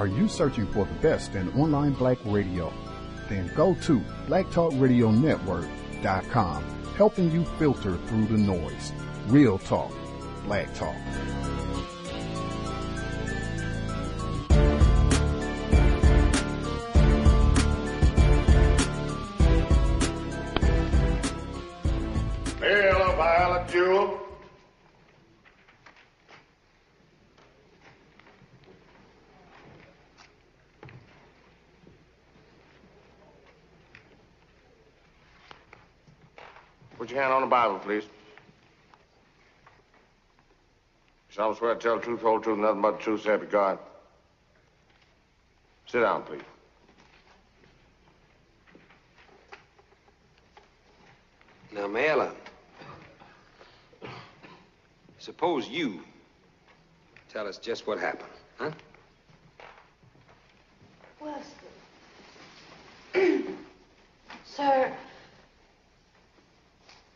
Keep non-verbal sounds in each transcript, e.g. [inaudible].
Are you searching for the best in online black radio? Then go to blacktalkradionetwork.com, helping you filter through the noise. Real talk, black talk. Put your hand on the Bible, please. You solemnly swear to tell the truth, whole truth, and nothing but the truth, so help God. Sit down, please. Now, Mayella, suppose you tell us just what happened, huh? Weston. Sir, [clears throat]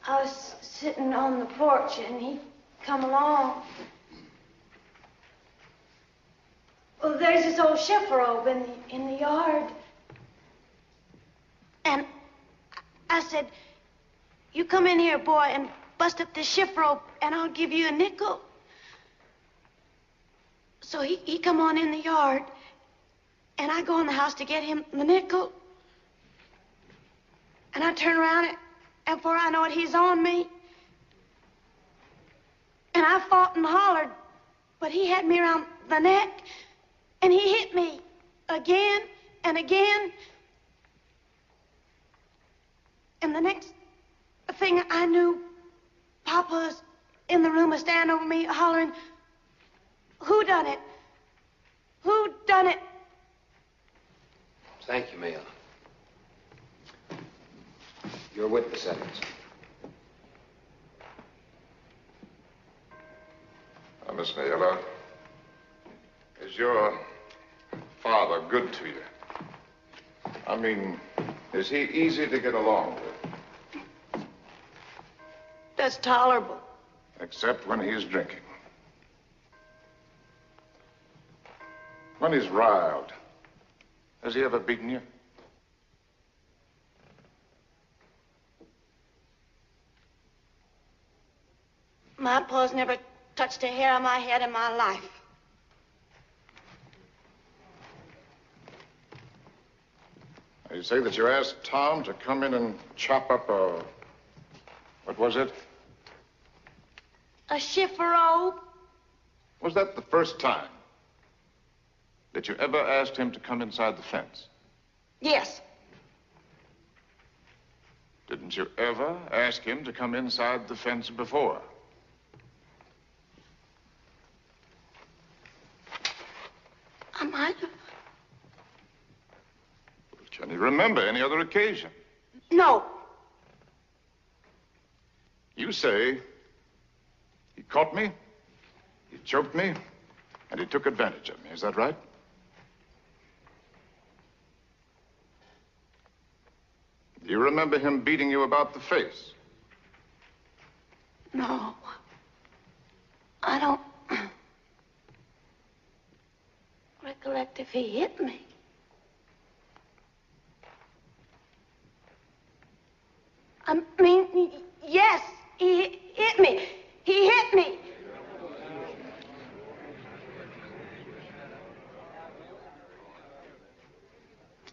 I was sitting on the porch and he come along. Well, there's this old chiffarobe in the, in the yard. And I said, you come in here, boy, and bust up this rope, and I'll give you a nickel. So he, he come on in the yard, and I go in the house to get him the nickel. And I turn around, and, and before I know it, he's on me. And I fought and hollered, but he had me around the neck, and he hit me again and again. And the next thing I knew, Papa's in the room, a stand over me, hollering, Who done it? Who done it? Thank you, Mayella. Your witness, Evans. Uh, now, Miss Mayella, is your father good to you? I mean, is he easy to get along with? That's tolerable. Except when he's drinking. When he's riled. Has he ever beaten you? My pa's never touched a hair on my head in my life. You say that you asked Tom to come in and chop up a. What was it? A chiffarobe? Was that the first time that you ever asked him to come inside the fence? Yes. Didn't you ever ask him to come inside the fence before? Can you remember any other occasion? No. You say he caught me, he choked me, and he took advantage of me. Is that right? Do you remember him beating you about the face? No. I don't recollect if he hit me. I mean, yes, he hit me. He hit me.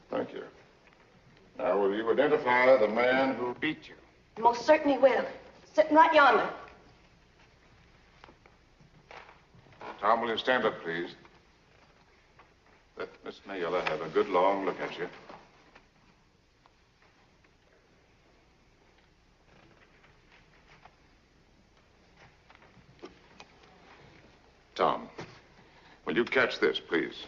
Thank you. Now, will you identify the man who beat you? Most certainly will. Sitting right yonder. Tom, will you stand up, please? Let Miss Mayella have a good long look at you. Tom, will you catch this, please?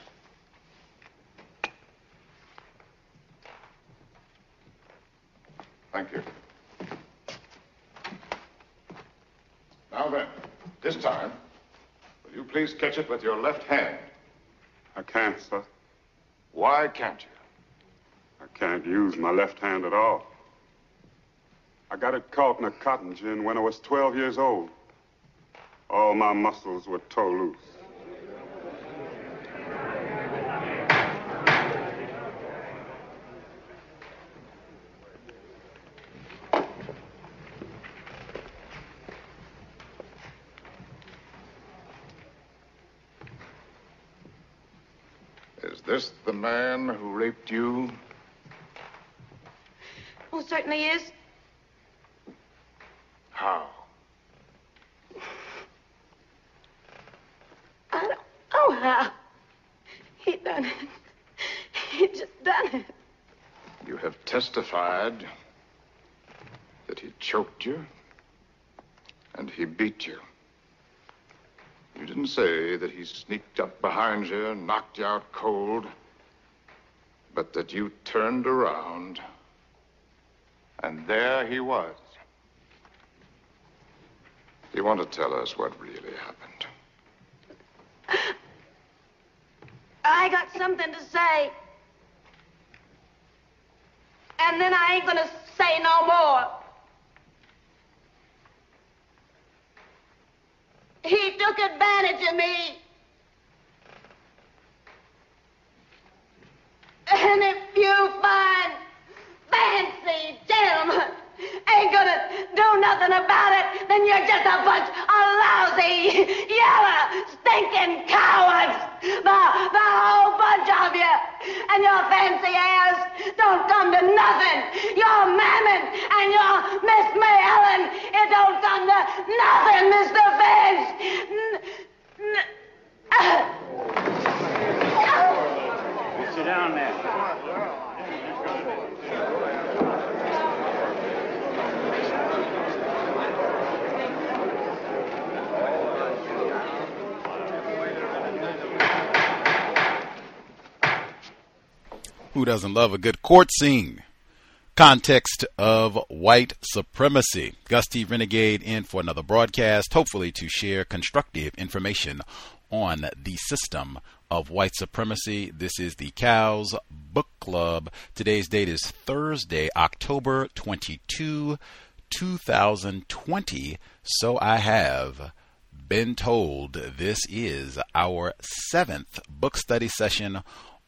Thank you. Now then, this time, will you please catch it with your left hand? I can't, sir. Why can't you? I can't use my left hand at all. I got it caught in a cotton gin when I was 12 years old. All my muscles were tore loose. Is this the man who raped you? Oh, certainly is. How? I don't know how. He done it. He just done it. You have testified that he choked you and he beat you. You didn't say that he sneaked up behind you and knocked you out cold, but that you turned around and there he was. Do you want to tell us what really happened? [gasps] I got something to say. And then I ain't gonna say no more. He took advantage of me. And if you find fancy gentlemen ain't gonna do nothing about it, then you're just a bunch of lousy, yellow, stinking cowards. The, the whole bunch of you. And your fancy airs don't come to nothing. Your Mammon and your Miss May Ellen, it don't come to nothing, Mr. Finch. N- n- Sit down there. Who doesn't love a good court scene? Context of white supremacy. Gus T. Renegade in for another broadcast, hopefully to share constructive information on the system of white supremacy. This is the C.O.W.S. Book Club. Today's date is Thursday, October 22, 2020. So I have been told this is our seventh book study session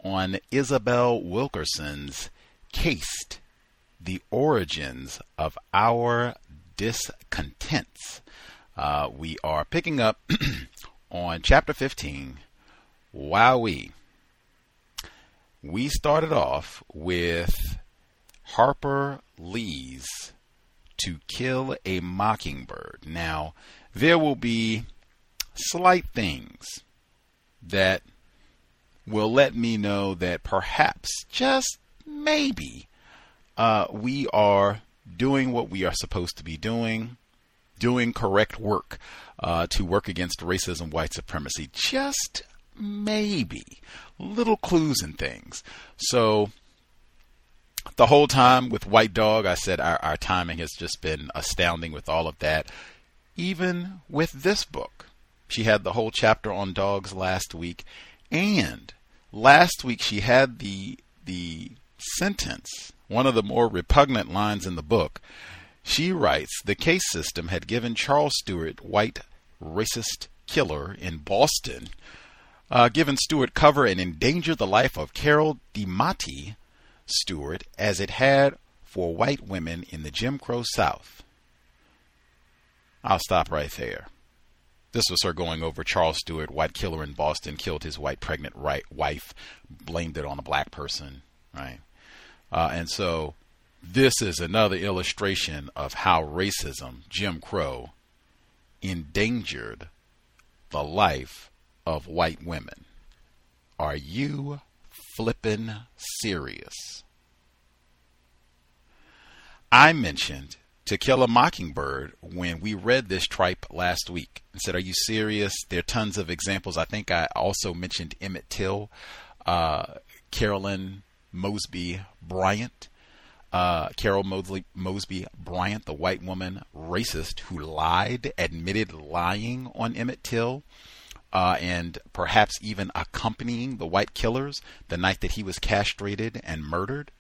on Isabel Wilkerson's Caste The Origins of Our Discontents. Uh, we are picking up [clears throat] on chapter 15. Wowee. We started off with Harper Lee's To Kill a Mockingbird. Now, there will be slight things that will let me know that perhaps, just maybe, uh, we are doing what we are supposed to be doing, doing correct work uh, to work against racism, white supremacy. Just maybe. Little clues and things. So, the whole time with White Dog, I said our, our timing has just been astounding with all of that. Even with this book, she had the whole chapter on dogs last week, and last week she had the the sentence, one of the more repugnant lines in the book. She writes, "The caste system had given Charles Stuart, white racist killer in Boston, uh, given Stuart cover and endangered the life of Carol DiMaiti Stuart as it had for white women in the Jim Crow South." I'll stop right there. This was her going over Charles Stuart, white killer in Boston, killed his white pregnant right wife, blamed it on a black person, right? Uh, and so this is another illustration of how racism, Jim Crow, endangered the life of white women. Are you flippin' serious? I mentioned to Kill a Mockingbird when we read this tripe last week and said, Are you serious? There are tons of examples. I think I also mentioned Emmett Till, uh, Carolyn Mosby Bryant. Uh, Carol Mosby Bryant, the white woman racist who lied, admitted lying on Emmett Till, uh, and perhaps even accompanying the white killers the night that he was castrated and murdered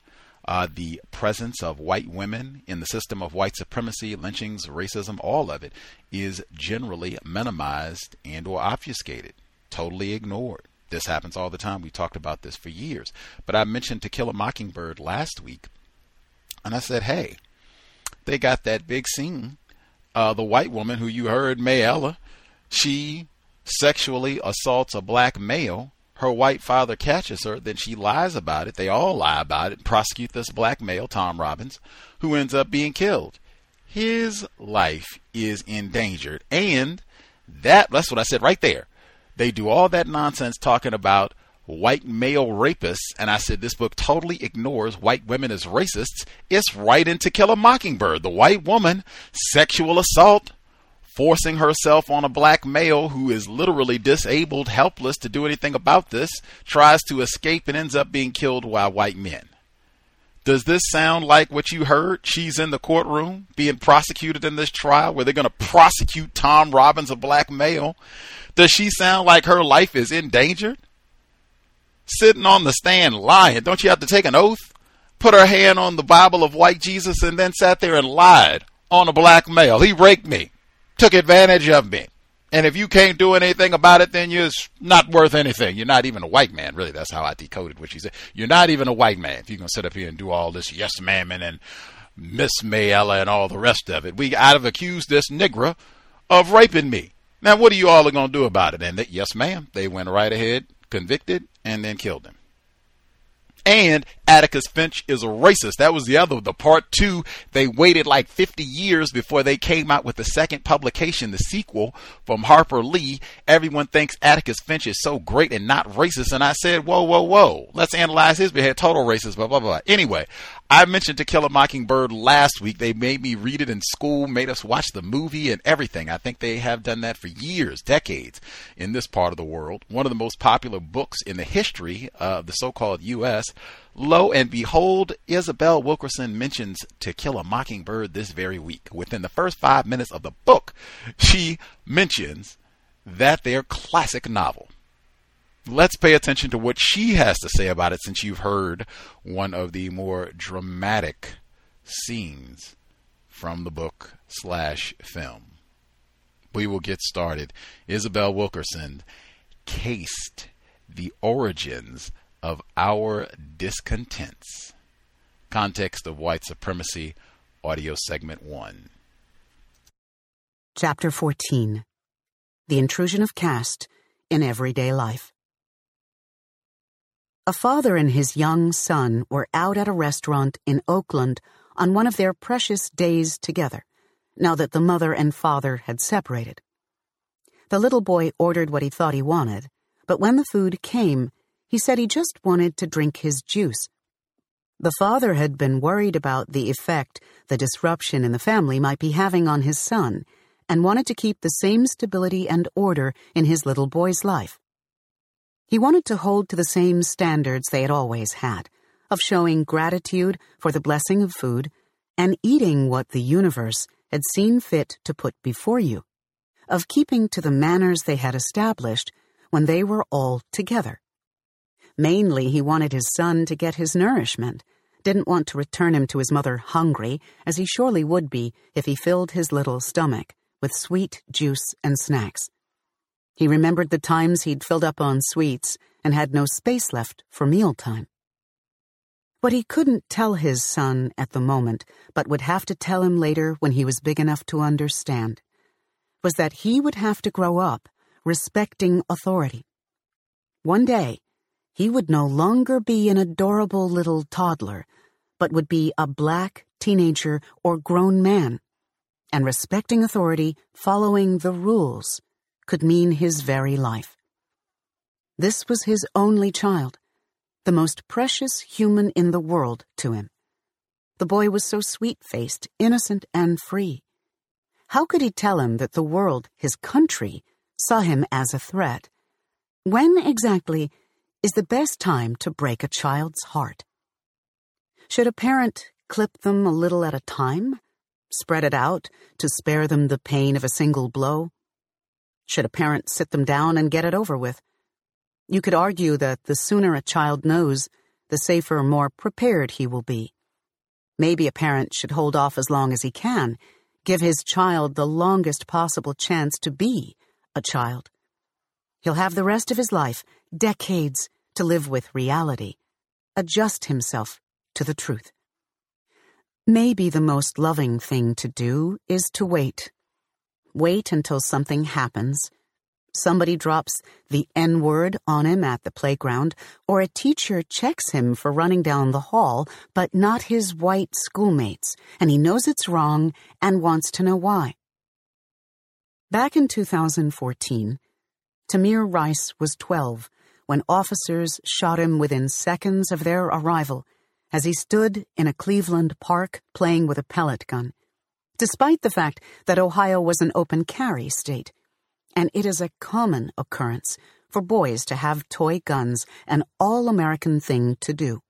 uh, the presence of white women in the system of white supremacy, lynchings, racism, all of it is generally minimized and or obfuscated, totally ignored. This happens all the time. We talked about this for years. But I mentioned To Kill a Mockingbird last week, and I said, hey, they got that big scene. Uh, the white woman who you heard, Mayella, she sexually assaults a black male her white father catches her, then she lies about it. They all lie about it, and prosecute this black male, Tom Robbins, who ends up being killed. His life is endangered. And that, that's what I said right there. They do all that nonsense talking about white male rapists, and I said this book totally ignores white women as racists. It's right into Kill a Mockingbird. The white woman, sexual assault, forcing herself on a black male who is literally disabled, helpless to do anything about this, tries to escape and ends up being killed by white men. Does this sound like what you heard? She's in the courtroom being prosecuted in this trial where they're going to prosecute Tom Robbins, a black male. Does she sound like her life is endangered? Sitting on the stand lying. Don't you have to take an oath? Put her hand on the Bible of white Jesus and then sat there and lied on a black male. He raped me took advantage of me. And if you can't do anything about it, then you're not worth anything. You're not even a white man. Really, that's how I decoded what she said. You're not even a white man if you're going to sit up here and do all this yes ma'am and Miss Mayella and all the rest of it. We I'd have accused this nigger of raping me. Now, what are you all going to do about it? And they, yes, ma'am, they went right ahead, convicted, and then killed him and Atticus Finch is a racist. That was the other, the part two. They waited like 50 years before they came out with the second publication, the sequel from Harper Lee. Everyone thinks Atticus Finch is so great and not racist. And I said, whoa, whoa, whoa. Let's analyze his behavior. Total racist, blah, blah, blah. Anyway, I mentioned To Kill a Mockingbird last week. They made me read it in school, made us watch the movie and everything. I think they have done that for years, decades in this part of the world. One of the most popular books in the history of the so-called U.S. Lo and behold, Isabel Wilkerson mentions To Kill a Mockingbird this very week. Within the first five minutes of the book, she mentions that their classic novel let's pay attention to what she has to say about it since you've heard one of the more dramatic scenes from the book slash film. We will get started. Isabel Wilkerson Caste the origins of our discontents. Context of White Supremacy, audio segment 1. Chapter 14 The Intrusion of Caste in Everyday Life. A father and his young son were out at a restaurant in Oakland on one of their precious days together, now that the mother and father had separated. The little boy ordered what he thought he wanted, but when the food came, he said he just wanted to drink his juice. The father had been worried about the effect the disruption in the family might be having on his son and wanted to keep the same stability and order in his little boy's life. He wanted to hold to the same standards they had always had of showing gratitude for the blessing of food and eating what the universe had seen fit to put before you, of keeping to the manners they had established when they were all together. Mainly, he wanted his son to get his nourishment, didn't want to return him to his mother hungry, as he surely would be if he filled his little stomach with sweet juice and snacks. He remembered the times he'd filled up on sweets and had no space left for mealtime. What he couldn't tell his son at the moment, but would have to tell him later when he was big enough to understand, was that he would have to grow up respecting authority. One day, he would no longer be an adorable little toddler, but would be a black teenager or grown man, and respecting authority, following the rules, could mean his very life. This was his only child, the most precious human in the world to him. The boy was so sweet faced, innocent, and free. How could he tell him that the world, his country, saw him as a threat? When exactly is the best time to break a child's heart? Should a parent clip them a little at a time? Spread it out to spare them the pain of a single blow? Should a parent sit them down and get it over with? You could argue that the sooner a child knows, the safer, more prepared he will be. Maybe a parent should hold off as long as he can, give his child the longest possible chance to be a child. He'll have the rest of his life, decades, to live with reality, adjust himself to the truth. Maybe the most loving thing to do is to wait. Wait until something happens. Somebody drops the N word on him at the playground, or a teacher checks him for running down the hall, but not his white schoolmates, and he knows it's wrong and wants to know why. Back in 2014, Tamir Rice was 12 when officers shot him within seconds of their arrival as he stood in a Cleveland park playing with a pellet gun, despite the fact that Ohio was an open carry state, and it is a common occurrence for boys to have toy guns, an all American thing to do.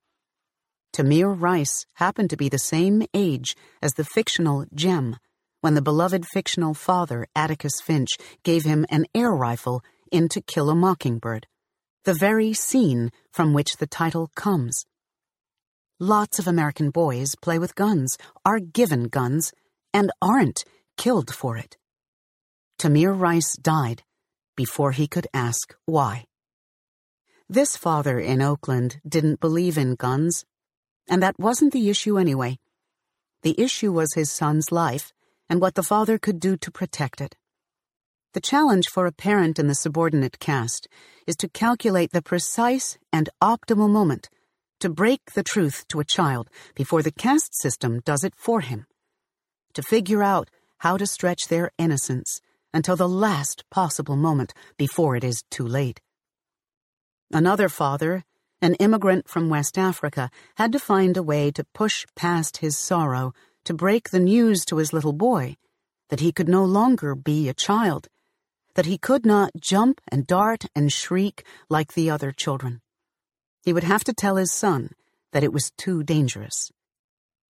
Tamir Rice happened to be the same age as the fictional Jem when the beloved fictional father, Atticus Finch, gave him an air rifle in To Kill a Mockingbird, the very scene from which the title comes. Lots of American boys play with guns, are given guns, and aren't killed for it. Tamir Rice died before he could ask why. This father in Oakland didn't believe in guns, and that wasn't the issue anyway. The issue was his son's life and what the father could do to protect it. The challenge for a parent in the subordinate caste is to calculate the precise and optimal moment to break the truth to a child before the caste system does it for him, to figure out how to stretch their innocence until the last possible moment before it is too late. Another father, an immigrant from West Africa, had to find a way to push past his sorrow to break the news to his little boy that he could no longer be a child, that he could not jump and dart and shriek like the other children. He would have to tell his son that it was too dangerous.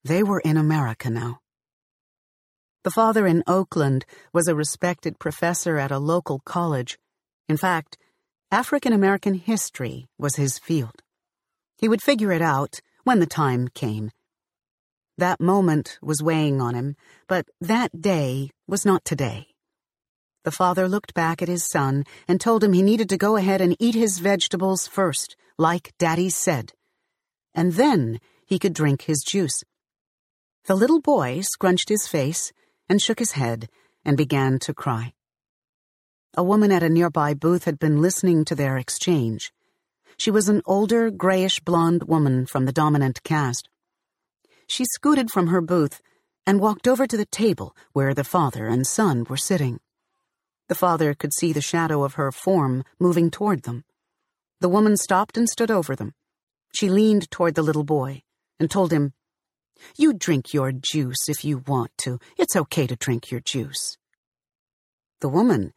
They were in America now. The father in Oakland was a respected professor at a local college. In fact, African American history was his field. He would figure it out when the time came. That moment was weighing on him, but that day was not today. The father looked back at his son and told him he needed to go ahead and eat his vegetables first like Daddy said, and then he could drink his juice. The little boy scrunched his face and shook his head and began to cry. A woman at a nearby booth had been listening to their exchange. She was an older, grayish blonde woman from the dominant caste. She scooted from her booth and walked over to the table where the father and son were sitting. The father could see the shadow of her form moving toward them. The woman stopped and stood over them. She leaned toward the little boy and told him, You drink your juice if you want to. It's okay to drink your juice. The woman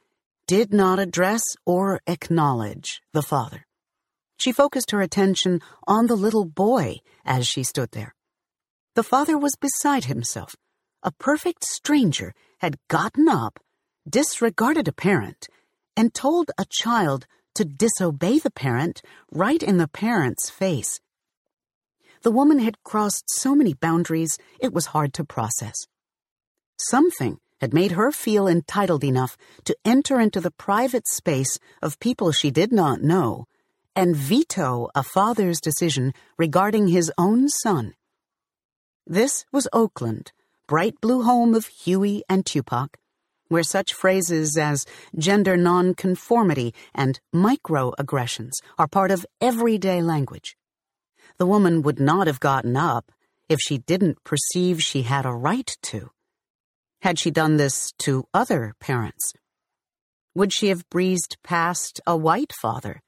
did not address or acknowledge the father. She focused her attention on the little boy as she stood there. The father was beside himself. A perfect stranger had gotten up, disregarded a parent, and told a child to disobey the parent right in the parent's face. The woman had crossed so many boundaries it was hard to process. Something had made her feel entitled enough to enter into the private space of people she did not know and veto a father's decision regarding his own son. This was Oakland, bright blue home of Huey and Tupac, where such phrases as gender nonconformity and microaggressions are part of everyday language. The woman would not have gotten up if she didn't perceive she had a right to. Had she done this to other parents? Would she have breezed past a white father,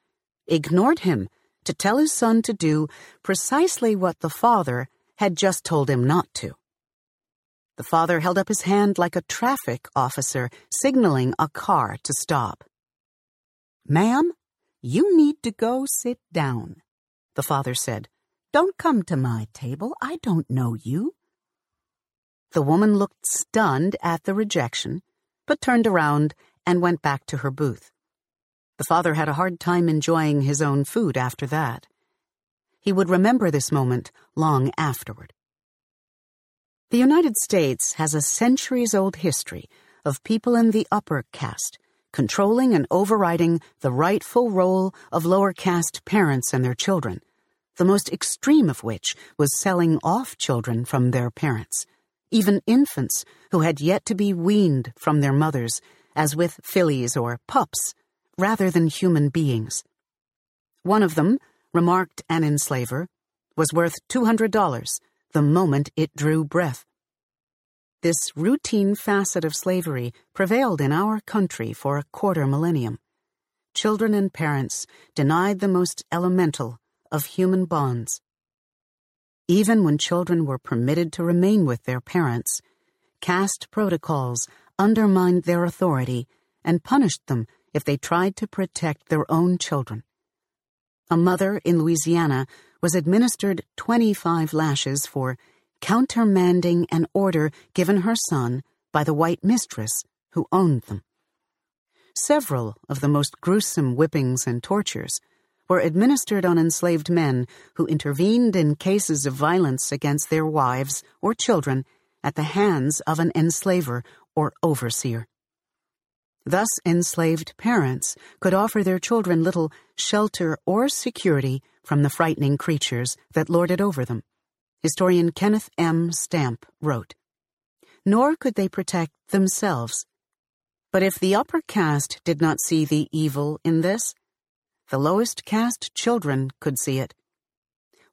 ignored him to tell his son to do precisely what the father had just told him not to. The father held up his hand like a traffic officer signaling a car to stop. Ma'am, you need to go sit down, the father said. Don't come to my table. I don't know you. The woman looked stunned at the rejection, but turned around and went back to her booth. The father had a hard time enjoying his own food after that. He would remember this moment long afterward. The United States has a centuries old history of people in the upper caste controlling and overriding the rightful role of lower caste parents and their children, the most extreme of which was selling off children from their parents, even infants who had yet to be weaned from their mothers, as with fillies or pups, rather than human beings. One of them, remarked an enslaver, was worth $200 the moment it drew breath. This routine facet of slavery prevailed in our country for a quarter millennium. Children and parents denied the most elemental of human bonds. Even when children were permitted to remain with their parents, caste protocols undermined their authority and punished them if they tried to protect their own children. A mother in Louisiana was administered 25 lashes for countermanding an order given her son by the white mistress who owned them. Several of the most gruesome whippings and tortures were administered on enslaved men who intervened in cases of violence against their wives or children at the hands of an enslaver or overseer. Thus, enslaved parents could offer their children little shelter or security from the frightening creatures that lorded over them historian Kenneth M. Stampp wrote. Nor could they protect themselves. But if the upper caste did not see the evil in this, the lowest caste children could see it.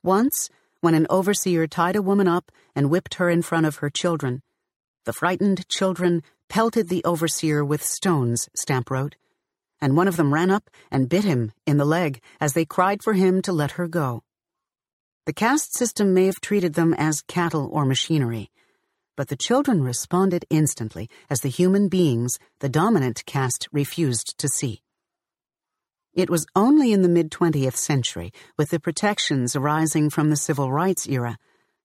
Once, when an overseer tied a woman up and whipped her in front of her children, the frightened children pelted the overseer with stones, Stampp wrote, and one of them ran up and bit him in the leg as they cried for him to let her go. The caste system may have treated them as cattle or machinery, but the children responded instantly as the human beings the dominant caste refused to see. It was only in the mid 20th century, with the protections arising from the civil rights era,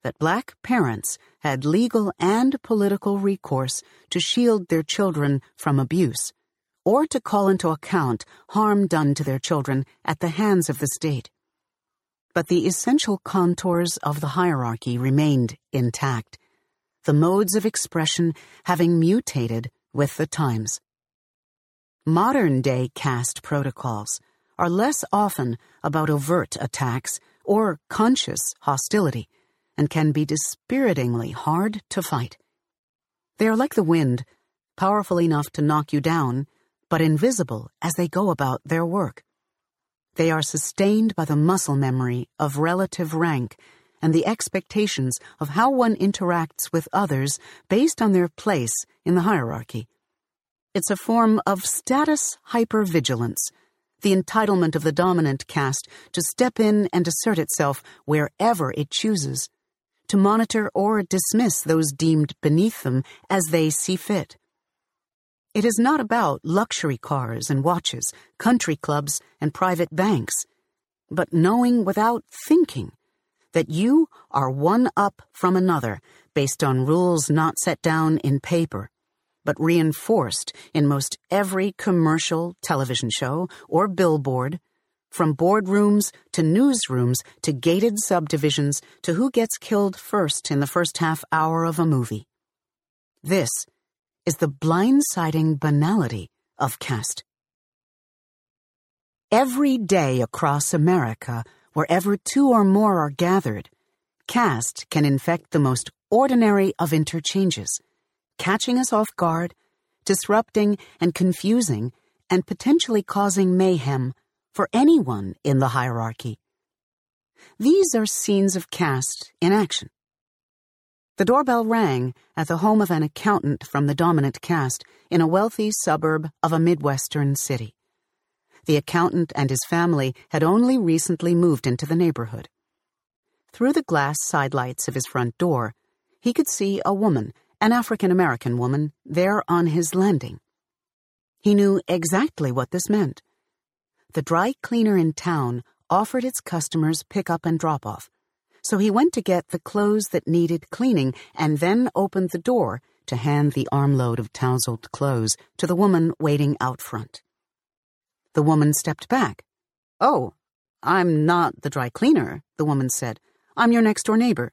that black parents had legal and political recourse to shield their children from abuse, or to call into account harm done to their children at the hands of the state but the essential contours of the hierarchy remained intact, the modes of expression having mutated with the times. Modern day caste protocols are less often about overt attacks or conscious hostility and can be dispiritingly hard to fight. They are like the wind, powerful enough to knock you down, but invisible as they go about their work. They are sustained by the muscle memory of relative rank and the expectations of how one interacts with others based on their place in the hierarchy. It's a form of status hypervigilance, the entitlement of the dominant caste to step in and assert itself wherever it chooses, to monitor or dismiss those deemed beneath them as they see fit. It is not about luxury cars and watches, country clubs and private banks, but knowing without thinking that you are one up from another based on rules not set down in paper, but reinforced in most every commercial television show or billboard, from boardrooms to newsrooms to gated subdivisions to who gets killed first in the first half hour of a movie. This is the blindsiding banality of caste. Every day across America, wherever two or more are gathered, caste can infect the most ordinary of interchanges, catching us off guard, disrupting and confusing, and potentially causing mayhem for anyone in the hierarchy. These are scenes of caste in action. The doorbell rang at the home of an accountant from the dominant caste in a wealthy suburb of a Midwestern city. The accountant and his family had only recently moved into the neighborhood. Through the glass sidelights of his front door, he could see a woman, an African American woman, there on his landing. He knew exactly what this meant. The dry cleaner in town offered its customers pick-up and drop-off, so he went to get the clothes that needed cleaning and then opened the door to hand the armload of tousled clothes to the woman waiting out front. The woman stepped back. Oh, I'm not the dry cleaner, the woman said. I'm your next door neighbor.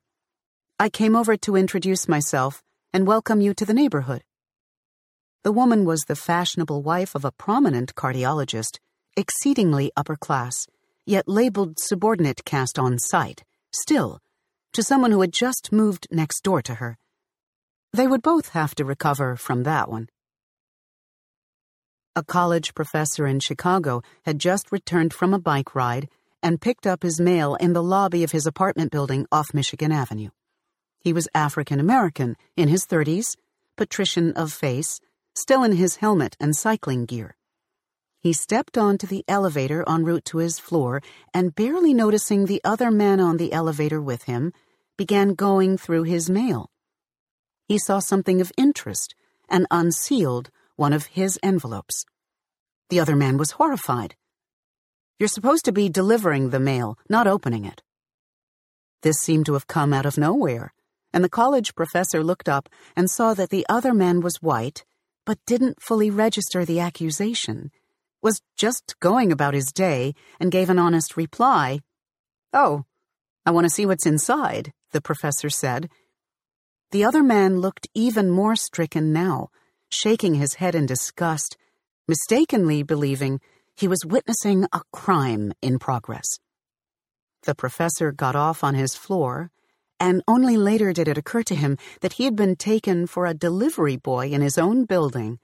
I came over to introduce myself and welcome you to the neighborhood. The woman was the fashionable wife of a prominent cardiologist, exceedingly upper class, yet labeled subordinate caste on sight, still, to someone who had just moved next door to her. They would both have to recover from that one. A college professor in Chicago had just returned from a bike ride and picked up his mail in the lobby of his apartment building off Michigan Avenue. He was African American, in his 30s, patrician of face, still in his helmet and cycling gear. He stepped onto the elevator en route to his floor and, barely noticing the other man on the elevator with him, began going through his mail. He saw something of interest and unsealed one of his envelopes. The other man was horrified. You're supposed to be delivering the mail, not opening it. This seemed to have come out of nowhere, and the college professor looked up and saw that the other man was white, but didn't fully register the accusation was just going about his day and gave an honest reply. Oh, I want to see what's inside, the professor said. The other man looked even more stricken now, shaking his head in disgust, mistakenly believing he was witnessing a crime in progress. The professor got off on his floor, and only later did it occur to him that he had been taken for a delivery boy in his own building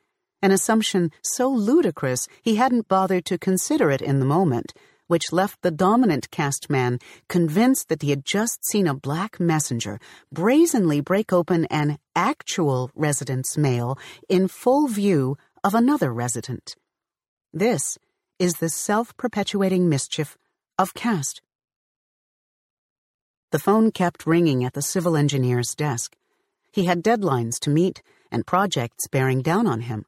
an assumption so ludicrous he hadn't bothered to consider it in the moment, which left the dominant caste man convinced that he had just seen a black messenger brazenly break open an actual resident's mail in full view of another resident. This is the self perpetuating mischief of caste. The phone kept ringing at the civil engineer's desk. He had deadlines to meet and projects bearing down on him.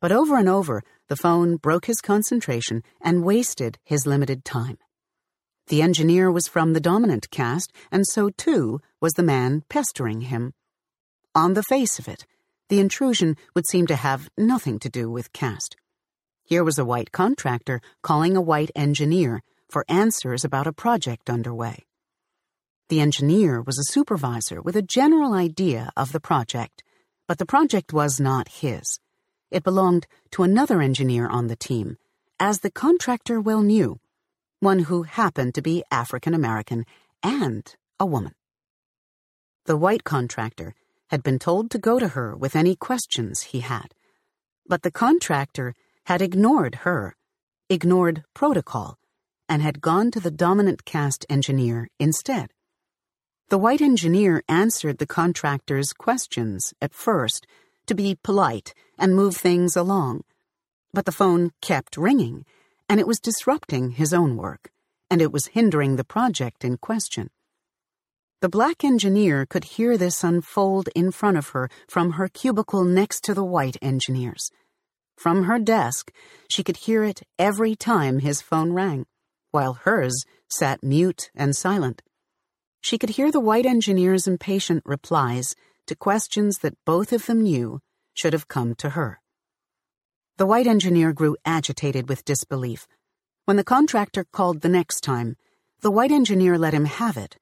But over and over, the phone broke his concentration and wasted his limited time. The engineer was from the dominant caste, and so too was the man pestering him. On the face of it, the intrusion would seem to have nothing to do with caste. Here was a white contractor calling a white engineer for answers about a project underway. The engineer was a supervisor with a general idea of the project, but the project was not his. It belonged to another engineer on the team, as the contractor well knew, one who happened to be African American and a woman. The white contractor had been told to go to her with any questions he had, but the contractor had ignored her, ignored protocol, and had gone to the dominant caste engineer instead. The white engineer answered the contractor's questions at first to be polite and move things along. But the phone kept ringing, and it was disrupting his own work, and it was hindering the project in question. The black engineer could hear this unfold in front of her from her cubicle next to the white engineer's. From her desk, she could hear it every time his phone rang, while hers sat mute and silent. She could hear the white engineer's impatient replies to questions that both of them knew should have come to her. The white engineer grew agitated with disbelief. When the contractor called the next time, the white engineer let him have it.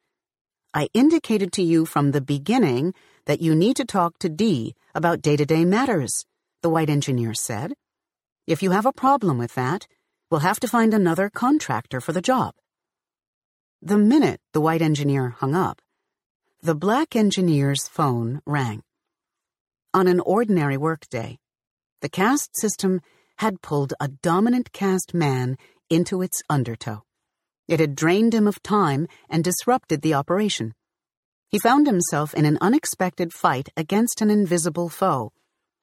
I indicated to you from the beginning that you need to talk to Dee about day to day matters, the white engineer said. If you have a problem with that, we'll have to find another contractor for the job. The minute the white engineer hung up, the black engineer's phone rang. On an ordinary workday, the caste system had pulled a dominant caste man into its undertow. It had drained him of time and disrupted the operation. He found himself in an unexpected fight against an invisible foe,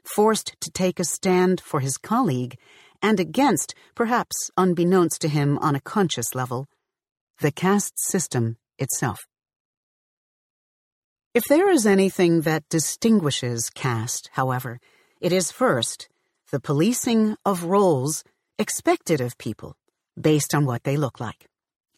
forced to take a stand for his colleague and against, perhaps unbeknownst to him on a conscious level, the caste system itself. If there is anything that distinguishes caste, however, it is first the policing of roles expected of people based on what they look like,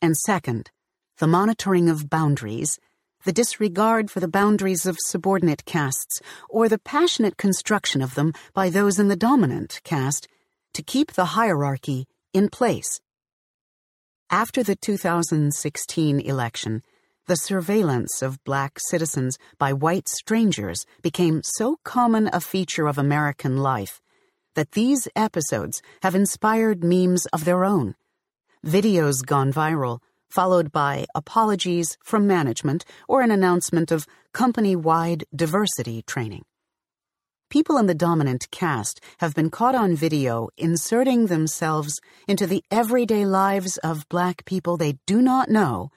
and second, the monitoring of boundaries, the disregard for the boundaries of subordinate castes, or the passionate construction of them by those in the dominant caste to keep the hierarchy in place. After the 2016 election, the surveillance of black citizens by white strangers became so common a feature of American life that these episodes have inspired memes of their own. Videos gone viral, followed by apologies from management or an announcement of company wide diversity training. People in the dominant caste have been caught on video inserting themselves into the everyday lives of black people they do not know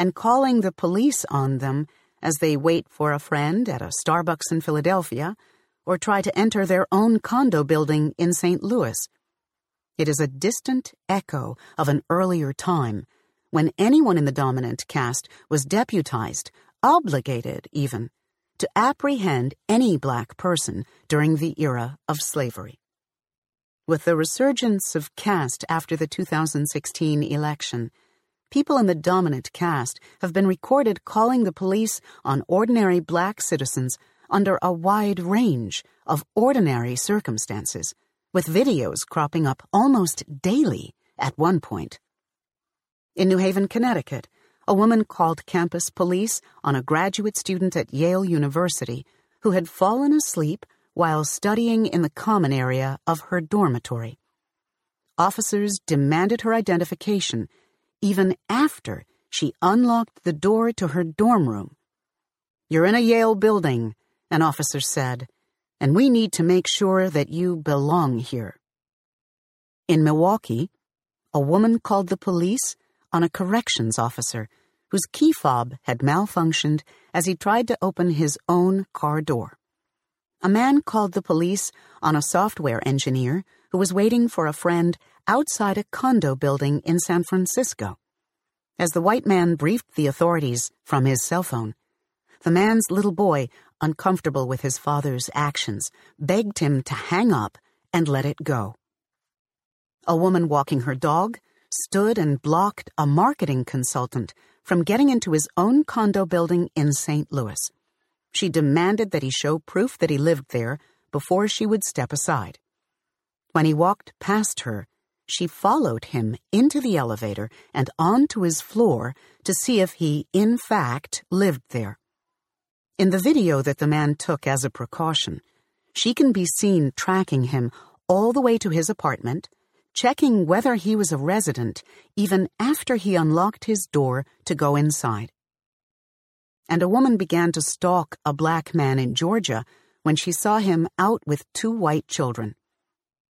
and calling the police on them as they wait for a friend at a Starbucks in Philadelphia or try to enter their own condo building in St. Louis. It is a distant echo of an earlier time when anyone in the dominant caste was deputized, obligated even, to apprehend any black person during the era of slavery. With the resurgence of caste after the 2016 election, people in the dominant caste have been recorded calling the police on ordinary black citizens under a wide range of ordinary circumstances, with videos cropping up almost daily at one point. In New Haven, Connecticut, a woman called campus police on a graduate student at Yale University who had fallen asleep while studying in the common area of her dormitory. Officers demanded her identification even after she unlocked the door to her dorm room. You're in a Yale building, an officer said, and we need to make sure that you belong here. In Milwaukee, a woman called the police on a corrections officer whose key fob had malfunctioned as he tried to open his own car door. A man called the police on a software engineer who was waiting for a friend outside a condo building in San Francisco. As the white man briefed the authorities from his cell phone, the man's little boy, uncomfortable with his father's actions, begged him to hang up and let it go. A woman walking her dog stood and blocked a marketing consultant from getting into his own condo building in St. Louis. She demanded that he show proof that he lived there before she would step aside. When he walked past her, she followed him into the elevator and onto his floor to see if he, in fact, lived there. In the video that the man took as a precaution, she can be seen tracking him all the way to his apartment, checking whether he was a resident even after he unlocked his door to go inside. And a woman began to stalk a black man in Georgia when she saw him out with two white children.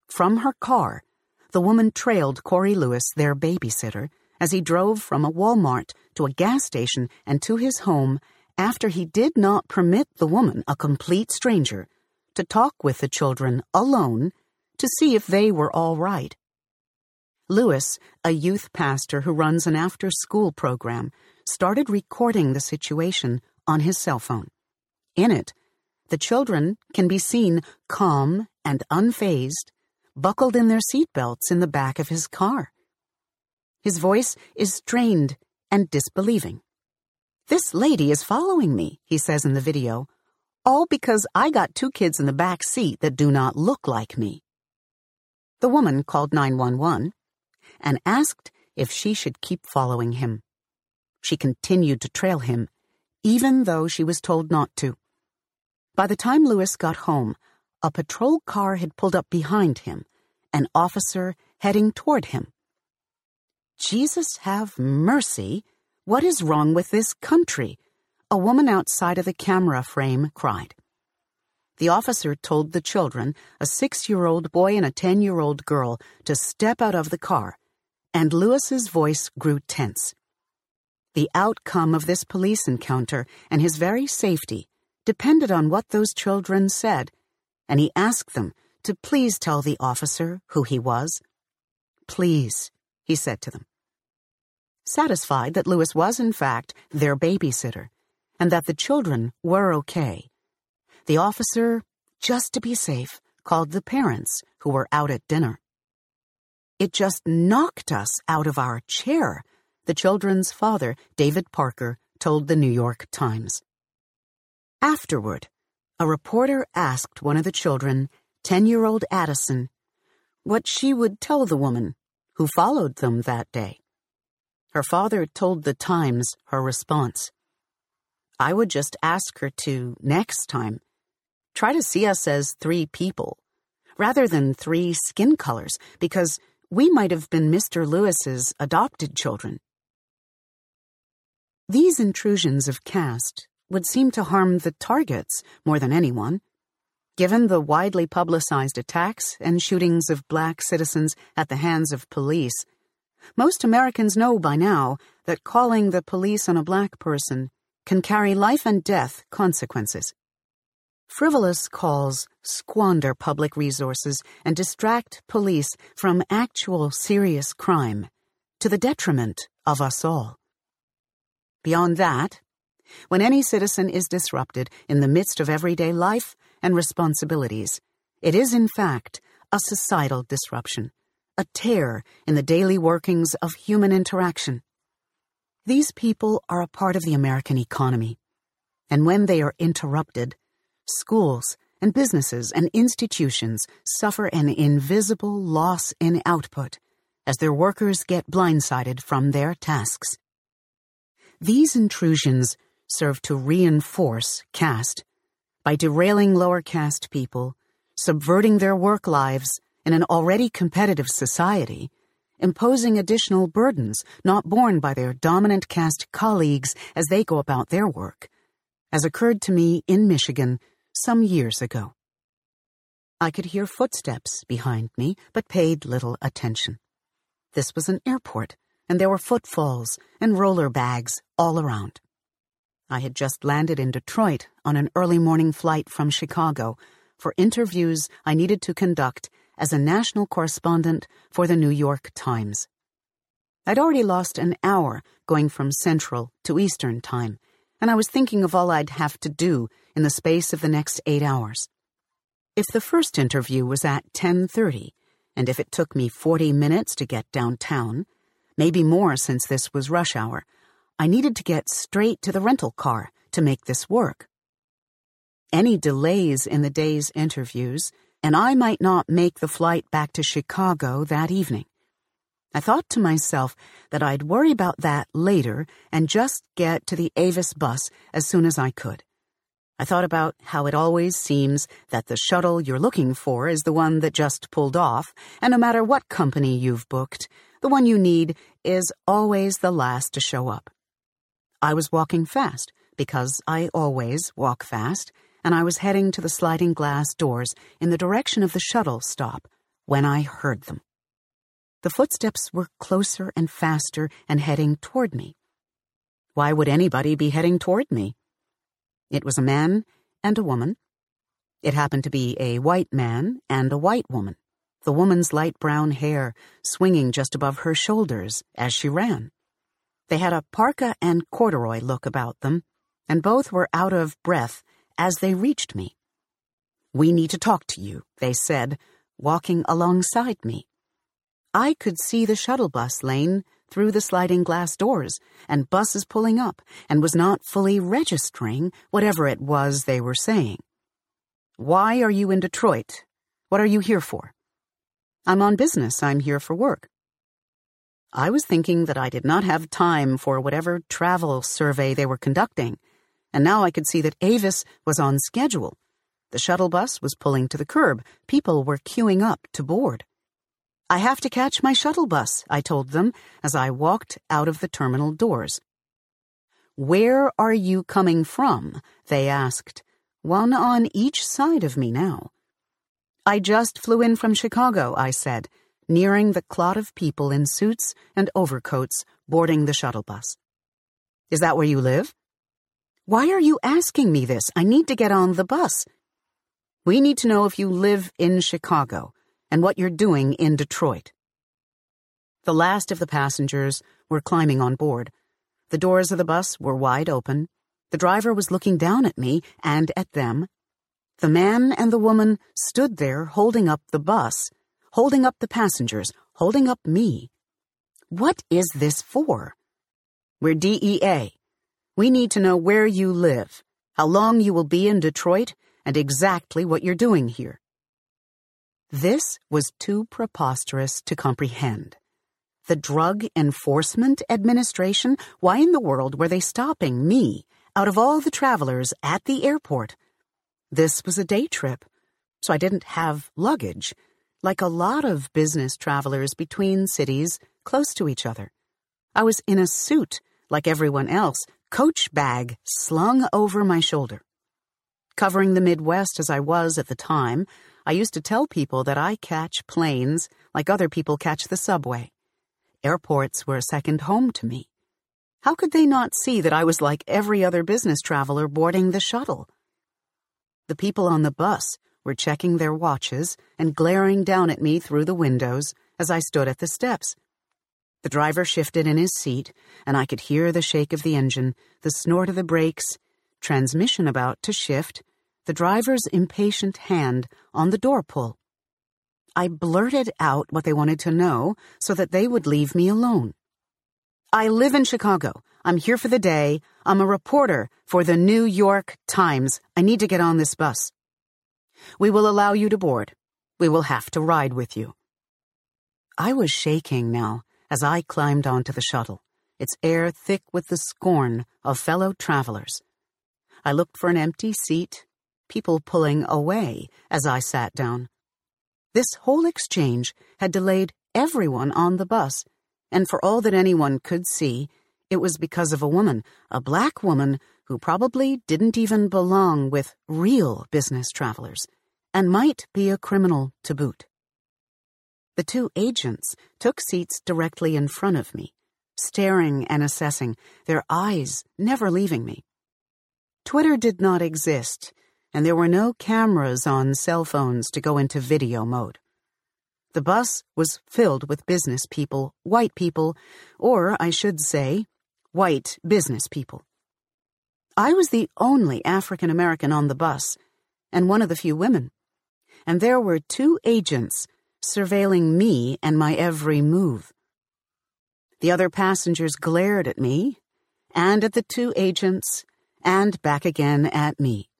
From her car, the woman trailed Corey Lewis, their babysitter, as he drove from a Walmart to a gas station and to his home after he did not permit the woman, a complete stranger, to talk with the children alone to see if they were all right. Lewis, a youth pastor who runs an after school program, started recording the situation on his cell phone. In it, the children can be seen calm and unfazed buckled in their seatbelts in the back of his car. His voice is strained and disbelieving. This lady is following me, he says in the video, all because I got two kids in the back seat that do not look like me. The woman called 911 and asked if she should keep following him. She continued to trail him, even though she was told not to. By the time Lewis got home, a patrol car had pulled up behind him, an officer heading toward him. Jesus have mercy! What is wrong with this country? A woman outside of the camera frame cried. The officer told the children, a six year old boy and a ten year old girl, to step out of the car, and Lewis's voice grew tense. The outcome of this police encounter and his very safety depended on what those children said and he asked them to please tell the officer who he was. Please, he said to them. Satisfied that Lewis was, in fact, their babysitter, and that the children were okay. The officer, just to be safe, called the parents who were out at dinner. It just knocked us out of our chair, the children's father, David Parker, told the New York Times. Afterward, a reporter asked one of the children, 10 year old Addison, what she would tell the woman who followed them that day. Her father told the Times her response. I would just ask her to, next time, try to see us as three people, rather than three skin colors, because we might have been Mr. Lewis's adopted children. These intrusions of caste would seem to harm the targets more than anyone. Given the widely publicized attacks and shootings of black citizens at the hands of police, most Americans know by now that calling the police on a black person can carry life and death consequences. Frivolous calls squander public resources and distract police from actual serious crime, to the detriment of us all. Beyond that, when any citizen is disrupted in the midst of everyday life and responsibilities, it is in fact a societal disruption, a tear in the daily workings of human interaction. These people are a part of the American economy, and when they are interrupted, schools and businesses and institutions suffer an invisible loss in output as their workers get blindsided from their tasks. These intrusions serve to reinforce caste by derailing lower caste people, subverting their work lives in an already competitive society, imposing additional burdens not borne by their dominant caste colleagues as they go about their work, as occurred to me in Michigan some years ago. I could hear footsteps behind me, but paid little attention. This was an airport, and there were footfalls and roller bags all around. I had just landed in Detroit on an early morning flight from Chicago for interviews I needed to conduct as a national correspondent for the New York Times. I'd already lost an hour going from Central to Eastern Time, and I was thinking of all I'd have to do in the space of the next eight hours. If the first interview was at 10.30, and if it took me 40 minutes to get downtown, maybe more since this was rush hour, I needed to get straight to the rental car to make this work. Any delays in the day's interviews and I might not make the flight back to Chicago that evening. I thought to myself that I'd worry about that later and just get to the Avis bus as soon as I could. I thought about how it always seems that the shuttle you're looking for is the one that just pulled off, and no matter what company you've booked, the one you need is always the last to show up. I was walking fast, because I always walk fast, and I was heading to the sliding glass doors in the direction of the shuttle stop when I heard them. The footsteps were closer and faster and heading toward me. Why would anybody be heading toward me? It was a man and a woman. It happened to be a white man and a white woman, the woman's light brown hair swinging just above her shoulders as she ran. They had a parka and corduroy look about them, and both were out of breath as they reached me. We need to talk to you, they said, walking alongside me. I could see the shuttle bus lane through the sliding glass doors and buses pulling up and was not fully registering whatever it was they were saying. Why are you in Detroit? What are you here for? I'm on business. I'm here for work. I was thinking that I did not have time for whatever travel survey they were conducting and now I could see that Avis was on schedule. The shuttle bus was pulling to the curb. People were queuing up to board. I have to catch my shuttle bus, I told them as I walked out of the terminal doors. Where are you coming from? They asked, one on each side of me now. I just flew in from Chicago, I said, nearing the clot of people in suits and overcoats boarding the shuttle bus. Is that where you live? Why are you asking me this? I need to get on the bus. We need to know if you live in Chicago and what you're doing in Detroit. The last of the passengers were climbing on board. The doors of the bus were wide open. The driver was looking down at me and at them. The man and the woman stood there holding up the bus, holding up the passengers, holding up me. What is this for? We're DEA. We need to know where you live, how long you will be in Detroit, and exactly what you're doing here. This was too preposterous to comprehend. The Drug Enforcement Administration? Why in the world were they stopping me out of all the travelers at the airport? This was a day trip, so I didn't have luggage, like a lot of business travelers between cities close to each other. I was in a suit, like everyone else, coach bag slung over my shoulder. Covering the Midwest as I was at the time, I used to tell people that I catch planes like other people catch the subway. Airports were a second home to me. How could they not see that I was like every other business traveler boarding the shuttle? The people on the bus were checking their watches and glaring down at me through the windows as I stood at the steps. The driver shifted in his seat, and I could hear the shake of the engine, the snort of the brakes, transmission about to shift, the driver's impatient hand on the door pull. I blurted out what they wanted to know so that they would leave me alone. I live in Chicago. I'm here for the day. I'm a reporter for the New York Times. I need to get on this bus. We will allow you to board. We will have to ride with you. I was shaking now as I climbed onto the shuttle, its air thick with the scorn of fellow travelers. I looked for an empty seat, people pulling away as I sat down. This whole exchange had delayed everyone on the bus, and for all that anyone could see, it was because of a woman, a black woman, who probably didn't even belong with real business travelers, and might be a criminal to boot. The two agents took seats directly in front of me, staring and assessing, their eyes never leaving me. Twitter did not exist, and there were no cameras on cell phones to go into video mode. The bus was filled with business people, white people, or I should say, white business people. I was the only African American on the bus, and one of the few women. And there were two agents surveilling me and my every move. The other passengers glared at me, and at the two agents, and back again at me.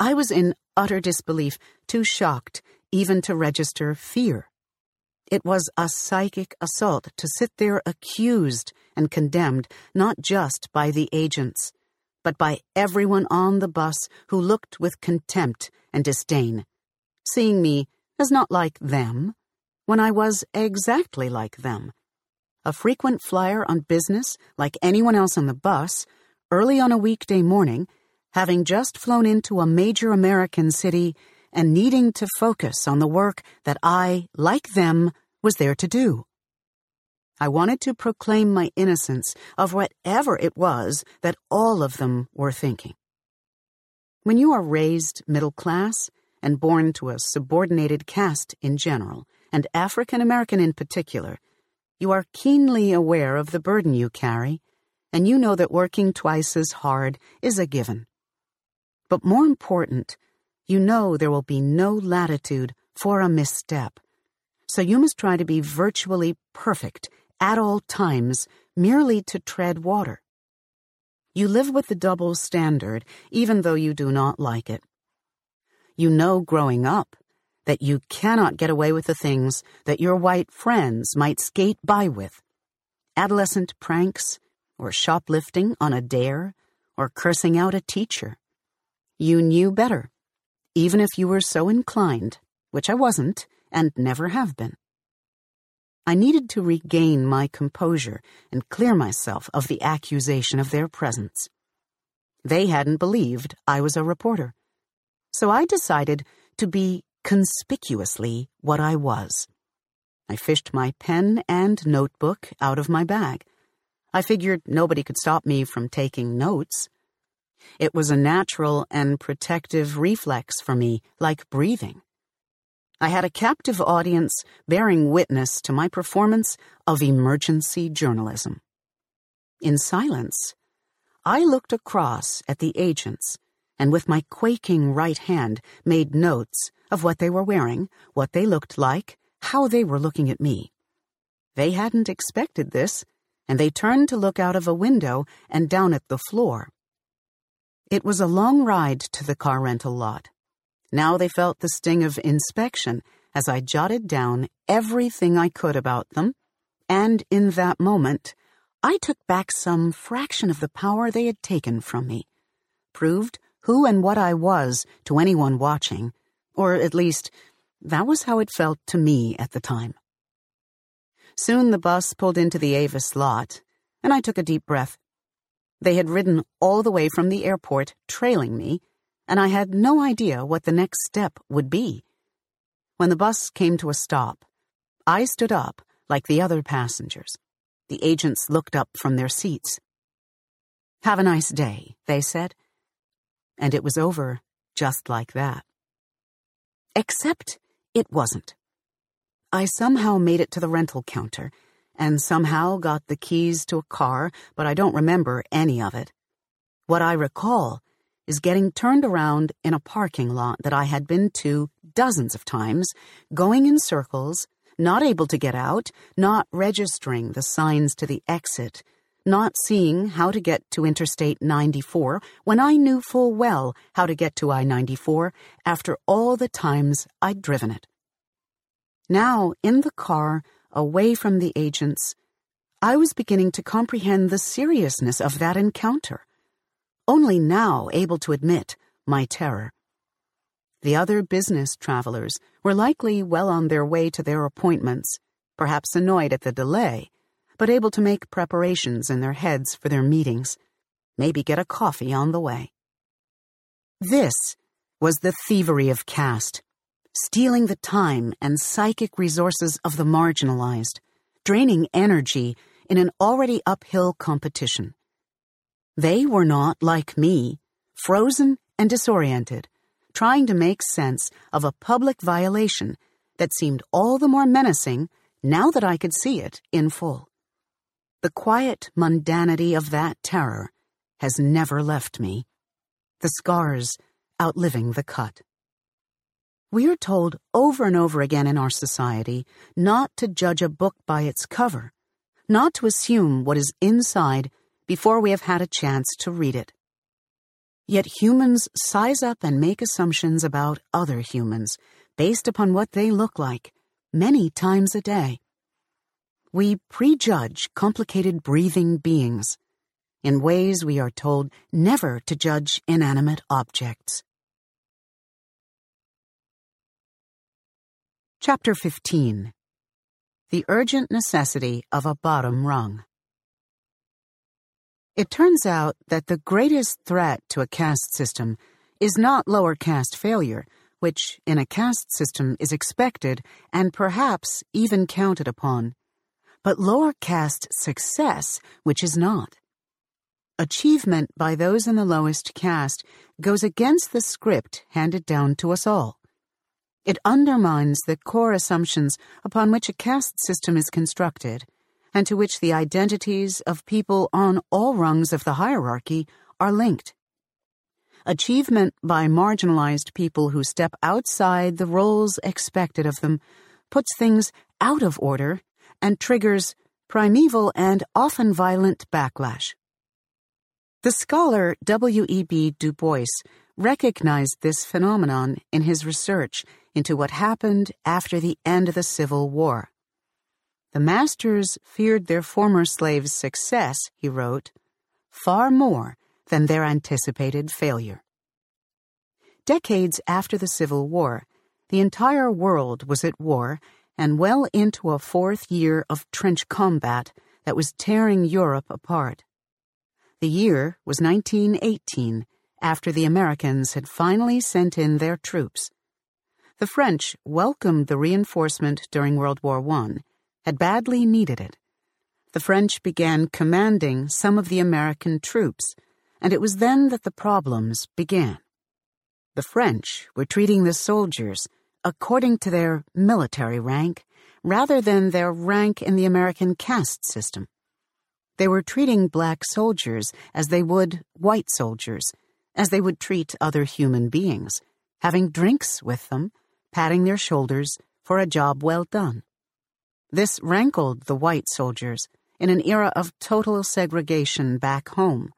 I was in utter disbelief, too shocked even to register fear. It was a psychic assault to sit there accused and condemned not just by the agents, but by everyone on the bus who looked with contempt and disdain, seeing me as not like them, when I was exactly like them. A frequent flyer on business, like anyone else on the bus, early on a weekday morning, having just flown into a major American city and needing to focus on the work that I, like them, was there to do. I wanted to proclaim my innocence of whatever it was that all of them were thinking. When you are raised middle class and born to a subordinated caste in general, and African American in particular, you are keenly aware of the burden you carry, and you know that working twice as hard is a given. But more important, you know there will be no latitude for a misstep. So you must try to be virtually perfect at all times merely to tread water. You live with the double standard even though you do not like it. You know growing up that you cannot get away with the things that your white friends might skate by with. Adolescent pranks, or shoplifting on a dare, or cursing out a teacher. You knew better, even if you were so inclined, which I wasn't and never have been. I needed to regain my composure and clear myself of the accusation of their presence. They hadn't believed I was a reporter. So I decided to be conspicuously what I was. I fished my pen and notebook out of my bag. I figured nobody could stop me from taking notes. It was a natural and protective reflex for me, like breathing. I had a captive audience bearing witness to my performance of emergency journalism. In silence, I looked across at the agents and with my quaking right hand made notes of what they were wearing, what they looked like, how they were looking at me. They hadn't expected this, and they turned to look out of a window and down at the floor. It was a long ride to the car rental lot. Now they felt the sting of inspection as I jotted down everything I could about them, and in that moment, I took back some fraction of the power they had taken from me, proved who and what I was to anyone watching, or at least, that was how it felt to me at the time. Soon the bus pulled into the Avis lot, and I took a deep breath. They had ridden all the way from the airport, trailing me, and I had no idea what the next step would be. When the bus came to a stop, I stood up like the other passengers. The agents looked up from their seats. Have a nice day, they said. And it was over just like that. Except it wasn't. I somehow made it to the rental counter and somehow got the keys to a car, but I don't remember any of it. What I recall is getting turned around in a parking lot that I had been to dozens of times, going in circles, not able to get out, not registering the signs to the exit, not seeing how to get to Interstate 94 when I knew full well how to get to I 94 after all the times I'd driven it. Now, in the car, away from the agents, I was beginning to comprehend the seriousness of that encounter, only now able to admit my terror. The other business travelers were likely well on their way to their appointments, perhaps annoyed at the delay, but able to make preparations in their heads for their meetings, maybe get a coffee on the way. This was the thievery of caste stealing the time and psychic resources of the marginalized, draining energy in an already uphill competition. They were not like me, frozen and disoriented, trying to make sense of a public violation that seemed all the more menacing now that I could see it in full. The quiet mundanity of that terror has never left me, the scars outliving the cut. We are told over and over again in our society not to judge a book by its cover, not to assume what is inside before we have had a chance to read it. Yet humans size up and make assumptions about other humans based upon what they look like many times a day. We prejudge complicated breathing beings in ways we are told never to judge inanimate objects. Chapter 15 The Urgent Necessity of a Bottom Rung. It turns out that the greatest threat to a caste system is not lower caste failure, which in a caste system is expected and perhaps even counted upon, but lower caste success, which is not. Achievement by those in the lowest caste goes against the script handed down to us all. It undermines the core assumptions upon which a caste system is constructed, and to which the identities of people on all rungs of the hierarchy are linked. Achievement by marginalized people who step outside the roles expected of them puts things out of order and triggers primeval and often violent backlash. The scholar W.E.B. Du Bois recognized this phenomenon in his research into what happened after the end of the Civil War. The masters feared their former slaves' success, he wrote, far more than their anticipated failure. Decades after the Civil War, the entire world was at war and well into a fourth year of trench combat that was tearing Europe apart. The year was 1918, after the Americans had finally sent in their troops the French welcomed the reinforcement during World War I, had badly needed it. The French began commanding some of the American troops, and it was then that the problems began. The French were treating the soldiers according to their military rank rather than their rank in the American caste system. They were treating black soldiers as they would white soldiers, as they would treat other human beings, having drinks with them, patting their shoulders for a job well done. This rankled the white soldiers in an era of total segregation back home,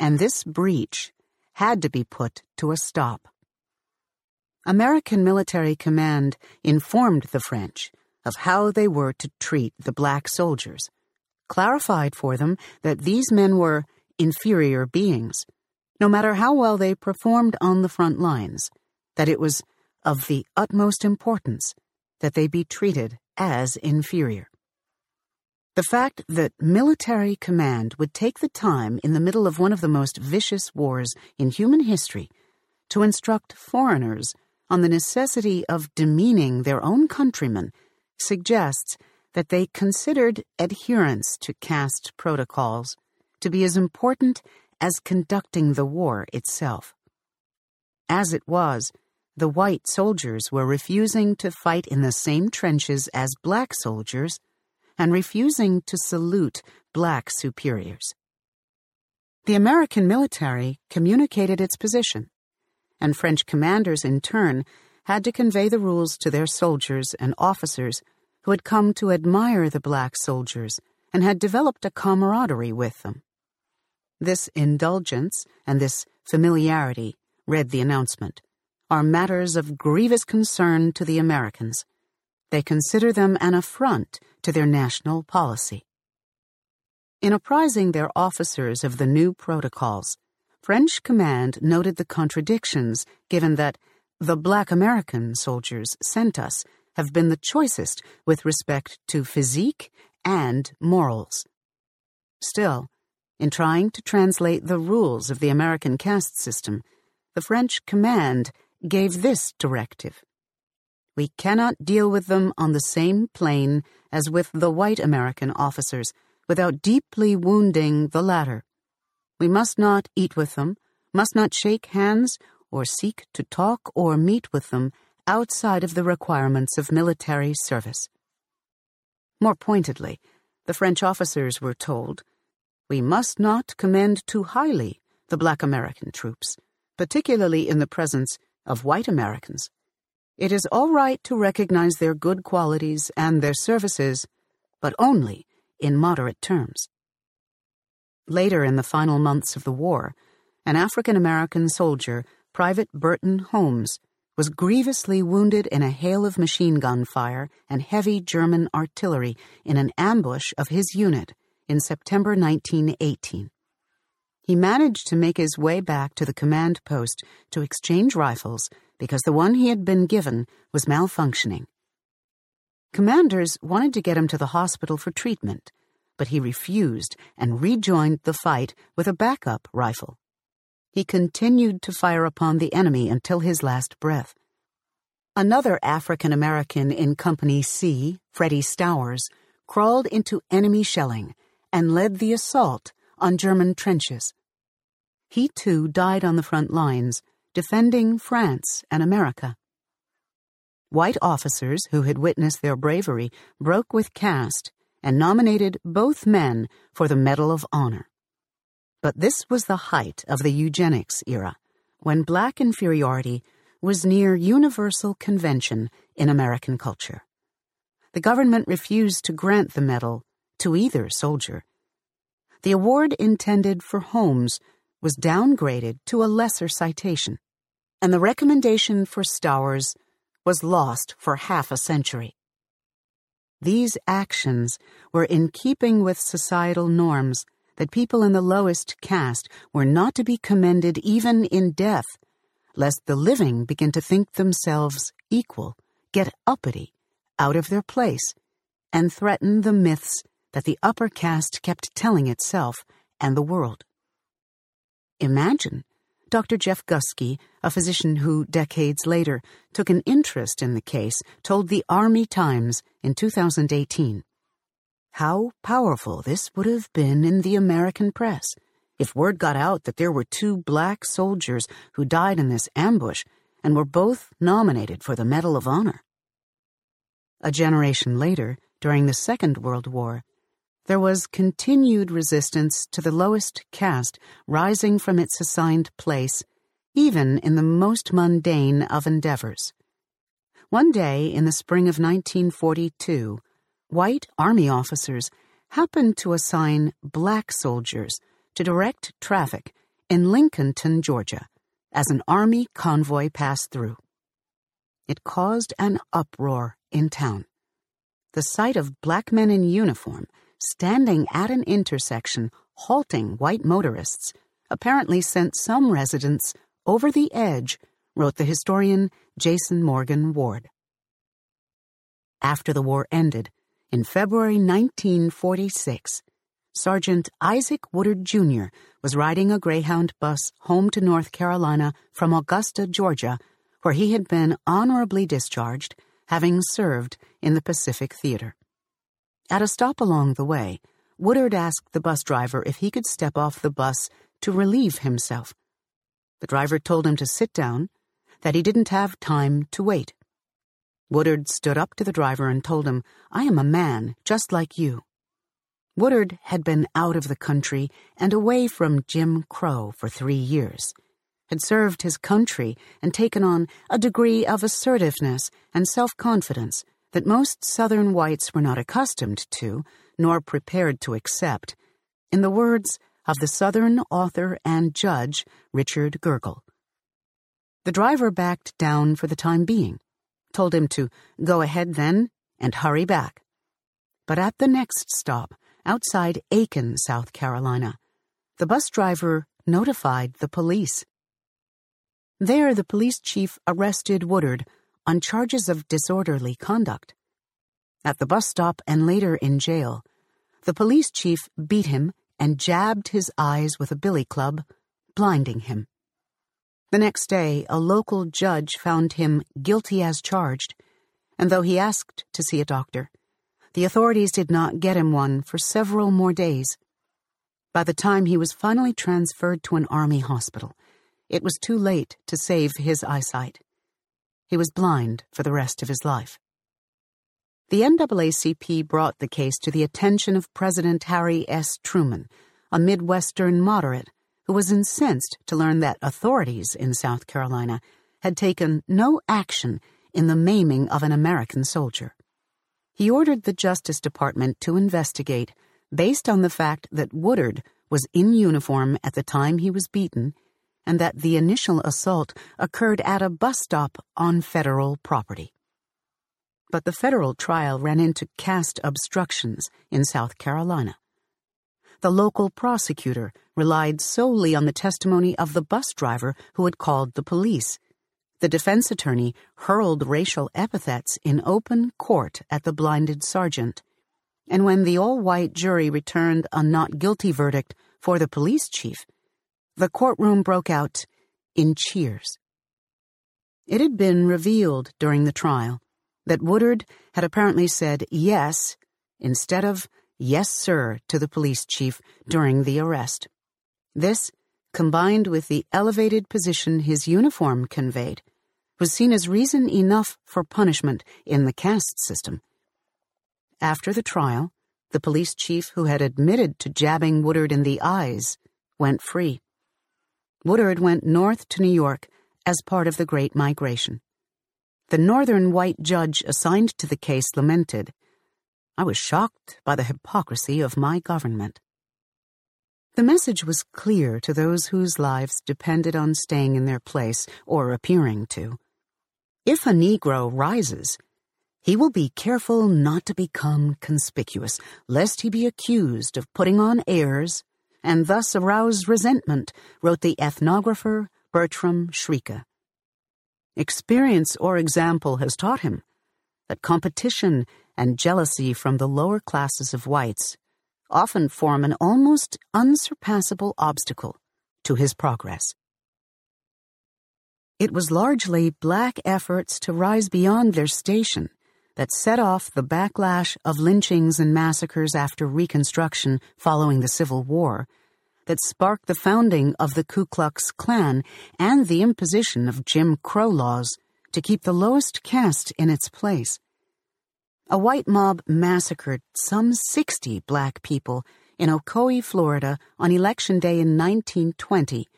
and this breach had to be put to a stop. American military command informed the French of how they were to treat the black soldiers clarified for them that these men were inferior beings, no matter how well they performed on the front lines, that it was of the utmost importance that they be treated as inferior. The fact that military command would take the time in the middle of one of the most vicious wars in human history to instruct foreigners on the necessity of demeaning their own countrymen suggests that they considered adherence to caste protocols to be as important as conducting the war itself. As it was, the white soldiers were refusing to fight in the same trenches as black soldiers and refusing to salute black superiors. The American military communicated its position, and French commanders in turn had to convey the rules to their soldiers and officers who had come to admire the black soldiers and had developed a camaraderie with them. This indulgence and this familiarity, read the announcement, are matters of grievous concern to the Americans. They consider them an affront to their national policy. In apprising their officers of the new protocols, French command noted the contradictions given that the black American soldiers sent us have been the choicest with respect to physique and morals. Still, in trying to translate the rules of the American caste system, the French command gave this directive. We cannot deal with them on the same plane as with the white American officers without deeply wounding the latter. We must not eat with them, must not shake hands, or seek to talk or meet with them outside of the requirements of military service. More pointedly, the French officers were told, We must not commend too highly the black American troops, particularly in the presence of white Americans. It is all right to recognize their good qualities and their services, but only in moderate terms. Later in the final months of the war, an African American soldier, Private Burton Holmes, was grievously wounded in a hail of machine gun fire and heavy German artillery in an ambush of his unit in September 1918. He managed to make his way back to the command post to exchange rifles because the one he had been given was malfunctioning. Commanders wanted to get him to the hospital for treatment, but he refused and rejoined the fight with a backup rifle he continued to fire upon the enemy until his last breath. Another African American in Company C, Freddie Stowers, crawled into enemy shelling and led the assault on German trenches. He too died on the front lines, defending France and America. White officers who had witnessed their bravery broke with caste and nominated both men for the Medal of Honor. But this was the height of the eugenics era, when black inferiority was near universal convention in American culture. The government refused to grant the medal to either soldier. The award intended for Holmes was downgraded to a lesser citation, and the recommendation for Stowers was lost for half a century. These actions were in keeping with societal norms that people in the lowest caste were not to be commended even in death, lest the living begin to think themselves equal, get uppity, out of their place, and threaten the myths that the upper caste kept telling itself and the world. Imagine Dr. Jeff Gusky, a physician who, decades later, took an interest in the case, told the Army Times in 2018 how powerful this would have been in the American press if word got out that there were two black soldiers who died in this ambush and were both nominated for the Medal of Honor. A generation later, during the Second World War, there was continued resistance to the lowest caste rising from its assigned place, even in the most mundane of endeavors. One day in the spring of 1942, white Army officers happened to assign black soldiers to direct traffic in Lincolnton, Georgia, as an Army convoy passed through. It caused an uproar in town. The sight of black men in uniform standing at an intersection, halting white motorists, apparently sent some residents over the edge, wrote the historian Jason Morgan Ward. After the war ended, in February 1946, Sergeant Isaac Woodard Jr. was riding a Greyhound bus home to North Carolina from Augusta, Georgia, where he had been honorably discharged, having served in the Pacific Theater. At a stop along the way, Woodard asked the bus driver if he could step off the bus to relieve himself. The driver told him to sit down, that he didn't have time to wait. Woodard stood up to the driver and told him, I am a man, just like you. Woodard had been out of the country and away from Jim Crow for three years, had served his country and taken on a degree of assertiveness and self confidence that most Southern whites were not accustomed to, nor prepared to accept, in the words of the Southern author and judge Richard Gergel. The driver backed down for the time being, told him to go ahead then and hurry back. But at the next stop, outside Aiken, South Carolina, the bus driver notified the police. There, the police chief arrested Woodard on charges of disorderly conduct. At the bus stop and later in jail, the police chief beat him and jabbed his eyes with a billy club, blinding him. The next day, a local judge found him guilty as charged, and though he asked to see a doctor, the authorities did not get him one for several more days. By the time he was finally transferred to an army hospital, it was too late to save his eyesight. He was blind for the rest of his life. The NAACP brought the case to the attention of President Harry S. Truman, a Midwestern moderate who was incensed to learn that authorities in South Carolina had taken no action in the maiming of an American soldier he ordered the Justice Department to investigate based on the fact that Woodard was in uniform at the time he was beaten and that the initial assault occurred at a bus stop on federal property. But the federal trial ran into caste obstructions in South Carolina. The local prosecutor relied solely on the testimony of the bus driver who had called the police the defense attorney hurled racial epithets in open court at the blinded sergeant. And when the all white jury returned a not guilty verdict for the police chief, the courtroom broke out in cheers. It had been revealed during the trial that Woodard had apparently said yes instead of yes, sir, to the police chief during the arrest. This combined with the elevated position his uniform conveyed, was seen as reason enough for punishment in the caste system. After the trial, the police chief who had admitted to jabbing Woodard in the eyes went free. Woodard went north to New York as part of the Great Migration. The northern white judge assigned to the case lamented, I was shocked by the hypocrisy of my government. The message was clear to those whose lives depended on staying in their place or appearing to. If a Negro rises, he will be careful not to become conspicuous, lest he be accused of putting on airs and thus arouse resentment, wrote the ethnographer Bertram Schrieke. Experience or example has taught him that competition and jealousy from the lower classes of whites often form an almost unsurpassable obstacle to his progress. It was largely black efforts to rise beyond their station that set off the backlash of lynchings and massacres after Reconstruction following the Civil War, that sparked the founding of the Ku Klux Klan and the imposition of Jim Crow laws to keep the lowest caste in its place. a white mob massacred some 60 black people in Ocoee, Florida on Election Day in 1920,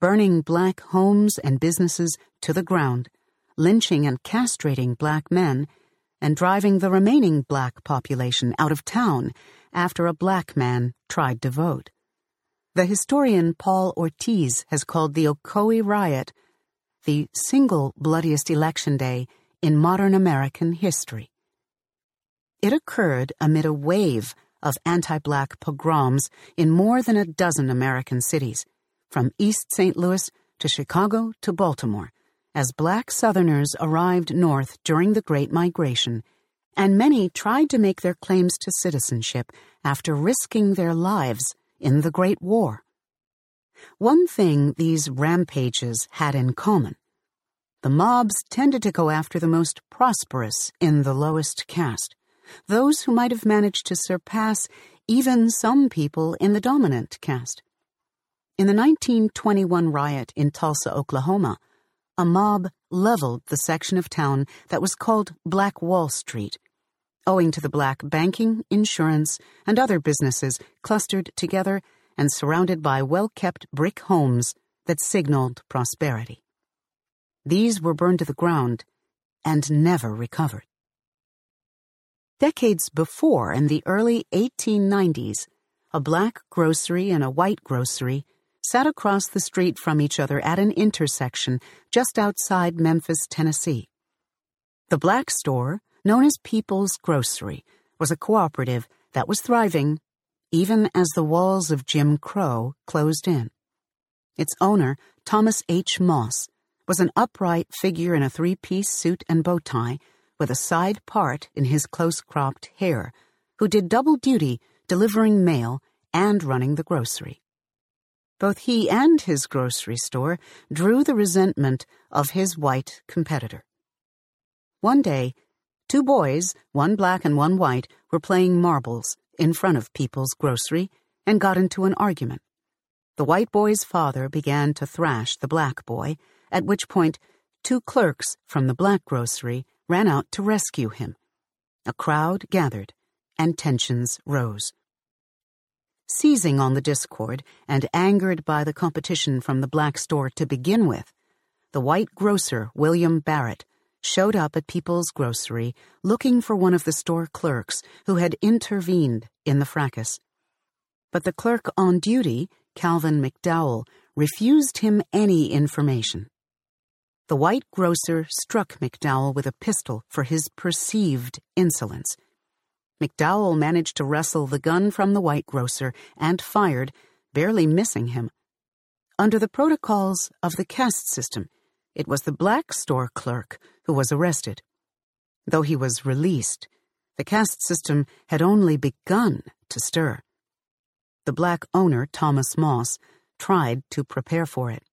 burning black homes and businesses to the ground, lynching and castrating black men, and driving the remaining black population out of town after a black man tried to vote. The historian Paul Ortiz has called the Ocoee riot the single bloodiest election day in modern American history. It occurred amid a wave of anti black pogroms in more than a dozen American cities, from East St. Louis to Chicago to Baltimore, as black Southerners arrived north during the Great Migration, and many tried to make their claims to citizenship after risking their lives in the Great War. One thing these rampages had in common the mobs tended to go after the most prosperous in the lowest caste, those who might have managed to surpass even some people in the dominant caste. In the 1921 riot in Tulsa, Oklahoma, a mob leveled the section of town that was called Black Wall Street, owing to the black banking, insurance, and other businesses clustered together and surrounded by well kept brick homes that signaled prosperity. These were burned to the ground and never recovered. Decades before, in the early 1890s, a black grocery and a white grocery sat across the street from each other at an intersection just outside Memphis, Tennessee. The black store, known as People's Grocery, was a cooperative that was thriving even as the walls of Jim Crow closed in. Its owner, Thomas H. Moss, was an upright figure in a three piece suit and bow tie with a side part in his close cropped hair, who did double duty delivering mail and running the grocery. Both he and his grocery store drew the resentment of his white competitor. One day, two boys, one black and one white, were playing marbles in front of People's Grocery and got into an argument. The white boy's father began to thrash the black boy, at which point two clerks from the black grocery ran out to rescue him. A crowd gathered, and tensions rose. Seizing on the discord and angered by the competition from the black store to begin with, the white grocer, William Barrett, showed up at People's Grocery looking for one of the store clerks who had intervened in the fracas. But the clerk on duty, Calvin McDowell, refused him any information. The white grocer struck McDowell with a pistol for his perceived insolence. McDowell managed to wrestle the gun from the white grocer and fired, barely missing him. Under the protocols of the caste system, it was the black store clerk who was arrested. Though he was released, the caste system had only begun to stir. The black owner, Thomas Moss, tried to prepare for it.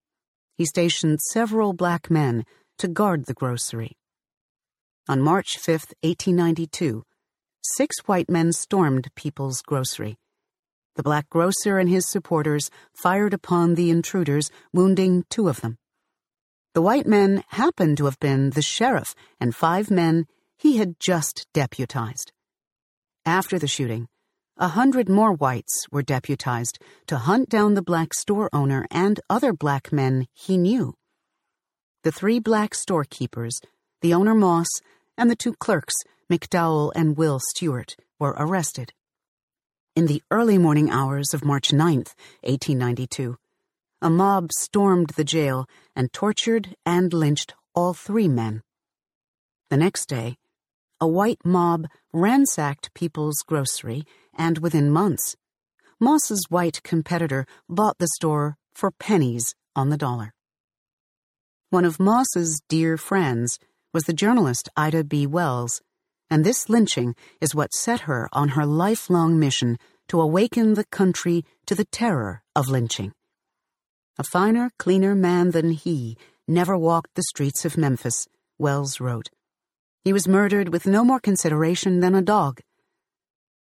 He stationed several black men to guard the grocery. On March 5, 1892, six white men stormed People's Grocery. The black grocer and his supporters fired upon the intruders, wounding two of them. The white men happened to have been the sheriff and five men he had just deputized. After the shooting, a hundred more whites were deputized to hunt down the black store owner and other black men he knew. The three black storekeepers, the owner Moss, and the two clerks, McDowell and Will Stewart, were arrested. In the early morning hours of March 9th, 1892, a mob stormed the jail and tortured and lynched all three men. The next day, a white mob ransacked People's Grocery, and within months, Moss's white competitor bought the store for pennies on the dollar. One of Moss's dear friends was the journalist Ida B. Wells, and this lynching is what set her on her lifelong mission to awaken the country to the terror of lynching. A finer, cleaner man than he never walked the streets of Memphis, Wells wrote. He was murdered with no more consideration than a dog.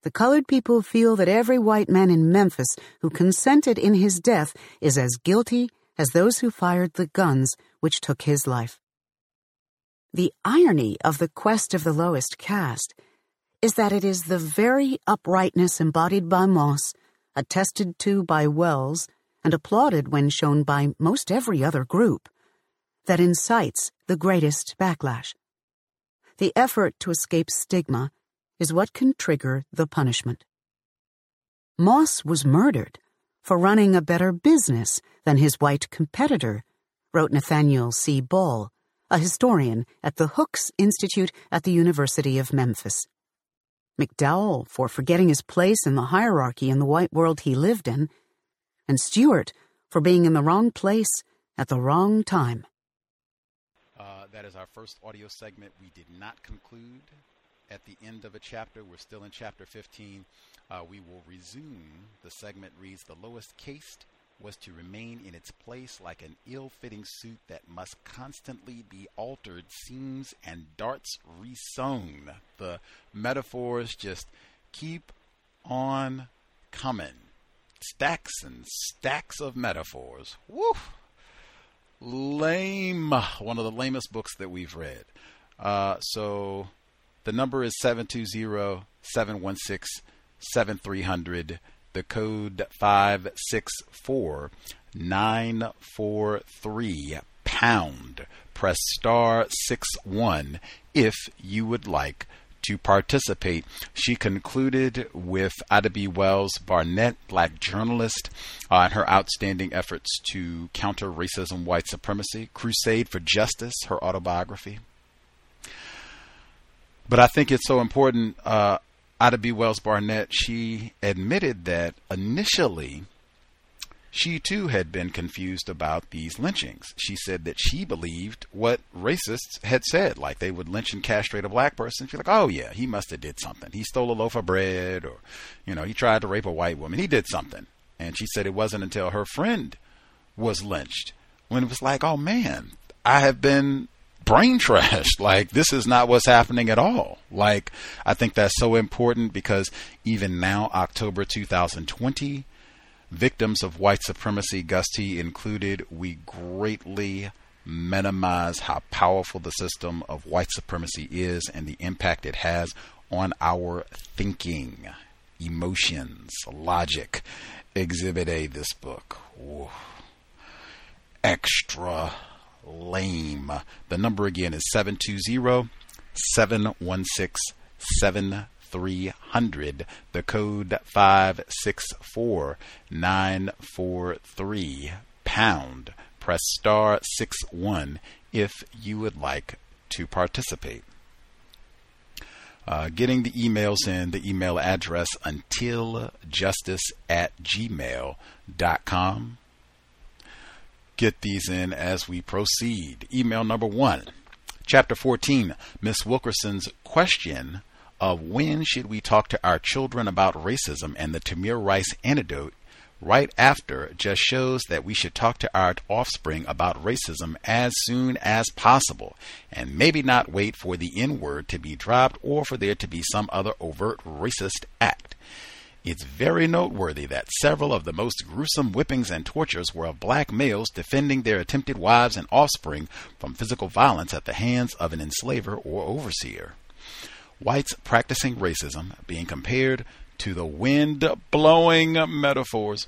The colored people feel that every white man in Memphis who consented in his death is as guilty as those who fired the guns which took his life. The irony of the quest of the lowest caste is that it is the very uprightness embodied by Moss, attested to by Wells, and applauded when shown by most every other group, that incites the greatest backlash. The effort to escape stigma is what can trigger the punishment. Moss was murdered for running a better business than his white competitor, wrote Nathaniel C. Ball, a historian at the Hooks Institute at the University of Memphis. McDowell for forgetting his place in the hierarchy in the white world he lived in, and Stewart for being in the wrong place at the wrong time. Uh, that is our first audio segment. We did not conclude at the end of a chapter. We're still in chapter 15. Uh, we will resume. The segment reads The lowest caste was to remain in its place like an ill fitting suit that must constantly be altered, seams and darts resewn. The metaphors just keep on coming. Stacks and stacks of metaphors. Woo! Lame. One of the lamest books that we've read. Uh, so the number is 720 716 7300 the code 564943 pound. Press star 61 if you would like to participate. She concluded with Ida B. Wells Barnett, black journalist, uh, and her outstanding efforts to counter racism, white supremacy, Crusade for Justice, her autobiography. But I think it's so important. Uh, Ida B. Wells Barnett, she admitted that initially she too had been confused about these lynchings. She said that she believed what racists had said, like they would lynch and castrate a black person. She's like, oh yeah, he must have did something. He stole a loaf of bread, or you know, he tried to rape a white woman. He did something. And she said it wasn't until her friend was lynched when it was like, oh man, I have been brain trashed. [laughs] Like this is not what's happening at all. Like I think that's so important because even now, October 2020, victims of white supremacy, Gusky included, we greatly minimize how powerful the system of white supremacy is and the impact it has on our thinking, emotions, logic. Exhibit A, this book. Ooh. Extra lame. The number again is 720 716 7300. The code 564943 pound. Press star 61 if you would like to participate. Uh, getting the emails in, the email address untiljustice at gmail.com get these in as we proceed. Email number one, chapter 14, Miss Wilkerson's question of when should we talk to our children about racism and the Tamir Rice antidote right after just shows that we should talk to our offspring about racism as soon as possible and maybe not wait for the N word to be dropped or for there to be some other overt racist act. It's very noteworthy that several of the most gruesome whippings and tortures were of black males defending their attempted wives and offspring from physical violence at the hands of an enslaver or overseer. Whites practicing racism being compared to the wind blowing metaphors.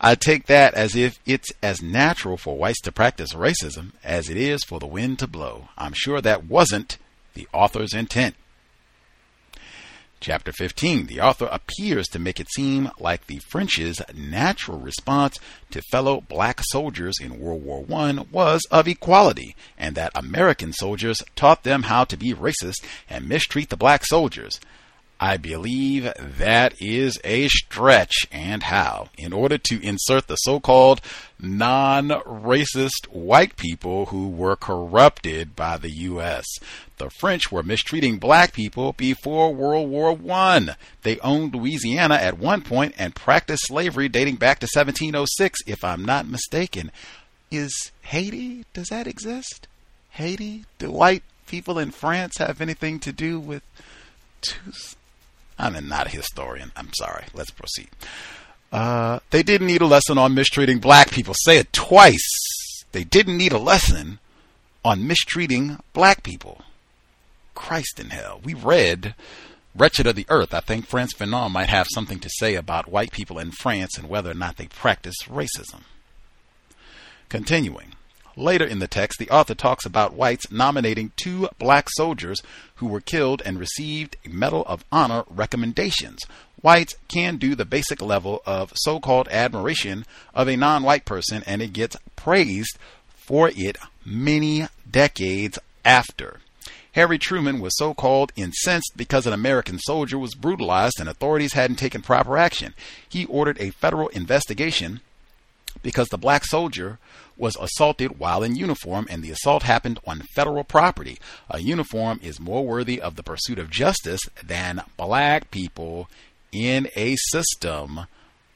I take that as if it's as natural for whites to practice racism as it is for the wind to blow. I'm sure that wasn't the author's intent. Chapter 15. The author appears to make it seem like the French's natural response to fellow black soldiers in World War I was of equality, and that American soldiers taught them how to be racist and mistreat the black soldiers. I believe that is a stretch, and how, in order to insert the so called non racist white people who were corrupted by the U.S. The French were mistreating black people before World War I. They owned Louisiana at one point and practiced slavery dating back to 1706, if I'm not mistaken. Is Haiti, does that exist? Haiti? Do white people in France have anything to do with. I'm not a historian. I'm sorry. Let's proceed. Uh, they didn't need a lesson on mistreating black people. Say it twice. They didn't need a lesson on mistreating black people. Christ in hell. We read Wretched of the Earth, I think Frantz Fanon might have something to say about white people in France and whether or not they practice racism. Continuing. Later in the text, the author talks about whites nominating two black soldiers who were killed and received Medal of Honor recommendations. Whites can do the basic level of so called admiration of a non white person, and it gets praised for it many decades after. Harry Truman was so called incensed because an American soldier was brutalized and authorities hadn't taken proper action. He ordered a federal investigation because the black soldier was assaulted while in uniform and the assault happened on federal property. A uniform is more worthy of the pursuit of justice than black people in a system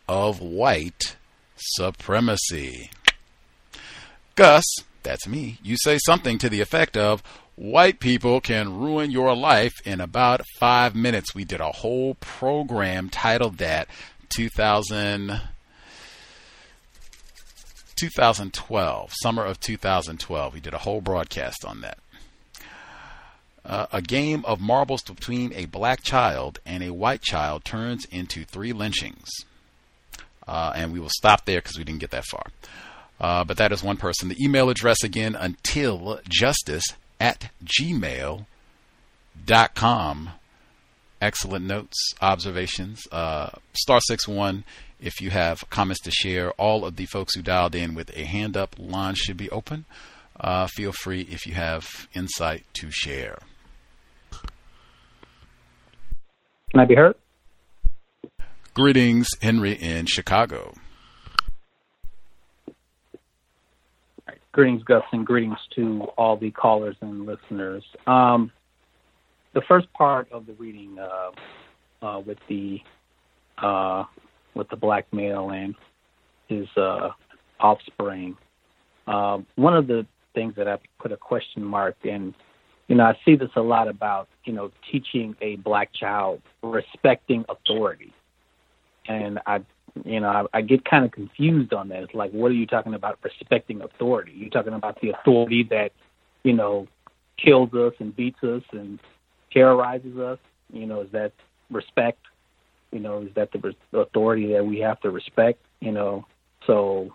of white supremacy. Gus, that's me, you say something to the effect of, White people can ruin your life in about five minutes. We did a whole program titled that 2000. 2012, summer of 2012. We did a whole broadcast on that. Uh, a game of marbles between a black child and a white child turns into three lynchings. Uh, and we will stop there because we didn't get that far. Uh, but that is one person. The email address again, until justice at gmail.com. Excellent notes, observations. Uh, star six one if you have comments to share, all of the folks who dialed in with a hand up line should be open. Uh, feel free if you have insight to share. Can I be heard? Greetings, Henry in Chicago. Right. Greetings, Gus, and greetings to all the callers and listeners. Um, the first part of the reading uh, uh, with the uh, with the black male and his uh, offspring. Uh, one of the things that I put a question mark in, you know, I see this a lot about, you know, teaching a black child respecting authority. And I, you know, I, I get kind of confused on that. It's like, what are you talking about respecting authority? You're talking about the authority that, you know, kills us and beats us and terrorizes us. You know, is that respect? You know, is that the authority that we have to respect? You know, so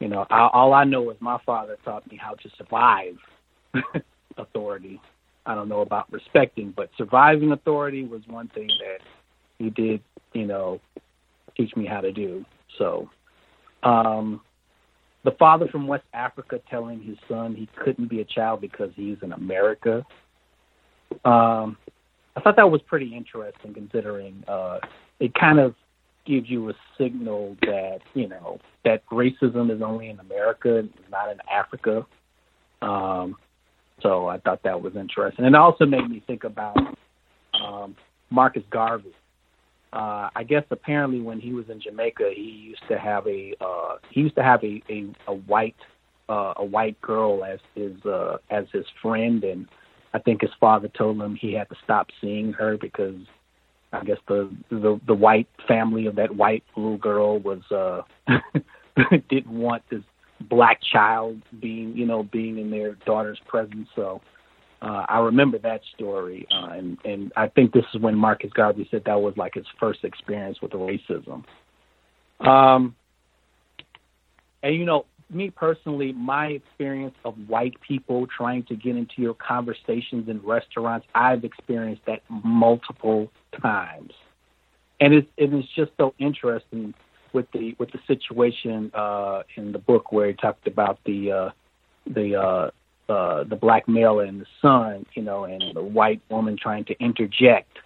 you know, I, all I know is my father taught me how to survive [laughs] authority. I don't know about respecting, but surviving authority was one thing that he did, you know, teach me how to do. So, um, the father from West Africa telling his son he couldn't be a child because he's in America. Um, I thought that was pretty interesting, considering uh, it kind of gives you a signal that you know that racism is only in America, not in Africa. Um, so I thought that was interesting, and it also made me think about um, Marcus Garvey. Uh, I guess apparently when he was in Jamaica, he used to have a uh, he used to have a a, a white uh, a white girl as his uh, as his friend, and I think his father told him he had to stop seeing her because I guess the the the white family of that white little girl was uh [laughs] didn't want this black child being you know being in their daughter's presence. So uh I remember that story uh and and I think this is when Marcus Garvey said that was like his first experience with racism. Um and you know me personally, my experience of white people trying to get into your conversations in restaurants, I've experienced that multiple times, and it's it is just so interesting with the with the situation uh, in the book where he talked about the uh, the uh, uh, the black male and the son, you know, and the white woman trying to interject,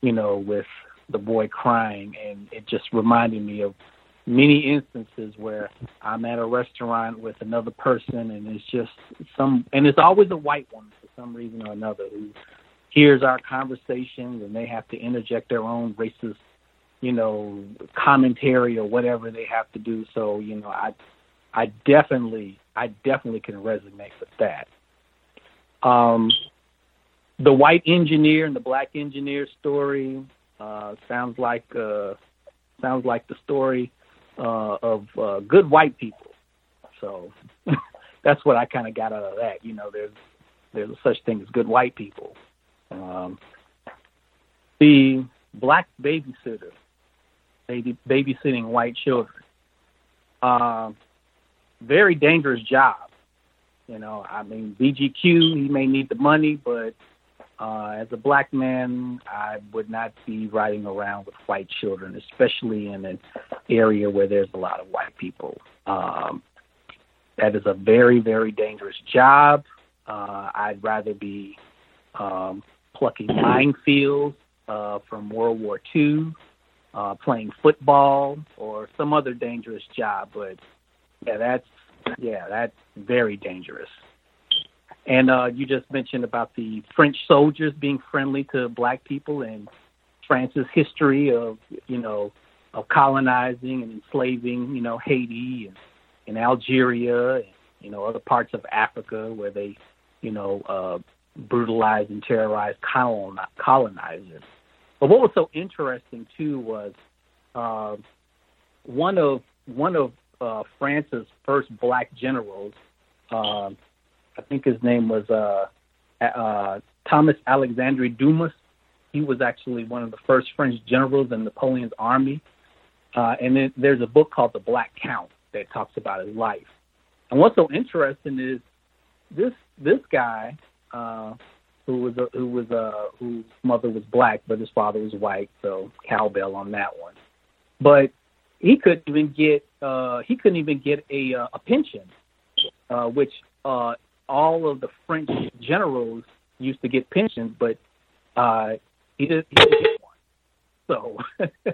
you know, with the boy crying, and it just reminded me of many instances where I'm at a restaurant with another person and it's just some and it's always a white woman for some reason or another who hears our conversations and they have to interject their own racist, you know, commentary or whatever they have to do. So, you know, I I definitely I definitely can resonate with that. Um the white engineer and the black engineer story uh sounds like uh sounds like the story uh, of uh, good white people. So [laughs] that's what I kind of got out of that. You know, there's there's such thing as good white people. Um, the black babysitter, baby, babysitting white children. Uh, very dangerous job. You know, I mean, BGQ, he may need the money, but uh, as a black man, I would not be riding around with white children, especially in an area where there's a lot of white people. Um, that is a very, very dangerous job. Uh, I'd rather be um, plucking [clears throat] minefields uh, from World War II, uh, playing football, or some other dangerous job. But yeah, that's yeah, that's very dangerous. And uh, you just mentioned about the French soldiers being friendly to black people and France's history of you know of colonizing and enslaving you know Haiti and, and Algeria and you know other parts of Africa where they you know uh, brutalized and terrorized colon- colonizers. But what was so interesting too was uh, one of one of uh, France's first black generals. Uh, I think his name was uh, uh, Thomas Alexandre Dumas. He was actually one of the first French generals in Napoleon's army. Uh, and then there's a book called The Black Count that talks about his life. And what's so interesting is this this guy uh, who was a, who was uh, whose mother was black, but his father was white, so cowbell on that one. But he couldn't even get uh, he couldn't even get a uh, a pension, uh, which uh, all of the French generals used to get pensions, but uh, he didn't, he didn't get one. So, [laughs]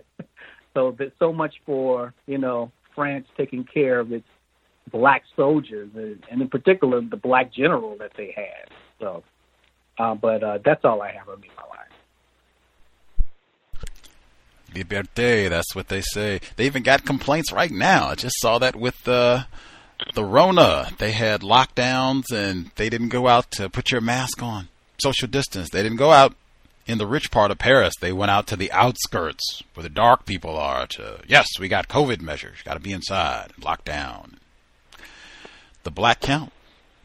so that so much for you know France taking care of its black soldiers, and in particular the black general that they had. So, uh, but uh, that's all I have on me, my life. Liberté, that's what they say. They even got complaints right now. I just saw that with the the Rona. They had lockdowns and they didn't go out to put your mask on. Social distance. They didn't go out in the rich part of Paris. They went out to the outskirts where the dark people are to yes, we got COVID measures. Gotta be inside, locked down. The black count.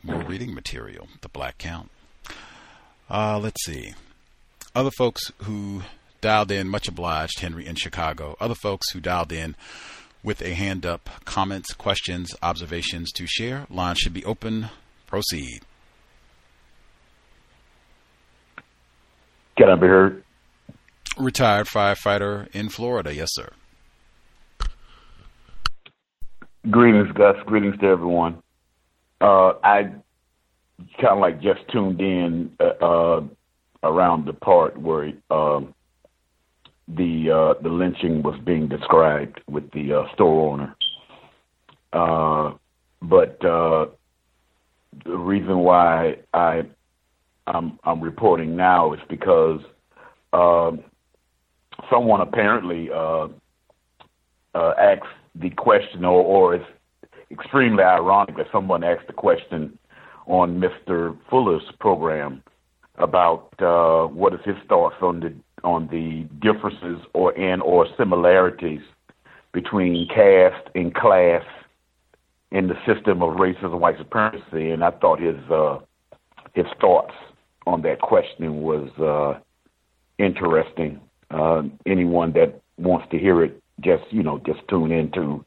More reading material. The black count. Uh, let's see. Other folks who dialed in, much obliged, Henry in Chicago. Other folks who dialed in with a hand up, comments, questions, observations to share. Line should be open. Proceed. Can I be heard? Retired firefighter in Florida. Yes, sir. Greetings, Gus. Greetings to everyone. Uh, I kind of like just tuned in uh, uh, around the part where um, the uh, the lynching was being described with the uh, store owner. Uh, but uh, the reason why I I'm, I'm reporting now is because uh, someone apparently uh, uh, asked the question, or, or it's extremely ironic that someone asked the question on Mr. Fuller's program about what is his thoughts on the on the differences or and or similarities between caste and class in the system of racism and white supremacy, and I thought his uh, his thoughts on that question was uh, interesting. Uh, anyone that wants to hear it, just you know, just tune into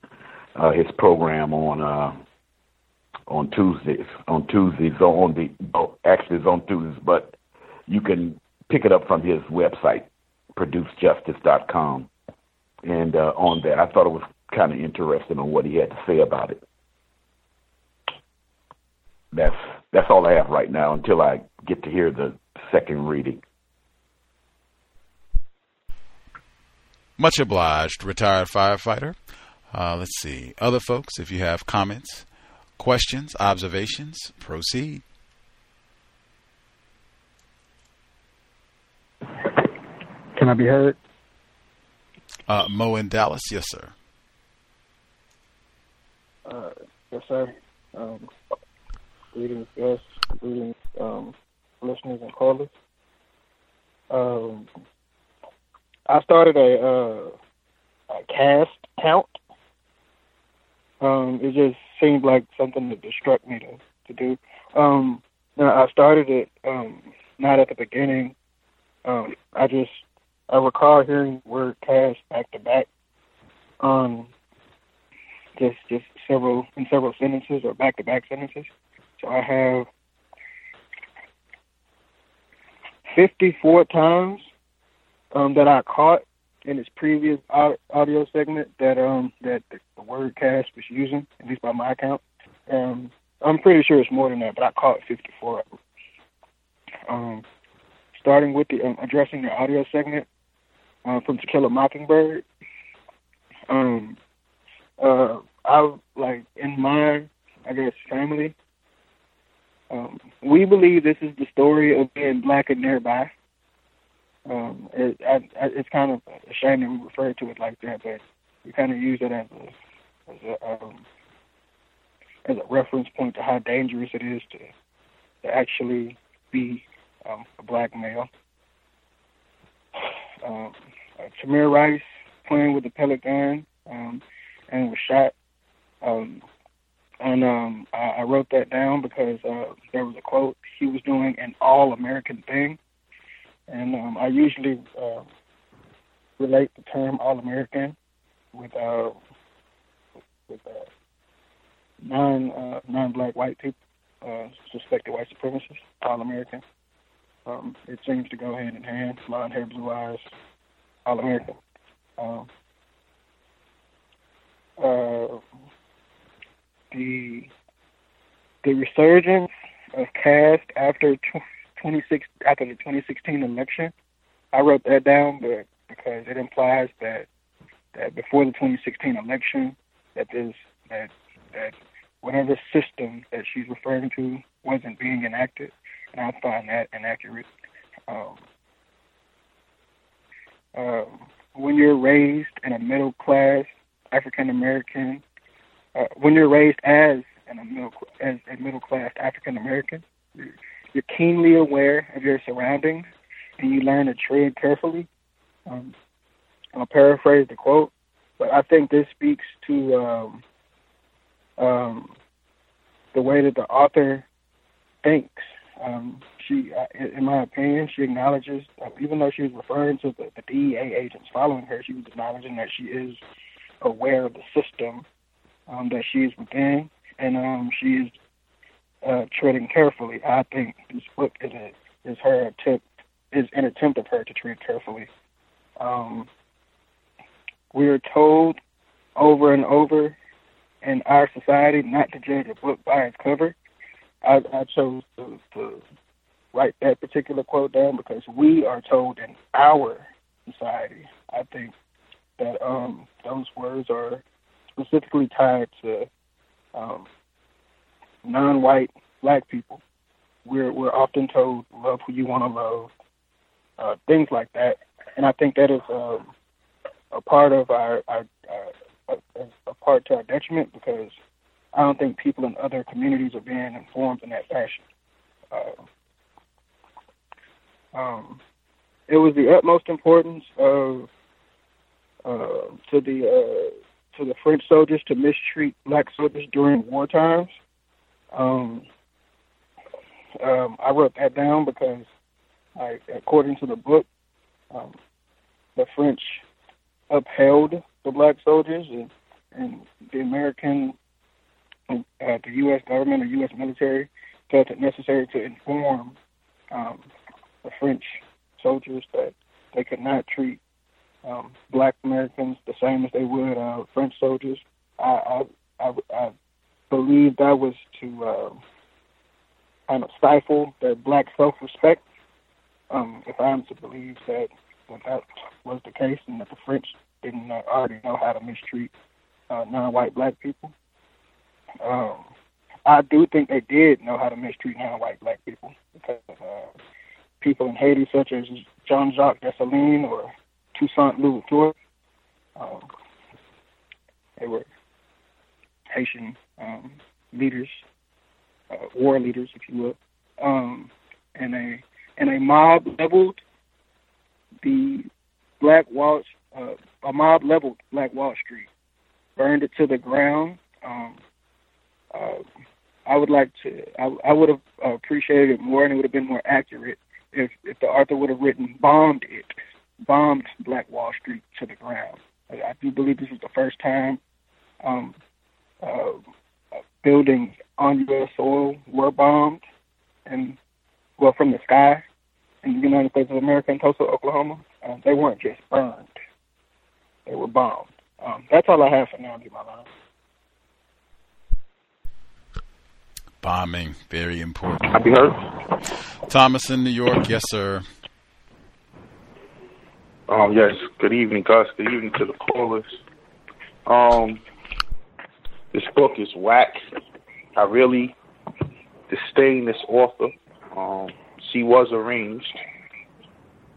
uh, his program on uh, on Tuesdays. On Tuesdays, on the oh, actually it's on Tuesdays, but you can pick it up from his website, producejustice.com. And uh, on that, I thought it was kind of interesting on what he had to say about it. That's that's all I have right now until I get to hear the second reading. Much obliged, retired firefighter. Uh, let's see. Other folks, if you have comments, questions, observations, proceed. Can I be heard? Uh, Mo in Dallas, yes, sir. Uh, yes, sir. Um, greetings, guests. Greetings, um, listeners and callers. Um, I started a, uh, a caste count. Um, it just seemed like something that distract me to, to do. Um, I started it um, not at the beginning. Um, I just I recall hearing word caste back to back on just just several in several sentences or back to back sentences. So I have fifty four times um, that I caught in its previous audio segment that um that the word caste was using, at least by my account. Um, I'm pretty sure it's more than that, but I caught 54. Um, starting with the um, addressing the audio segment uh, from To Kill a Mockingbird. Um, uh, I like in my, I guess, family. Um, we believe this is the story of being black and nearby. Um, it, I, I, it's kind of a shame that we refer to it like that, but we kind of use it as a, as a um, as a reference point to how dangerous it is to to actually be um, a black male. [sighs] Um, uh, Tamir Rice playing with the pellet gun um, and was shot. Um, and um, I, I wrote that down because uh, there was a quote he was doing an all-American thing, and um, I usually uh, relate the term all-American with uh, with uh, non uh, non-black white people, uh, suspected white supremacists, all-American. Um, it seems to go hand in hand. Blonde hair, blue eyes, all American. Um, uh, the the resurgence of caste after 26 after the 2016 election. I wrote that down, but because it implies that that before the 2016 election, that this that that whatever system that she's referring to wasn't being enacted, and I find that inaccurate. Um, uh, when you're raised in a middle class African American, uh, when you're raised as in a middle as a middle class African American, you're keenly aware of your surroundings, and you learn to tread carefully. Um, I'll paraphrase the quote, but I think this speaks to um, um, the way that the author thinks um, she, uh, in my opinion, she acknowledges, even though she was referring to the, the DEA agents following her, she was acknowledging that she is aware of the system um, that she is within, and um, she is uh, treading carefully. I think this book is a, is her attempt is an attempt of her to tread carefully. Um, we are told over and over in our society not to judge a book by its cover. I, I chose to write that particular quote down because we are told in our society. I think that um, those words are specifically tied to um, non-white black people. We're we're often told love who you want to love, uh, things like that, and I think that is um, a part of our, our, our a, a part to our detriment because I don't think people in other communities are being informed in that fashion. Uh, um, it was the utmost importance of uh, to the uh, to the French soldiers to mistreat black soldiers during war times. Um, um, I wrote that down because, I, according to the book, um, the French upheld the black soldiers and, and the American uh, the U.S. government or U.S. military felt it necessary to inform um, the French soldiers that they could not treat um, black Americans the same as they would uh, French soldiers. I, I, I, I believe that was to uh, kind of stifle their black self-respect. Um, if I'm to believe that, that was the case and that the French didn't uh, already know how to mistreat uh, non-white black people. Um, I do think they did know how to mistreat non-white black people because uh, people in Haiti, such as Jean Jacques Dessalines or Toussaint Louverture, um, they were Haitian um, leaders, uh, war leaders, if you will, um, and a and a mob leveled the Black Wall, uh, a mob leveled Black Wall Street, burned it to the ground. Um, uh, I would like to. I, I would have appreciated it more, and it would have been more accurate if if the author would have written "bombed it," bombed Black Wall Street to the ground. I, I do believe this was the first time um, uh, buildings on U.S. soil were bombed, and well, from the sky in the United States of America in Tulsa, Oklahoma. Um, they weren't just burned; they were bombed. Um, that's all I have for now, my line. Bombing, very important. Happy heard. Thomas in New York, yes, sir. Um, yes. Good evening, Gus. Good evening to the callers. Um, this book is whack. I really disdain this author. Um, she was arranged.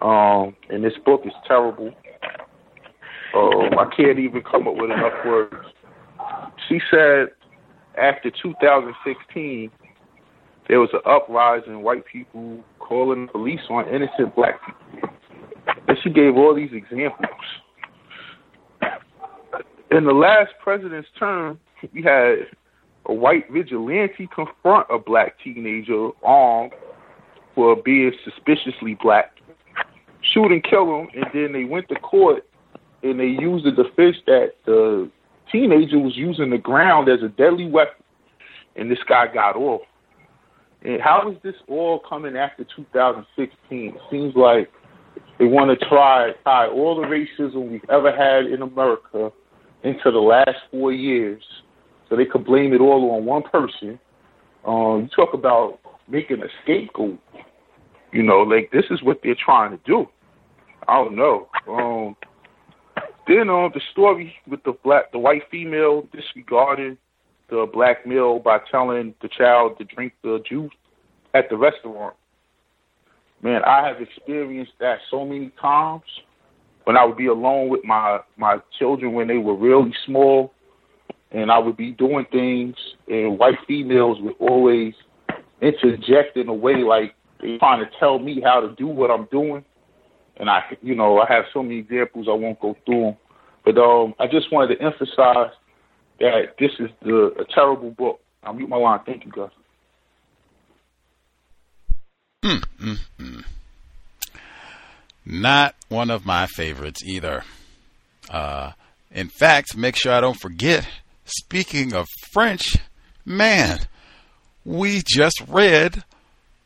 Um, and this book is terrible. Um, I can't even come up with enough words. She said after 2016, there was an uprising, white people calling the police on innocent black people. And she gave all these examples. In the last president's term, we had a white vigilante confront a black teenager armed for being suspiciously black, shoot and kill him, and then they went to court and they used the defense that the teenager was using the ground as a deadly weapon, and this guy got off. And how is this all coming after 2016? It seems like they want to try tie all the racism we've ever had in America into the last four years, so they could blame it all on one person. Um, you talk about making a scapegoat. You know, like this is what they're trying to do. I don't know. Um, then um, the story with the black, the white female disregarding the black male by telling the child to drink the juice at the restaurant. Man, I have experienced that so many times when I would be alone with my my children when they were really small, and I would be doing things, and white females would always interject in a way like they trying to tell me how to do what I'm doing. And I, you know, I have so many examples. I won't go through them, but um, I just wanted to emphasize that this is the, a terrible book. I'll mute my line. Thank you, guys. Mm, mm, mm. Not one of my favorites either. Uh, in fact, make sure I don't forget. Speaking of French, man, we just read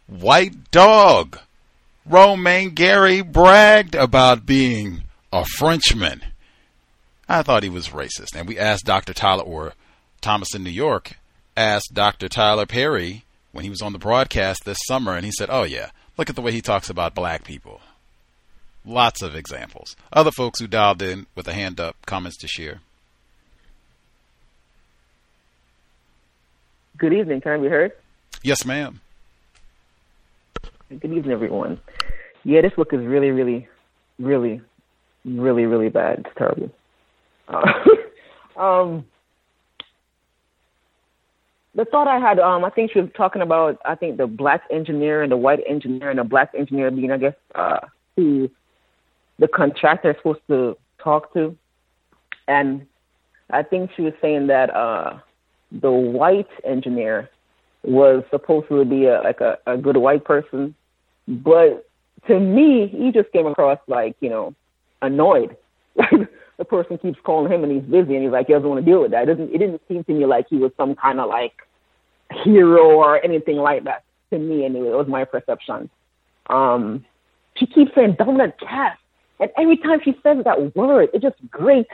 White Dog. Romain Gary bragged about being a Frenchman. I thought he was racist. And we asked Dr. Tyler, or Thomas in New York, asked Dr. Tyler Perry when he was on the broadcast this summer, and he said, Oh, yeah, look at the way he talks about black people. Lots of examples. Other folks who dialed in with a hand up, comments to share. Good evening. Can I be heard? Yes, ma'am. Good evening, everyone. Yeah, this book is really, really, really, really, really bad. It's terrible. Uh, [laughs] um, the thought I had, um, I think she was talking about, I think the black engineer and the white engineer and the black engineer being, I guess, uh, who the contractor is supposed to talk to. And I think she was saying that uh, the white engineer was supposed to be a, like a, a good white person, but to me, he just came across like you know annoyed. [laughs] Like the person keeps calling him and he's busy and he's like he doesn't want to deal with that. It doesn't it didn't seem to me like he was some kind of like hero or anything like that to me anyway. It was my perception. Um, she keeps saying dominant caste and every time she says that word, it just grates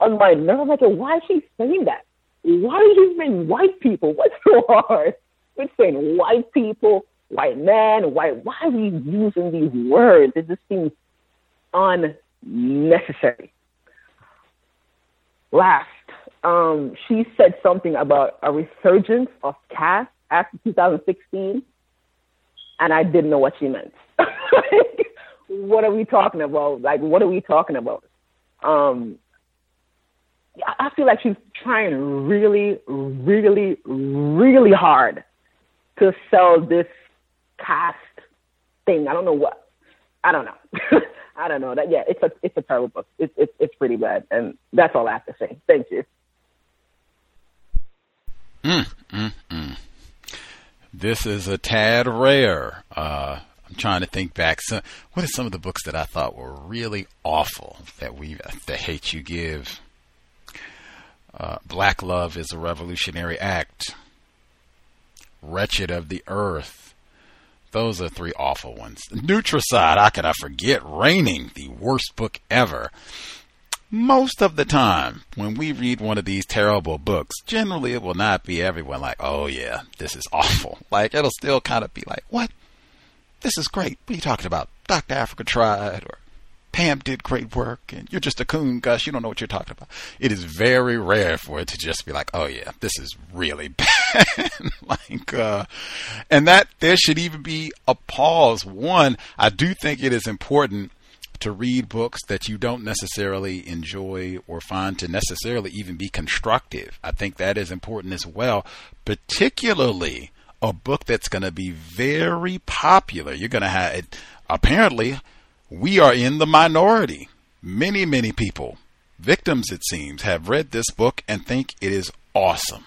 on my nerve. I'm like, why is she saying that? Why are you saying white people? What's so hard? We're saying white people, white men, white. Why are we using these words? It just seems unnecessary. Last, um, she said something about a resurgence of caste after 2016, and I didn't know what she meant. [laughs] what are we talking about? Like, what are we talking about? Um, I feel like she's trying really, really, really hard to sell this caste thing. I don't know what. I don't know. [laughs] I don't know. That yeah, it's a it's a terrible book. It's it's it's pretty bad, and that's all I have to say. Thank you. Mm, mm, mm. This is a tad rare. Uh, I'm trying to think back. So, what are some of the books that I thought were really awful that we the hate you give? Uh, Black Love is a revolutionary act. Wretched of the Earth. Those are three awful ones. Nutricide, how could I forget? Raining, the worst book ever. Most of the time, when we read one of these terrible books, generally it will not be everyone like, oh yeah, this is awful. [laughs] Like, it'll still kind of be like, what? This is great. What are you talking about? Dr. Afrika tried, or Pam did great work, and you're just a coon, Gus. You don't know what you're talking about. It is very rare for it to just be like, oh yeah, this is really [laughs] bad. like, uh, and that there should even be a pause. One, I do think it is important to read books that you don't necessarily enjoy or find to necessarily even be constructive. I think that is important as well, particularly a book that's going to be very popular. You're going to have it. Apparently, we are in the minority. Many, many people, victims it seems, have read this book and think it is awesome.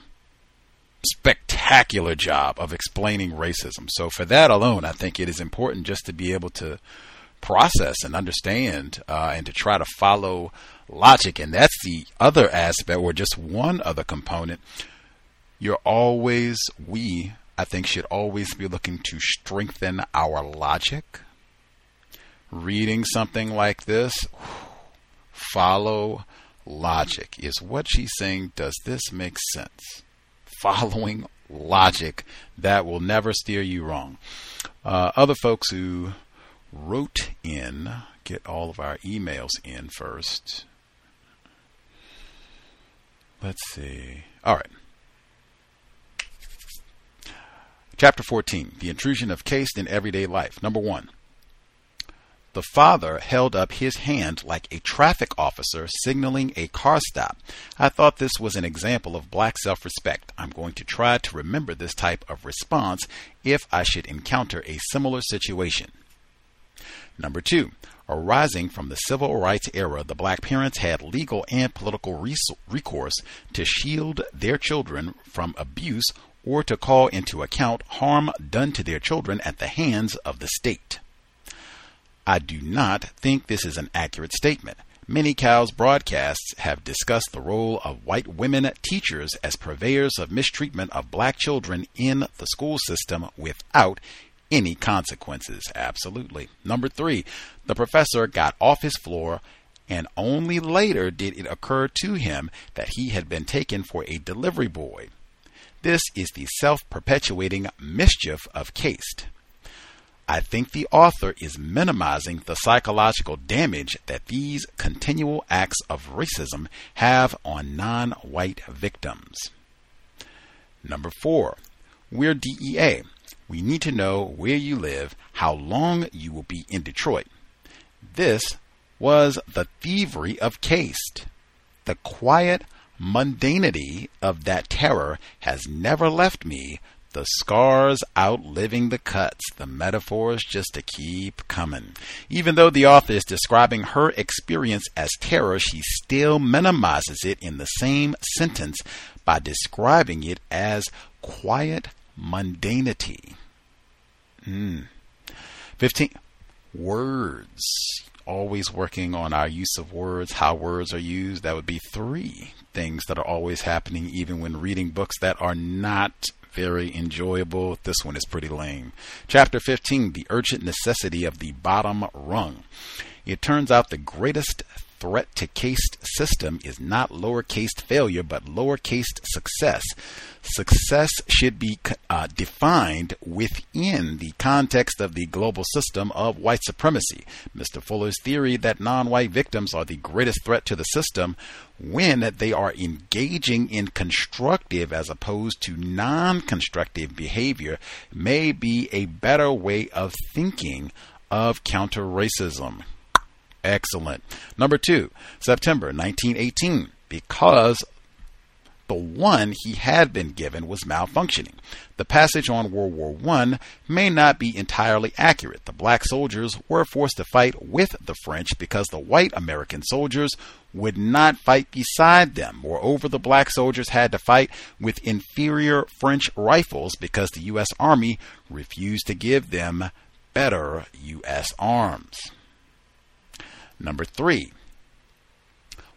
Spectacular job of explaining racism. So, for that alone, I think it is important just to be able to process and understand uh, and to try to follow logic. And that's the other aspect, or just one other component. You're always, we I think should always be looking to strengthen our logic. Reading something like this, follow logic. Is what she's saying, does this make sense? Following logic that will never steer you wrong. Uh, other folks who wrote in, get all of our emails in first. Let's see. All right. Chapter 14 The Intrusion of Caste in Everyday Life. Number one. The father held up his hand like a traffic officer signaling a car stop. I thought this was an example of black self respect. I'm going to try to remember this type of response if I should encounter a similar situation. Number two, arising from the civil rights era, the black parents had legal and political recourse to shield their children from abuse or to call into account harm done to their children at the hands of the state. I do not think this is an accurate statement. Many C.O.W.S broadcasts have discussed the role of white women teachers as purveyors of mistreatment of black children in the school system without any consequences. Absolutely. Number three, the professor got off his floor and only later did it occur to him that he had been taken for a delivery boy. This is the self perpetuating mischief of caste. I think the author is minimizing the psychological damage that these continual acts of racism have on non white victims. Number four, we're DEA. We need to know where you live, how long you will be in Detroit. This was the thievery of caste. The quiet, mundanity of that terror has never left me, the scars outliving the cuts, the metaphors just to keep coming. Even though the author is describing her experience as terror, she still minimizes it in the same sentence by describing it as quiet mundanity. Mm. 15. Words always working on our use of words, how words are used. That would be three things that are always happening, even when reading books that are not very enjoyable. This one is pretty lame. Chapter 15 The Urgent Necessity of the Bottom Rung. It turns out the greatest threat to caste system is not lower caste failure, but lower caste success. Success should be uh, defined within the context of the global system of white supremacy. Mr. Fuller's theory that non white victims are the greatest threat to the system when they are engaging in constructive as opposed to non constructive behavior may be a better way of thinking of counter racism. Excellent. Number two, September 1918, because the one he had been given was malfunctioning. The passage on World War I may not be entirely accurate. The black soldiers were forced to fight with the French because the white American soldiers would not fight beside them. Moreover, the black soldiers had to fight with inferior French rifles because the U.S. Army refused to give them better U.S. arms. Number three,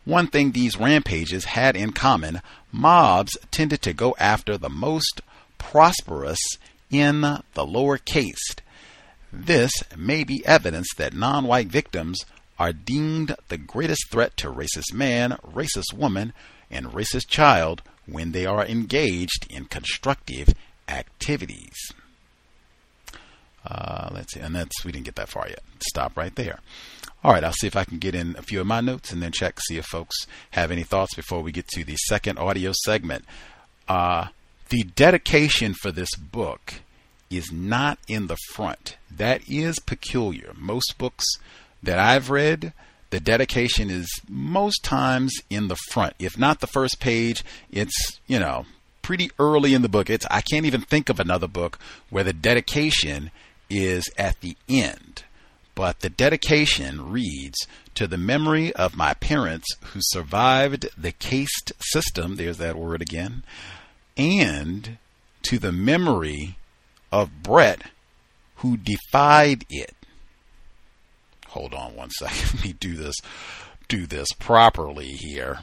one thing these rampages had in common mobs tended to go after the most prosperous in the lower caste. This may be evidence that non white victims are deemed the greatest threat to racist man, racist woman, and racist child when they are engaged in constructive activities. Uh, let's see, and that's we didn't get that far yet. Stop right there. All right, I'll see if I can get in a few of my notes and then check see if folks have any thoughts before we get to the second audio segment. Uh, the dedication for this book is not in the front. That is peculiar. Most books that I've read, the dedication is most times in the front. If not the first page, it's, you know, pretty early in the book. It's I can't even think of another book where the dedication is at the end. But the dedication reads to the memory of my parents who survived the caste system, there's that word again, and to the memory of Brett who defied it. Hold on one [laughs] second. Let me do this do this properly here.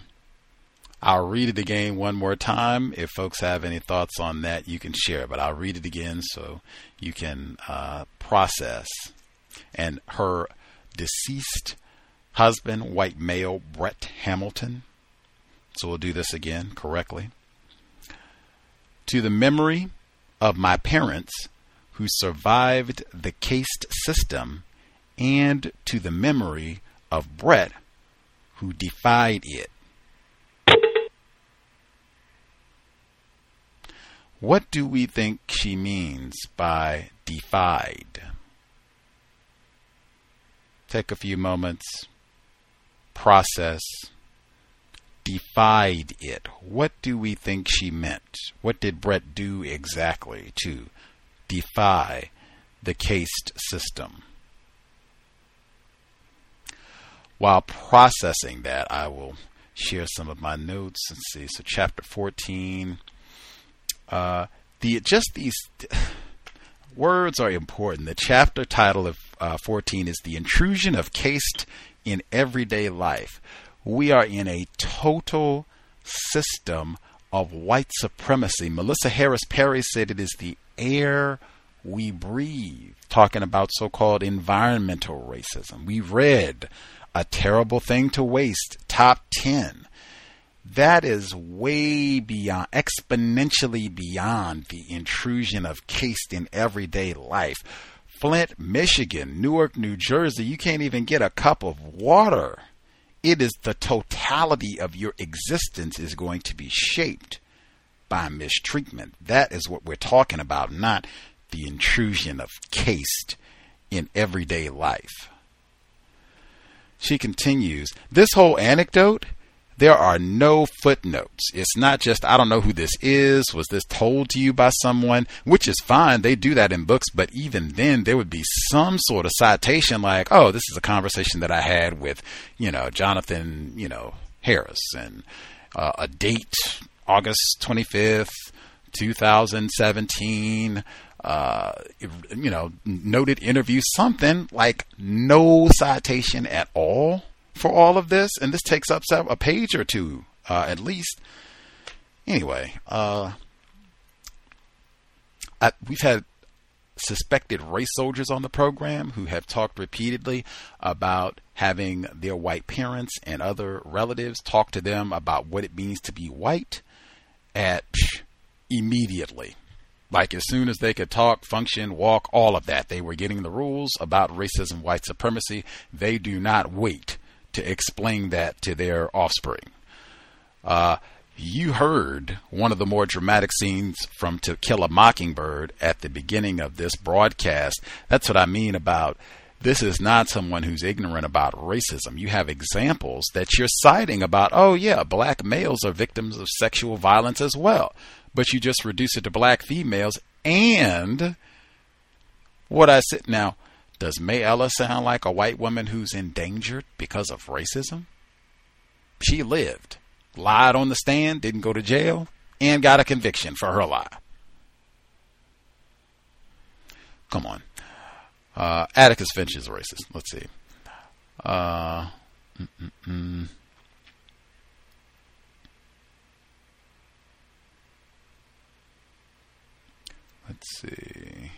I'll read it again one more time. If folks have any thoughts on that, you can share. But I'll read it again so you can uh, process. And her deceased husband, white male Brett Hamilton. So we'll do this again correctly. To the memory of my parents who survived the caste system, and to the memory of Brett who defied it. What do we think she means by defied? Take a few moments, process, defied it. What do we think she meant? What did Brett do exactly to defy the caste system? While processing that, I will share some of my notes and see. So, chapter 14 uh, the just these [sighs] words are important. The chapter title of uh, 14 is "The Intrusion of Caste in Everyday Life." We are in a total system of white supremacy. Melissa Harris Perry said it is the air we breathe, talking about so called environmental racism. We read A Terrible Thing to Waste, top 10 that is way beyond, exponentially beyond the intrusion of caste in everyday life. Flint, Michigan, Newark, New Jersey, you can't even get a cup of water. It is the totality of your existence is going to be shaped by mistreatment. That is what we're talking about, not the intrusion of caste in everyday life. She continues, this whole anecdote there are no footnotes. It's not just, I don't know who this is. Was this told to you by someone? Which is fine. They do that in books, but even then, there would be some sort of citation like, oh, this is a conversation that I had with, you know, Jonathan, you know, Harris and uh, a date, August 25th, 2017 uh, you know, noted interview, something like no citation at all for all of this, and this takes up a page or two uh, at least. Anyway, uh, I, we've had suspected race soldiers on the program who have talked repeatedly about having their white parents and other relatives talk to them about what it means to be white at immediately. Like as soon as they could talk, function, walk, all of that, they were getting the rules about racism, white supremacy. They do not wait to explain that to their offspring. Uh, you heard one of the more dramatic scenes from To Kill a Mockingbird at the beginning of this broadcast. That's what I mean about this is not someone who's ignorant about racism. You have examples that you're citing about, oh, yeah, black males are victims of sexual violence as well. But you just reduce it to black females. And what I said now, does Mayella sound like a white woman who's endangered because of racism? She lived, lied on the stand, didn't go to jail, and got a conviction for her lie. Come on. Uh, Atticus Finch is racist. Let's see. Uh, mm-mm-mm. Let's see.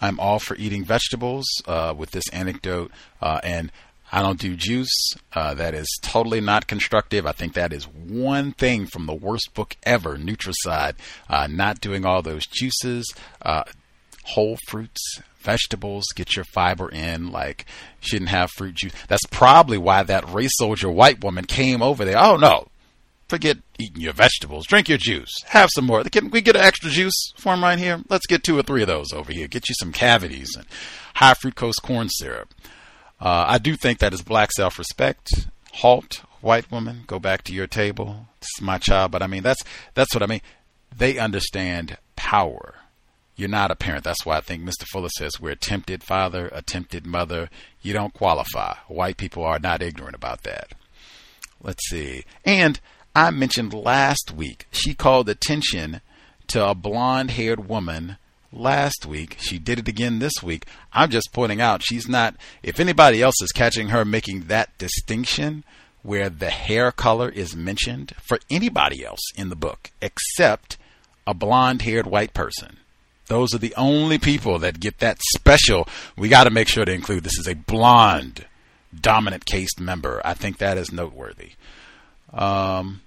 I'm all for eating vegetables uh, with this anecdote, uh, and I don't do juice. Uh, that is totally not constructive. I think that is one thing from the worst book ever, Nutricide. Uh, not doing all those juices, uh, whole fruits, vegetables, get your fiber in. Like, shouldn't have fruit juice. That's probably why that race soldier white woman came over there. Oh no, forget eating your vegetables. Drink your juice. Have some more. Can we get an extra juice for him right here? Let's get two or three of those over here. Get you some cavities and high fructose corn syrup. Uh, I do think that is black self respect. Halt, white woman, go back to your table. It's my child, but I mean that's that's what I mean. They understand power. You're not a parent. That's why I think Mr. Fuller says we're attempted father, attempted mother. You don't qualify. White people are not ignorant about that. Let's see. And I mentioned last week, she called attention to a blonde haired woman last week. She did it again this week. I'm just pointing out she's not, if anybody else is catching her making that distinction where the hair color is mentioned for anybody else in the book except a blonde haired white person. Those are the only people that get that special. We got to make sure to include this is a blonde dominant caste member. I think that is noteworthy. Um,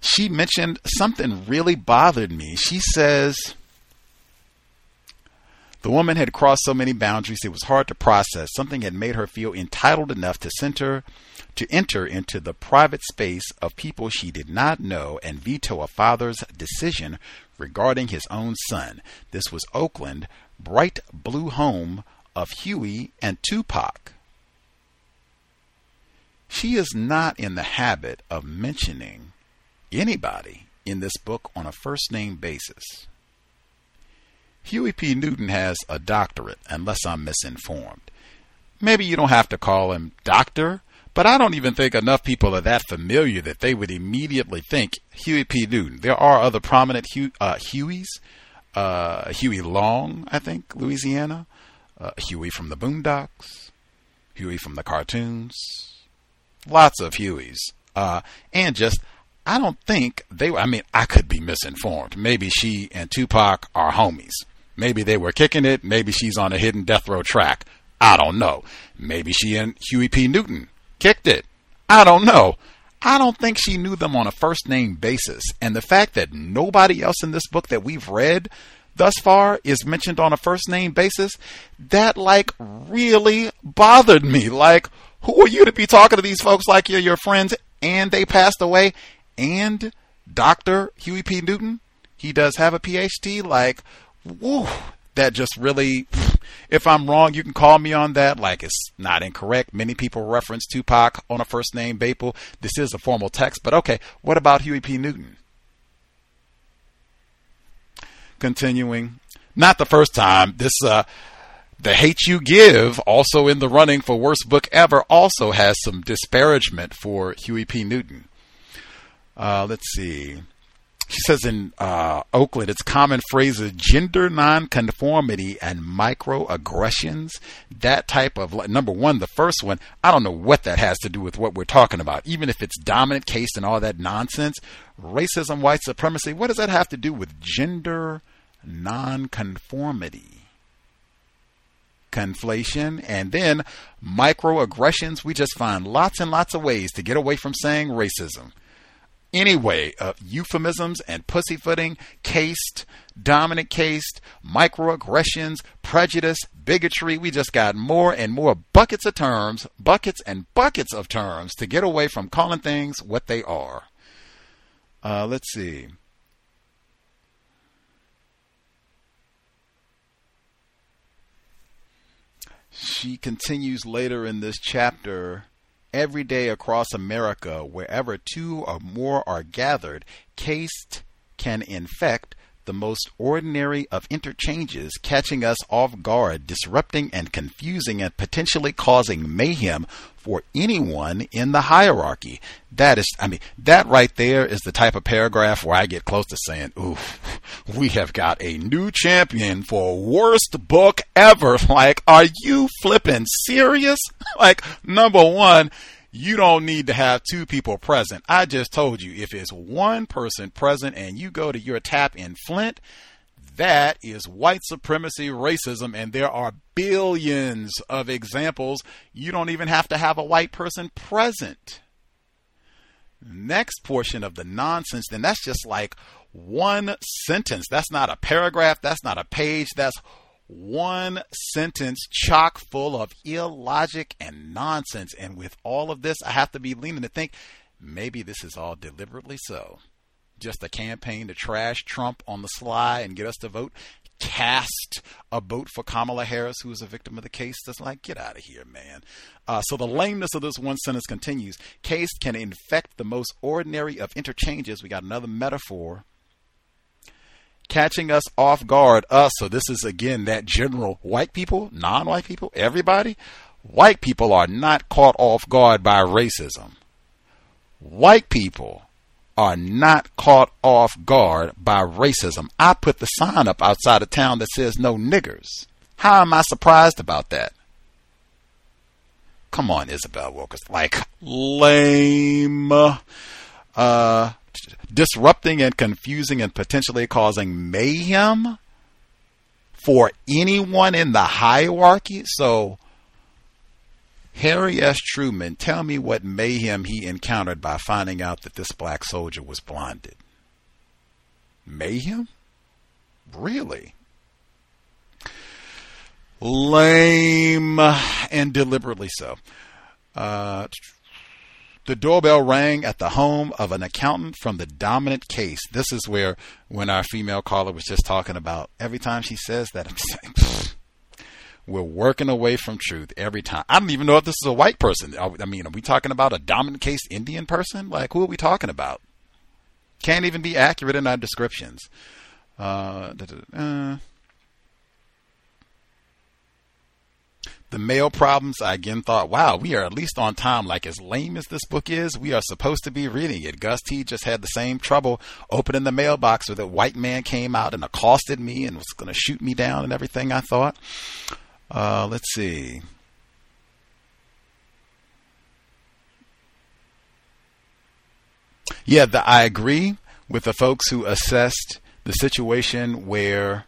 she mentioned something really bothered me. She says the woman had crossed so many boundaries it was hard to process. Something had made her feel entitled enough to center to enter into the private space of people she did not know and veto a father's decision regarding his own son. This was Oakland, bright blue home of Huey and Tupac. She is not in the habit of mentioning anybody in this book on a first name basis. Huey P. Newton has a doctorate, unless I'm misinformed. Maybe you don't have to call him doctor, but I don't even think enough people are that familiar that they would immediately think Huey P. Newton. There are other prominent Hue, uh, Hueys. Uh, Huey Long, I think, Louisiana. Uh, Huey from the Boondocks. Huey from the cartoons. Lots of Hueys. Uh, and just I don't think they were. I mean, I could be misinformed. Maybe she and Tupac are homies. Maybe they were kicking it. Maybe she's on a hidden death row track. I don't know. Maybe she and Huey P. Newton kicked it. I don't know. I don't think she knew them on a first name basis. And the fact that nobody else in this book that we've read thus far is mentioned on a first name basis, that like really bothered me. Like, who are you to be talking to these folks like you're your friends and they passed away? And Dr. Huey P. Newton, he does have a PhD. Like, woo, that just really, if I'm wrong, you can call me on that. Like it's not incorrect. Many people reference Tupac on a first name Baple. This is a formal text, but okay. What about Huey P. Newton? Continuing, not the first time. This, uh, the Hate You Give, also in the running for worst book ever, also has some disparagement for Huey P. Newton. Uh, let's see. She says in uh, Oakland, it's common phrases gender nonconformity and microaggressions. That type of number one, the first one, I don't know what that has to do with what we're talking about. Even if it's dominant caste and all that nonsense, racism, white supremacy, what does that have to do with gender nonconformity? Conflation and then microaggressions. We just find lots and lots of ways to get away from saying racism anyway of euphemisms and pussyfooting, caste, dominant caste, microaggressions, prejudice, bigotry. We just got more and more buckets of terms, buckets and buckets of terms to get away from calling things what they are. Uh, let's see. She continues later in this chapter every day across America, wherever two or more are gathered, caste can infect the most ordinary of interchanges, catching us off guard, disrupting and confusing and potentially causing mayhem for anyone in the hierarchy. That is, I mean, that right there is the type of paragraph where I get close to saying, oof, [laughs] we have got a new champion for worst book ever. [laughs] Like, are you flipping serious? [laughs] Like, number one, you don't need to have two people present. I just told you if it's one person present and you go to your tap in Flint, that is white supremacy racism, and there are billions of examples. You don't even have to have a white person present. Next portion of the nonsense, then that's just like one sentence. That's not a paragraph. That's not a page. That's one sentence chock full of illogic and nonsense. And with all of this, I have to be leaning to think maybe this is all deliberately so. Just a campaign to trash Trump on the sly and get us to vote. Cast a vote for Kamala Harris, who is a victim of the caste. That's like, get out of here, man. Uh, so the lameness of this one sentence continues. Caste can infect the most ordinary of interchanges. We got another metaphor catching us off guard, us. So this is again that general white people, non white people, everybody. White people are not caught off guard by racism. White people are not caught off guard by racism. I put the sign up outside of town that says no niggers. How am I surprised about that? Come on, Isabel Wilkers. Like, lame. Uh, disrupting and confusing and potentially causing mayhem for anyone in the hierarchy. So, Harry S. Truman, tell me what mayhem he encountered by finding out that this black soldier was blinded. Mayhem? Really? Lame and deliberately so. Uh, the doorbell rang at the home of an accountant from the dominant caste. This is where, when our female caller was just talking about, every time she says that, I'm saying, we're working away from truth every time. I don't even know if this is a white person. I mean, are we talking about a dominant caste Indian person? Like, who are we talking about? Can't even be accurate in our descriptions. Uh, uh, the mail problems, I again thought, wow, we are at least on time. Like, as lame as this book is, we are supposed to be reading it. Gus T just had the same trouble opening the mailbox where the white man came out and accosted me and was going to shoot me down and everything, I thought. Uh, let's see. Yeah, the, I agree with the folks who assessed the situation where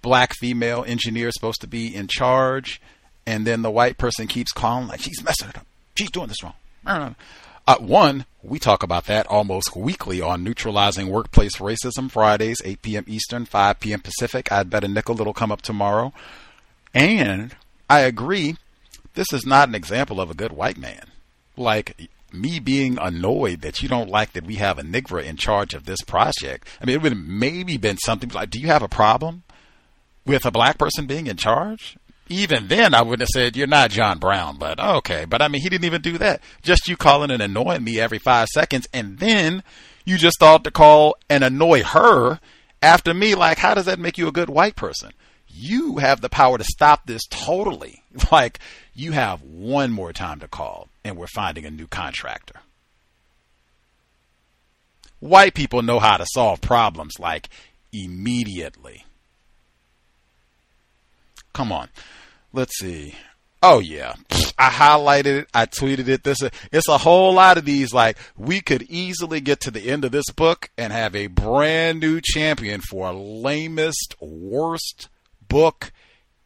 black female engineer is supposed to be in charge and then the white person keeps calling like she's messing it up. She's doing this wrong. Uh, one, we talk about that almost weekly on Neutralizing Workplace Racism Fridays, 8 p.m. Eastern, 5 p.m. Pacific. I'd bet a nickel it'll come up tomorrow. And I agree, this is not an example of a good white man. Like me being annoyed that you don't like that we have a Nigra in charge of this project. I mean, it would have maybe been something like, do you have a problem with a black person being in charge? Even then I wouldn't have said you're not John Brown, but okay. But I mean, he didn't even do that. Just you calling and annoying me every five seconds, and then you just thought to call and annoy her after me. Like, how does that make you a good white person? You have the power to stop this totally. [laughs] Like, you have one more time to call, and we're finding a new contractor. White people know how to solve problems like immediately. Come on. Let's see. Oh yeah, I highlighted it. I tweeted it. This it's a whole lot of these. Like we could easily get to the end of this book and have a brand new champion for lamest, worst book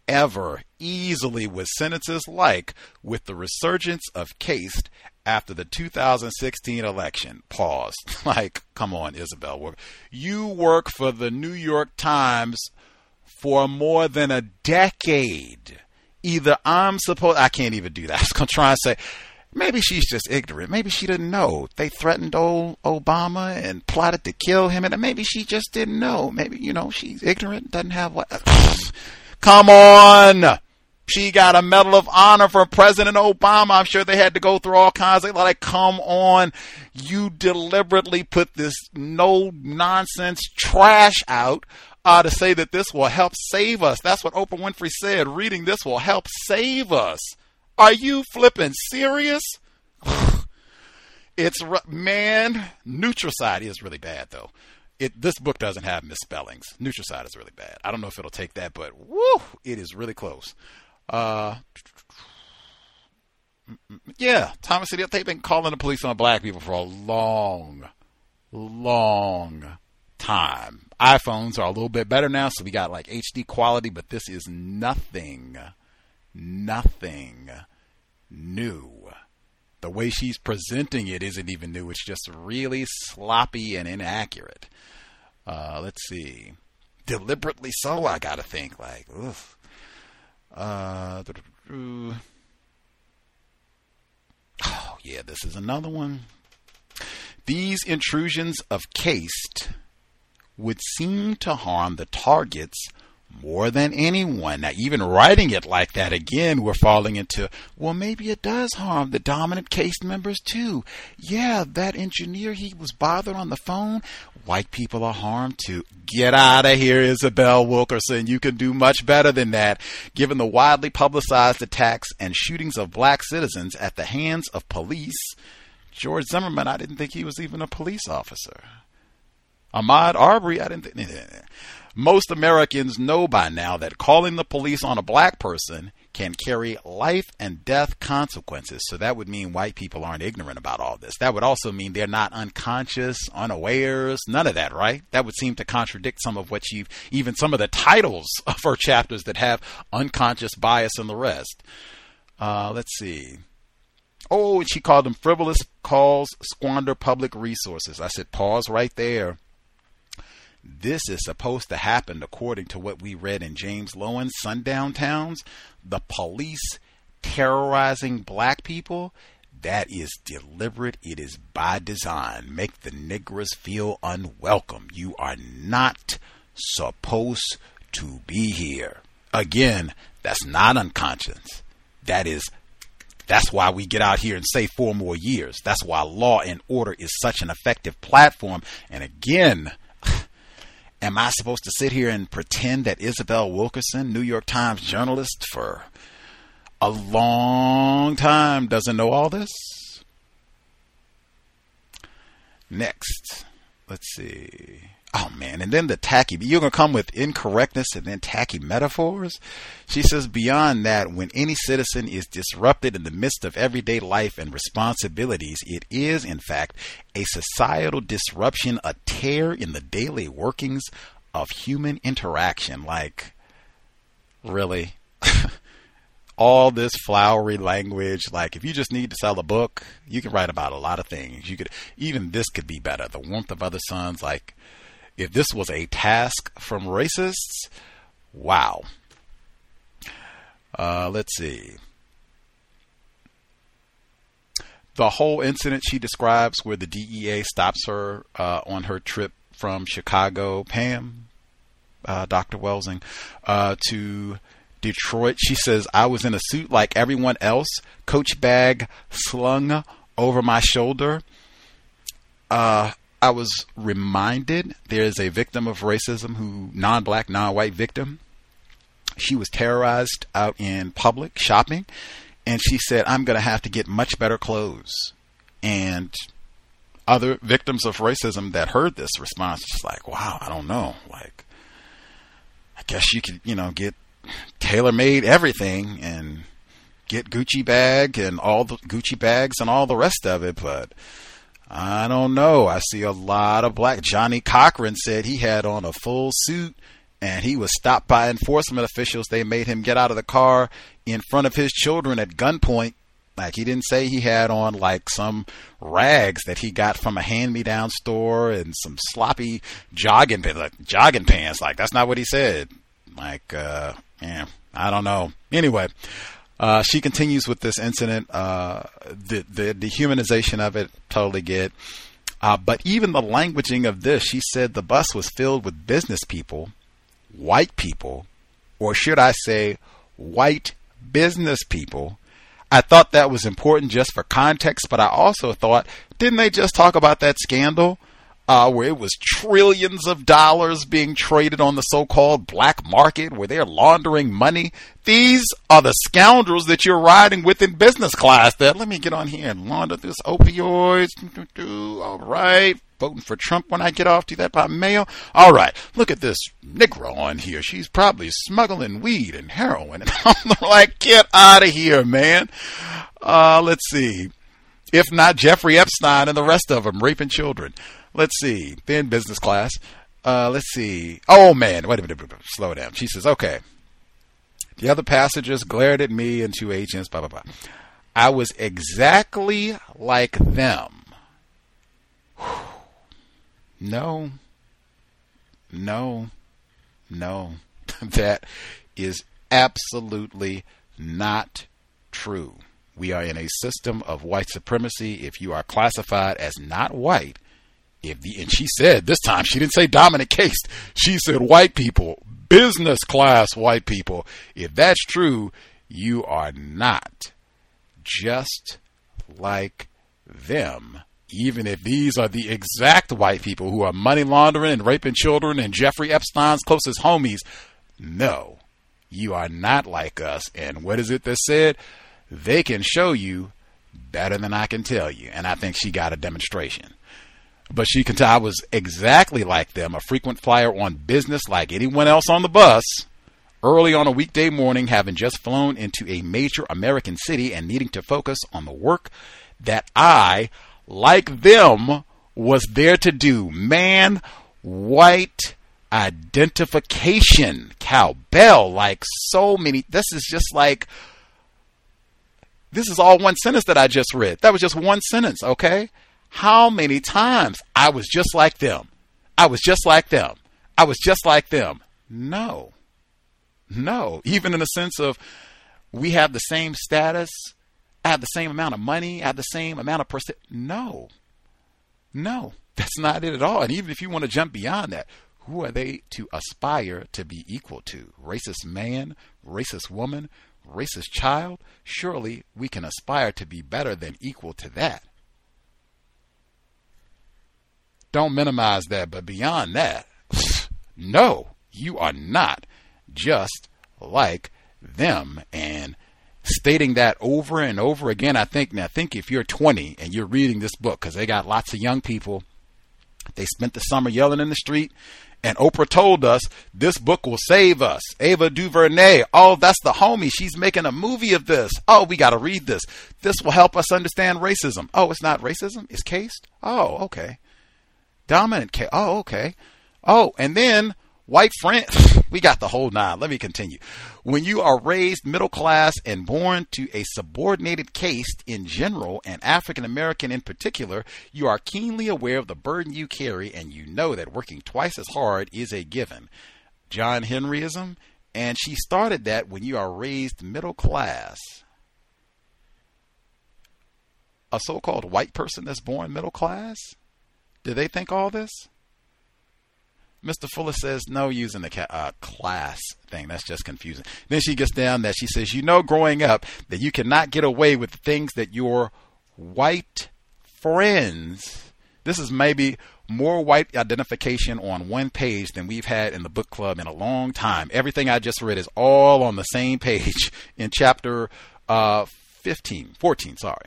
ever. Easily with sentences like with the resurgence of caste after the 2016 election. Pause. [laughs] Like, come on, Isabel. You work for the New York Times for more than a decade either I'm supposed, I can't even do that. [laughs] I was going to try and say, maybe she's just ignorant. Maybe she didn't know. They threatened old Obama and plotted to kill him, and maybe she just didn't know. Maybe, you know, she's ignorant, doesn't have what. [sighs] Come on! She got a Medal of Honor from President Obama. I'm sure they had to go through all kinds of like, come on, you deliberately put this no nonsense trash out uh, to say that this will help save us. That's what Oprah Winfrey said. Reading this will help save us. Are you flipping serious? [sighs] it's man, Nutricide is really bad though. It, this book doesn't have misspellings. Nutricide is really bad. I don't know if it'll take that, but woo, it is really close. Uh, yeah, Thomas said they've been calling the police on black people for a long, long time. iPhones are a little bit better now, so we got like HD quality, but this is nothing, nothing new. The way she's presenting it isn't even new. It's just really sloppy and inaccurate. Uh, let's see. Deliberately so, I gotta think. Like, oof. Uh, oh, yeah, this is another one. These intrusions of caste would seem to harm the targets more than anyone. Now, even writing it like that again, we're falling into, well, maybe it does harm the dominant caste members too. Yeah, that engineer, he was bothered on the phone. White people are harmed too. Get out of here, Isabel Wilkerson. You can do much better than that. Given the widely publicized attacks and shootings of black citizens at the hands of police, George Zimmerman, I didn't think he was even a police officer. Ahmaud Arbery, I didn't think. Most Americans know by now that calling the police on a black person can carry life and death consequences. So that would mean white people aren't ignorant about all this. That would also mean they're not unconscious, unawares, none of that, right? That would seem to contradict some of what you've, even some of the titles [laughs] of our chapters that have unconscious bias and the rest. Uh, let's see. Oh, and she called them frivolous calls, squander public resources. I said, pause right there. This is supposed to happen according to what we read in James Loewen's Sundown Towns. The police terrorizing black people. That is deliberate. It is by design. Make the niggers feel unwelcome. You are not supposed to be here. Again, that's not unconscious. That is that's why we get out here and say four more years. That's why law and order is such an effective platform. And again, Am I supposed to sit here and pretend that Isabel Wilkerson, New York Times journalist for a long time, doesn't know all this? Next, let's see. Oh man, and then the tacky. You're gonna come with incorrectness and then tacky metaphors. She says beyond that, when any citizen is disrupted in the midst of everyday life and responsibilities, it is in fact a societal disruption, a tear in the daily workings of human interaction. Like, really. [laughs] all this flowery language. Like if you just need to sell a book, you can write about a lot of things. You could even this could be better. The warmth of other suns, like if this was a task from racists, wow. Uh, let's see. The whole incident she describes where the DEA stops her uh, on her trip from Chicago, Pam, uh, Dr. Welsing, uh, to Detroit. She says, I was in a suit like everyone else, coach bag slung over my shoulder. Uh, I was reminded there's a victim of racism who non-black, non-white victim. She was terrorized out in public shopping, and she said, "I'm going to have to get much better clothes." And other victims of racism that heard this response, just like, "Wow, I don't know. Like, I guess you could, you know, get tailor-made everything and get Gucci bag and all the Gucci bags and all the rest of it, but." I don't know. I see a lot of black. Johnnie Cochran said he had on a full suit and he was stopped by enforcement officials. They made him get out of the car in front of his children at gunpoint. Like he didn't say he had on like some rags that he got from a hand-me-down store and some sloppy jogging like, jogging pants. Like that's not what he said. Like, uh, yeah, I don't know. Anyway, uh, she continues with this incident. Uh, the, the dehumanization of it, totally get. Uh, but even the languaging of this, she said the bus was filled with business people, white people, or should I say, white business people. I thought that was important just for context, but I also thought, didn't they just talk about that scandal? Uh, where it was trillions of dollars being traded on the so-called black market, where they're laundering money. These are the scoundrels that you're riding with in business class. That let me get on here and launder this opioids. All right, voting for Trump when I get off. Do that by mail. All right, look at this Negro on here. She's probably smuggling weed and heroin. [laughs] And I'm like, get out of here, man. Uh, let's see. If not Jeffrey Epstein and the rest of them raping children. Let's see. Then business class. Uh, let's see. Oh man, wait a minute. Slow down. She says, okay. The other passengers glared at me and two agents. Blah blah blah. I was exactly like them. No. No. No. [laughs] that is absolutely not true. We are in a system of white supremacy. If you are classified as not white, if the and she said this time she didn't say dominant caste. She said white people, business class white people. If that's true, you are not just like them. Even if these are the exact white people who are money laundering and raping children and Jeffrey Epstein's closest homies, no, you are not like us. And what is it that said? They can show you better than I can tell you. And I think she got a demonstration. But she can tell I was exactly like them, a frequent flyer on business like anyone else on the bus. Early on a weekday morning, having just flown into a major American city and needing to focus on the work that I, like them, was there to do. Man, white identification. Cowbell, like so many. This is just like. This is all one sentence that I just read. That was just one sentence, okay? How many times I was just like them. I was just like them. I was just like them. No. No. Even in the sense of we have the same status, I have the same amount of money, I have the same amount of percent. No. No. That's not it at all. And even if you want to jump beyond that, who are they to aspire to be equal to? Racist man, racist woman, racist child? Surely we can aspire to be better than equal to that don't minimize that. But beyond that, [laughs] no, you are not just like them. And stating that over and over again, I think, now think if you're 20 and you're reading this book, because they got lots of young people, they spent the summer yelling in the street. And Oprah told us this book will save us. Ava DuVernay, oh, that's the homie. She's making a movie of this. Oh, we got to read this. This will help us understand racism. Oh, it's not racism. It's caste. Oh, okay. Dominant K. Oh, okay. Oh, and then white friends. [laughs] we got the whole nine. Let me continue. When you are raised middle class and born to a subordinated caste in general and African American in particular, you are keenly aware of the burden you carry and you know that working twice as hard is a given. John Henryism, and she started that when you are raised middle class. A so called white person that's born middle class? Do they think all this? Mr. Fuller says no using the ca- uh, class thing. That's just confusing. Then she gets down that she says, you know, growing up, that you cannot get away with the things that your white friends. This is maybe more white identification on one page than we've had in the book club in a long time. Everything I just read is all on the same page [laughs] in chapter uh, 15, 14, sorry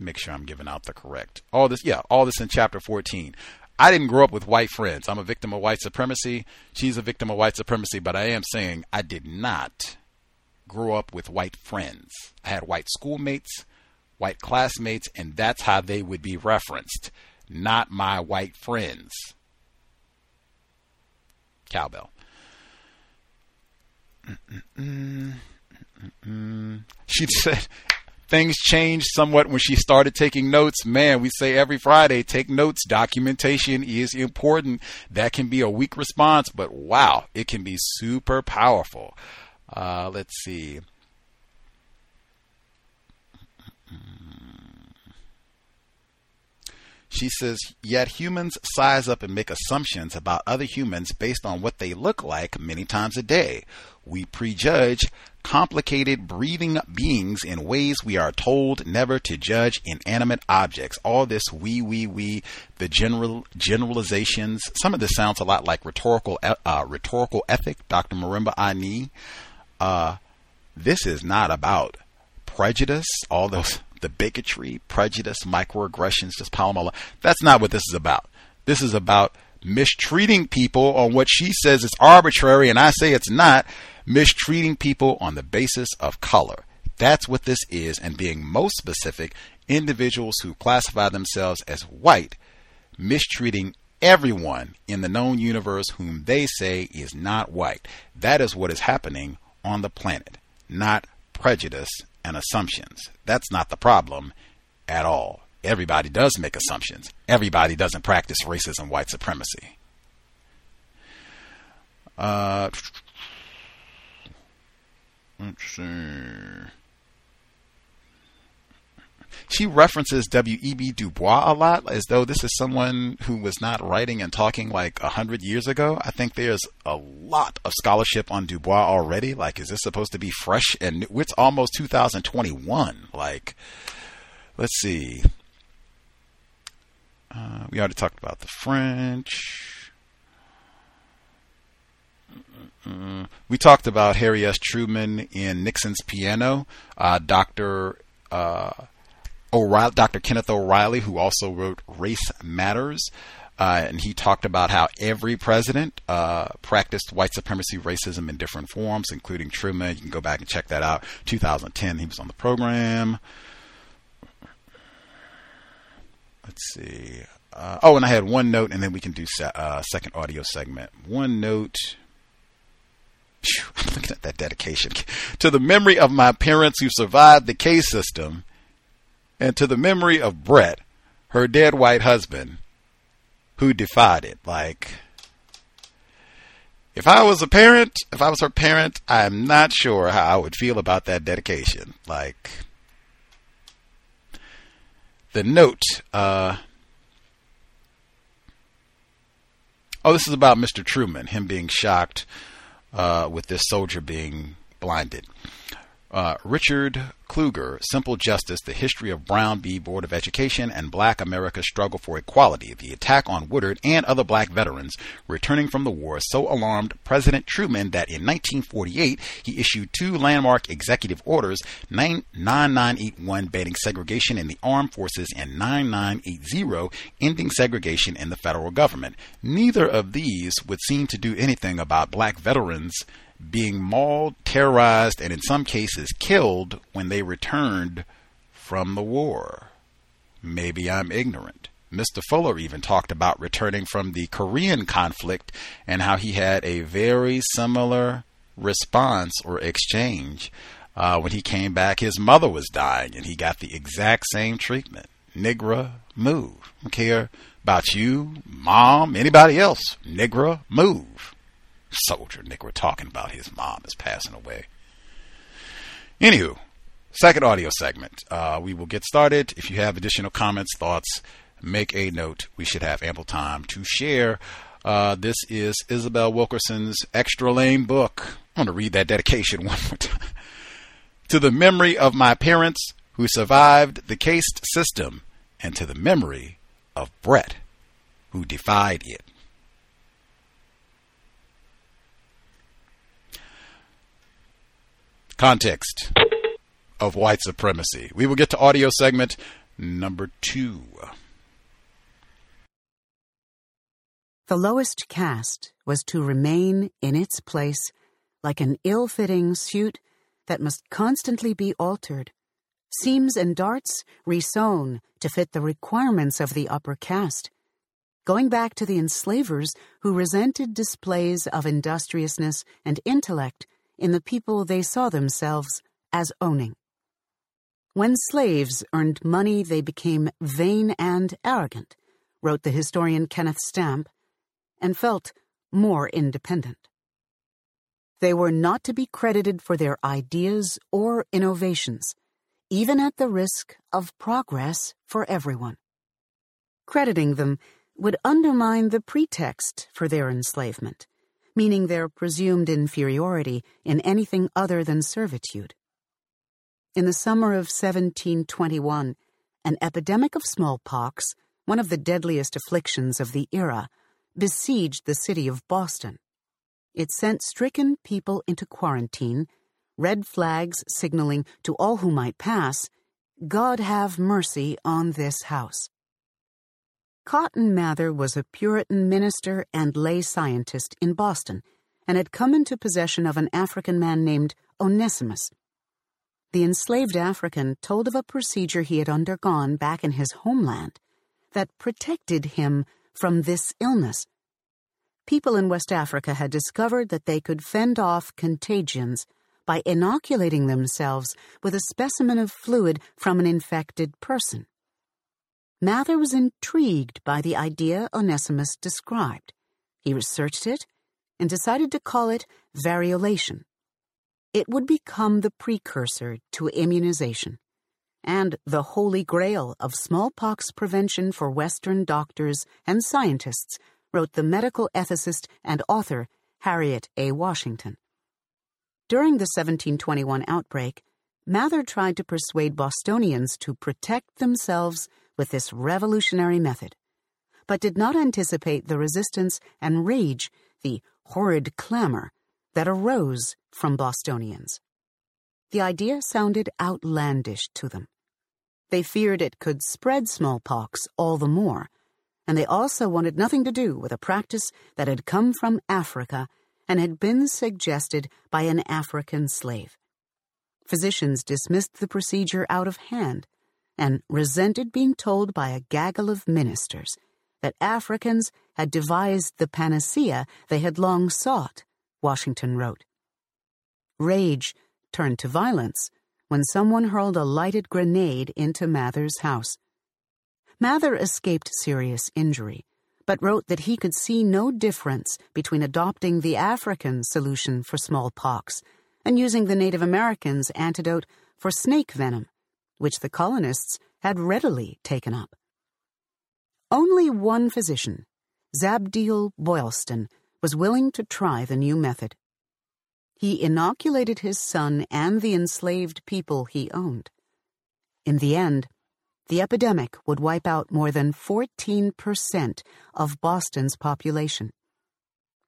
make sure I'm giving out the correct. All this, yeah, all this in chapter 14. I didn't grow up with white friends. I'm a victim of white supremacy. She's a victim of white supremacy, but I am saying I did not grow up with white friends. I had white schoolmates, white classmates, and that's how they would be referenced, not my white friends. Cowbell. Mm-mm-mm. Mm-mm. She [laughs] said, things changed somewhat when she started taking notes. Man, we say every Friday, take notes. Documentation is important. That can be a weak response, but wow, it can be super powerful. Uh, let's see. She says, yet humans size up and make assumptions about other humans based on what they look like many times a day. We prejudge complicated breathing beings in ways we are told never to judge inanimate objects. All this we, we, we, the general generalizations. Some of this sounds a lot like rhetorical, uh, rhetorical ethic, Dr. Marimba Ani. Uh, this is not about prejudice, all those the bigotry, prejudice, microaggressions, just pile all. That's not what this is about. This is about mistreating people on what she says is arbitrary and I say it's not, mistreating people on the basis of color. That's what this is, and being most specific, individuals who classify themselves as white mistreating everyone in the known universe whom they say is not white. That is what is happening on the planet, not prejudice and assumptions. That's not the problem at all. Everybody does make assumptions. Everybody doesn't practice racism, white supremacy. Uh, let's see. She references W.E.B. Du Bois a lot, as though this is someone who was not writing and talking like a hundred years ago. I think there's a lot of scholarship on Du Bois already. Like, is this supposed to be fresh? And new? it's almost 2021. Like, let's see. Uh, we already talked about the French. We talked about Harry S. Truman in Nixon's Piano. Uh, Dr. Uh, O'Reilly, Dr. Kenneth O'Reilly, who also wrote Race Matters, uh, and he talked about how every president uh, practiced white supremacy racism in different forms, including Truman. You can go back and check that out. 2010, he was on the program. Let's see. Uh, oh, and I had one note, and then we can do se- uh, second audio segment. One note. I'm looking at that dedication to the memory of my parents who survived the caste system and to the memory of Brett, her dead white husband, who defied it. Like, if I was a parent, if I was her parent, I'm not sure how I would feel about that dedication. Like, the note, uh, oh, this is about Mr. Truman, him being shocked uh, with this soldier being blinded. Uh, Richard Kluger, Simple Justice, The History of Brown v. Board of Education and Black America's Struggle for Equality, the attack on Woodard and other black veterans returning from the war so alarmed President Truman that in 1948 he issued two landmark executive orders, 9981 banning segregation in the armed forces and 9980 ending segregation in the federal government. Neither of these would seem to do anything about black veterans being mauled, terrorized, and in some cases killed when they returned from the war. Maybe I'm ignorant. Mr. Fuller even talked about returning from the Korean conflict and how he had a very similar response or exchange. Uh, when he came back, his mother was dying and he got the exact same treatment. Nigra, move. I don't care about you, mom, anybody else. Nigra, move soldier Nick we're talking about. His mom is passing away. Anywho, second audio segment. Uh, we will get started. If you have additional comments, thoughts, make a note. We should have ample time to share. Uh, this is Isabel Wilkerson's extra lame book. I'm going to read that dedication [laughs] one more time. to the memory of my parents who survived the caste system, and to the memory of Brett who defied it. Context of white supremacy. We will get to audio segment number two. The lowest caste was to remain in its place like an ill fitting suit that must constantly be altered, seams and darts resewn to fit the requirements of the upper caste. Going back to the enslavers who resented displays of industriousness and intellect in the people they saw themselves as owning. When slaves earned money, they became vain and arrogant, wrote the historian Kenneth Stampp, and felt more independent. They were not to be credited for their ideas or innovations, even at the risk of progress for everyone. Crediting them would undermine the pretext for their enslavement, meaning their presumed inferiority in anything other than servitude. In the summer of 1721, an epidemic of smallpox, one of the deadliest afflictions of the era, besieged the city of Boston. It sent stricken people into quarantine, red flags signaling to all who might pass, God have mercy on this house. Cotton Mather was a Puritan minister and lay scientist in Boston and had come into possession of an African man named Onesimus. The enslaved African told of a procedure he had undergone back in his homeland that protected him from this illness. People in West Africa had discovered that they could fend off contagions by inoculating themselves with a specimen of fluid from an infected person. Mather was intrigued by the idea Onesimus described. He researched it and decided to call it variolation. It would become the precursor to immunization and the holy grail of smallpox prevention for Western doctors and scientists, wrote the medical ethicist and author Harriet A. Washington. During the 1721 outbreak, Mather tried to persuade Bostonians to protect themselves with this revolutionary method, but did not anticipate the resistance and rage, the horrid clamor, that arose from Bostonians. The idea sounded outlandish to them. They feared it could spread smallpox all the more, and they also wanted nothing to do with a practice that had come from Africa and had been suggested by an African slave. Physicians dismissed the procedure out of hand and resented being told by a gaggle of ministers that Africans had devised the panacea they had long sought, Washington wrote. Rage turned to violence when someone hurled a lighted grenade into Mather's house. Mather escaped serious injury, but wrote that he could see no difference between adopting the African solution for smallpox and using the Native Americans' antidote for snake venom which the colonists had readily taken up. Only one physician, Zabdiel Boylston, was willing to try the new method. He inoculated his son and the enslaved people he owned. In the end, the epidemic would wipe out more than 14% of Boston's population.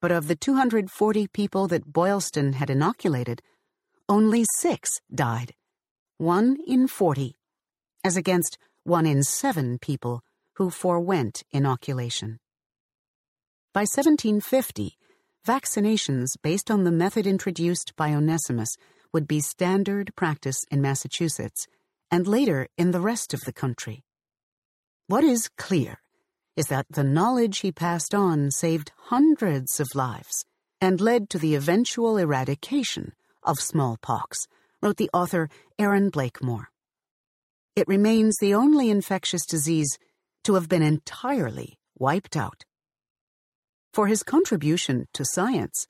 But of the 240 people that Boylston had inoculated, only six died one in 40, as against one in seven people who forewent inoculation. By 1750, vaccinations based on the method introduced by Onesimus would be standard practice in Massachusetts and later in the rest of the country. What is clear is that the knowledge he passed on saved hundreds of lives and led to the eventual eradication of smallpox wrote the author Erin Blakemore. It remains the only infectious disease to have been entirely wiped out. For his contribution to science,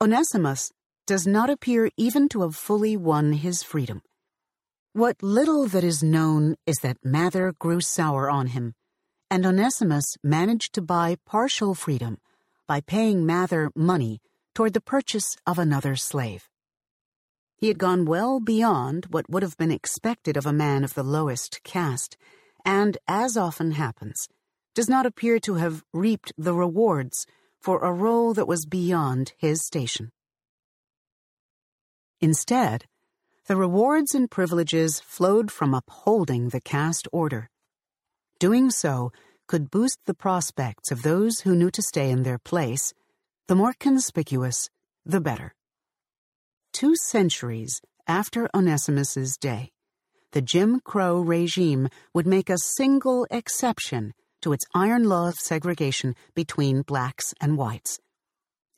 Onesimus does not appear even to have fully won his freedom. What little that is known is that Mather grew sour on him, and Onesimus managed to buy partial freedom by paying Mather money toward the purchase of another slave. He had gone well beyond what would have been expected of a man of the lowest caste, and, as often happens, does not appear to have reaped the rewards for a role that was beyond his station. Instead, the rewards and privileges flowed from upholding the caste order. Doing so could boost the prospects of those who knew to stay in their place, the more conspicuous, the better. Two centuries after Onesimus's day, the Jim Crow regime would make a single exception to its iron law of segregation between blacks and whites.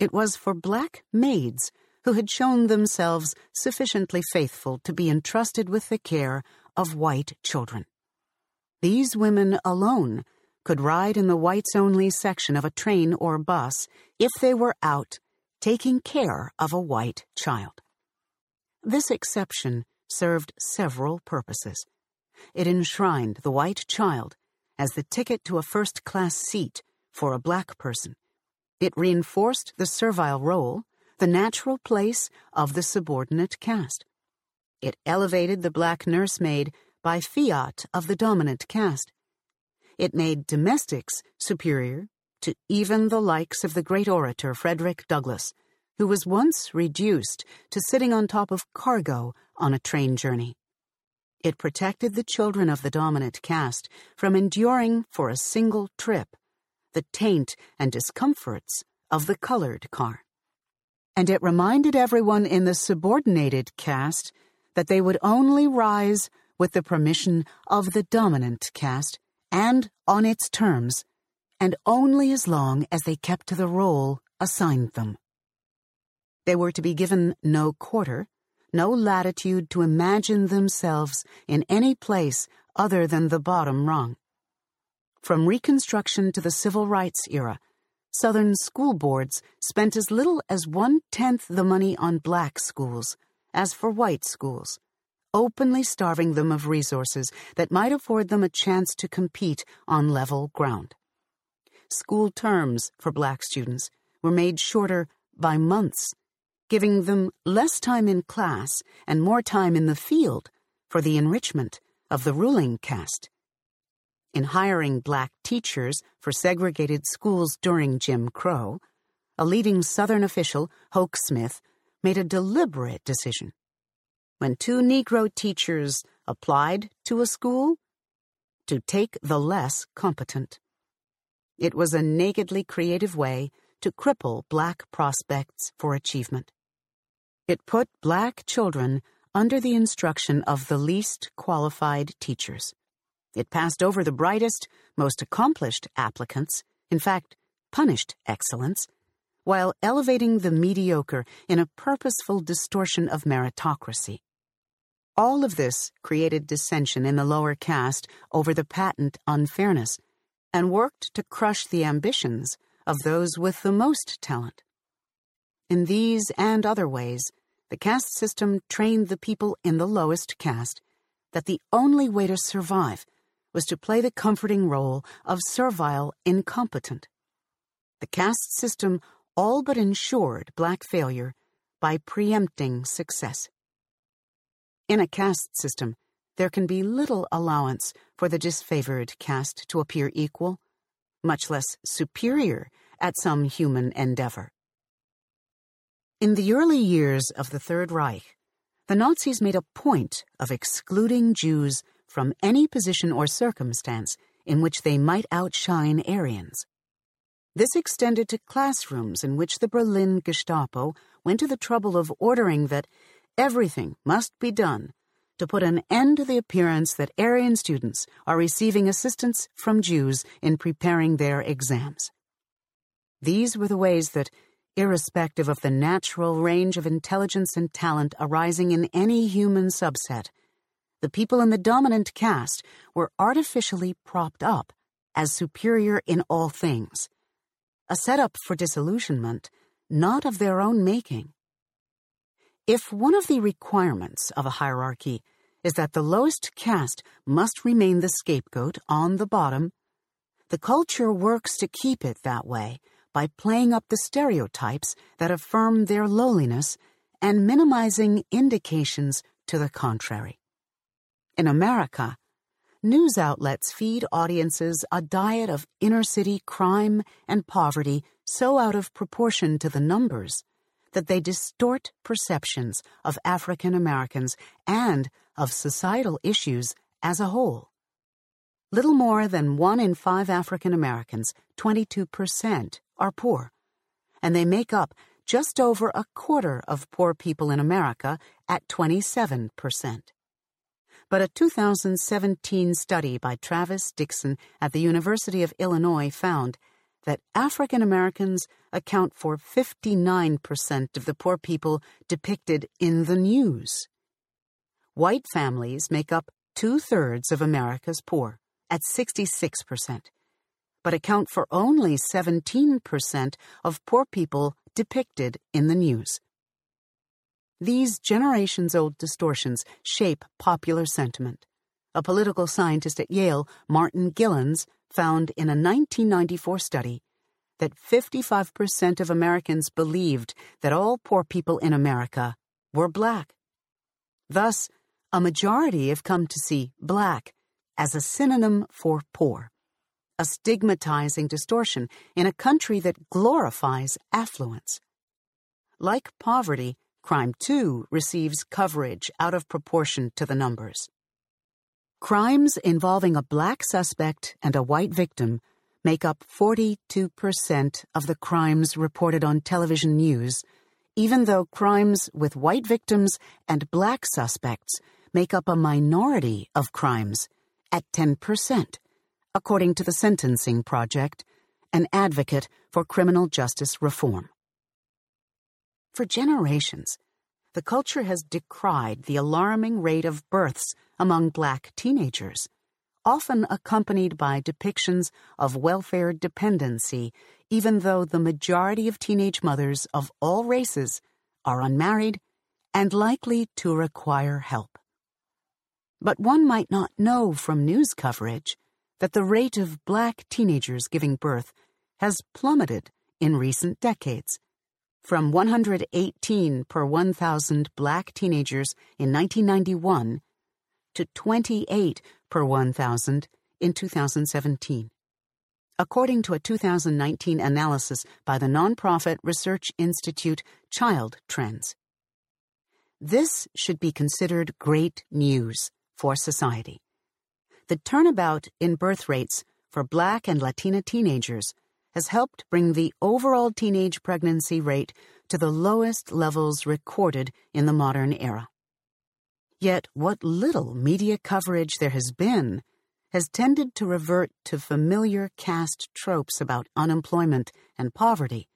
It was for black maids who had shown themselves sufficiently faithful to be entrusted with the care of white children. These women alone could ride in the whites only section of a train or bus if they were out taking care of a white child. This exception served several purposes. It enshrined the white child as the ticket to a first class seat for a black person. It reinforced the servile role, the natural place of the subordinate caste. It elevated the black nursemaid by fiat of the dominant caste. It made domestics superior to even the likes of the great orator Frederick Douglass, who was once reduced to sitting on top of cargo on a train journey. It protected the children of the dominant caste from enduring for a single trip the taint and discomforts of the colored car. And it reminded everyone in the subordinated caste that they would only rise with the permission of the dominant caste and on its terms, and only as long as they kept to the role assigned them. They were to be given no quarter, no latitude to imagine themselves in any place other than the bottom rung. From Reconstruction to the Civil Rights era, Southern school boards spent as little as one tenth the money on black schools as for white schools, openly starving them of resources that might afford them a chance to compete on level ground. School terms for black students were made shorter by months, giving them less time in class and more time in the field for the enrichment of the ruling caste in hiring black teachers for segregated schools during Jim Crow, a leading Southern official, Hoke Smith, made a deliberate decision. When two Negro teachers applied to a school, to take the less competent. It was a nakedly creative way to cripple black prospects for achievement. It put black children under the instruction of the least qualified teachers. It passed over the brightest, most accomplished applicants, in fact, punished excellence, while elevating the mediocre in a purposeful distortion of meritocracy. All of this created dissension in the lower caste over the patent unfairness and worked to crush the ambitions of those with the most talent. In these and other ways, the caste system trained the people in the lowest caste that the only way to survive was to play the comforting role of servile incompetent. The caste system all but ensured black failure by preempting success. In a caste system, there can be little allowance for the disfavored caste to appear equal, much less superior at some human endeavor. In the early years of the Third Reich, the Nazis made a point of excluding Jews from any position or circumstance in which they might outshine Aryans. This extended to classrooms in which the Berlin Gestapo went to the trouble of ordering that everything must be done to put an end to the appearance that Aryan students are receiving assistance from Jews in preparing their exams. These were the ways that, irrespective of the natural range of intelligence and talent arising in any human subset, the people in the dominant caste were artificially propped up as superior in all things. A setup for disillusionment, not of their own making. If one of the requirements of a hierarchy is that the lowest caste must remain the scapegoat on the bottom, the culture works to keep it that way by playing up the stereotypes that affirm their lowliness and minimizing indications to the contrary. In America, news outlets feed audiences a diet of inner city crime and poverty so out of proportion to the numbers that they distort perceptions of African Americans and of societal issues as a whole. Little more than one in five African Americans, 22%, are poor, and they make up just over a quarter of poor people in America at 27% but a 2017 study by Travis Dixon at the University of Illinois found that African Americans account for 59% of the poor people depicted in the news. White families make up two thirds of America's poor, at 66%, but account for only 17% of poor people depicted in the news. These generations old distortions shape popular sentiment, A political scientist at Yale, Martin Gilens, found in a 1994 study that 55% of Americans believed that all poor people in America were black. Thus, a majority have come to see black as a synonym for poor, a stigmatizing distortion in a country that glorifies affluence. Like poverty, crime too receives coverage out of proportion to the numbers. Crimes involving a black suspect and a white victim make up 42% of the crimes reported on television news, even though crimes with white victims and black suspects make up a minority of crimes at 10%, according to the Sentencing Project, an advocate for criminal justice reform. For generations, the culture has decried the alarming rate of births among black teenagers, often accompanied by depictions of welfare dependency, even though the majority of teenage mothers of all races are unmarried and likely to require help. But one might not know from news coverage that the rate of black teenagers giving birth has plummeted in recent decades from 118 per 1,000 black teenagers in 1991 to 28 per 1,000 in 2017. According to a 2019 analysis by the nonprofit research institute Child Trends. This should be considered great news for society. The turnabout in birth rates for black and Latina teenagers has helped bring the overall teenage pregnancy rate to the lowest levels recorded in the modern era. Yet, what little media coverage there has been has tended to revert to familiar caste tropes about unemployment and poverty,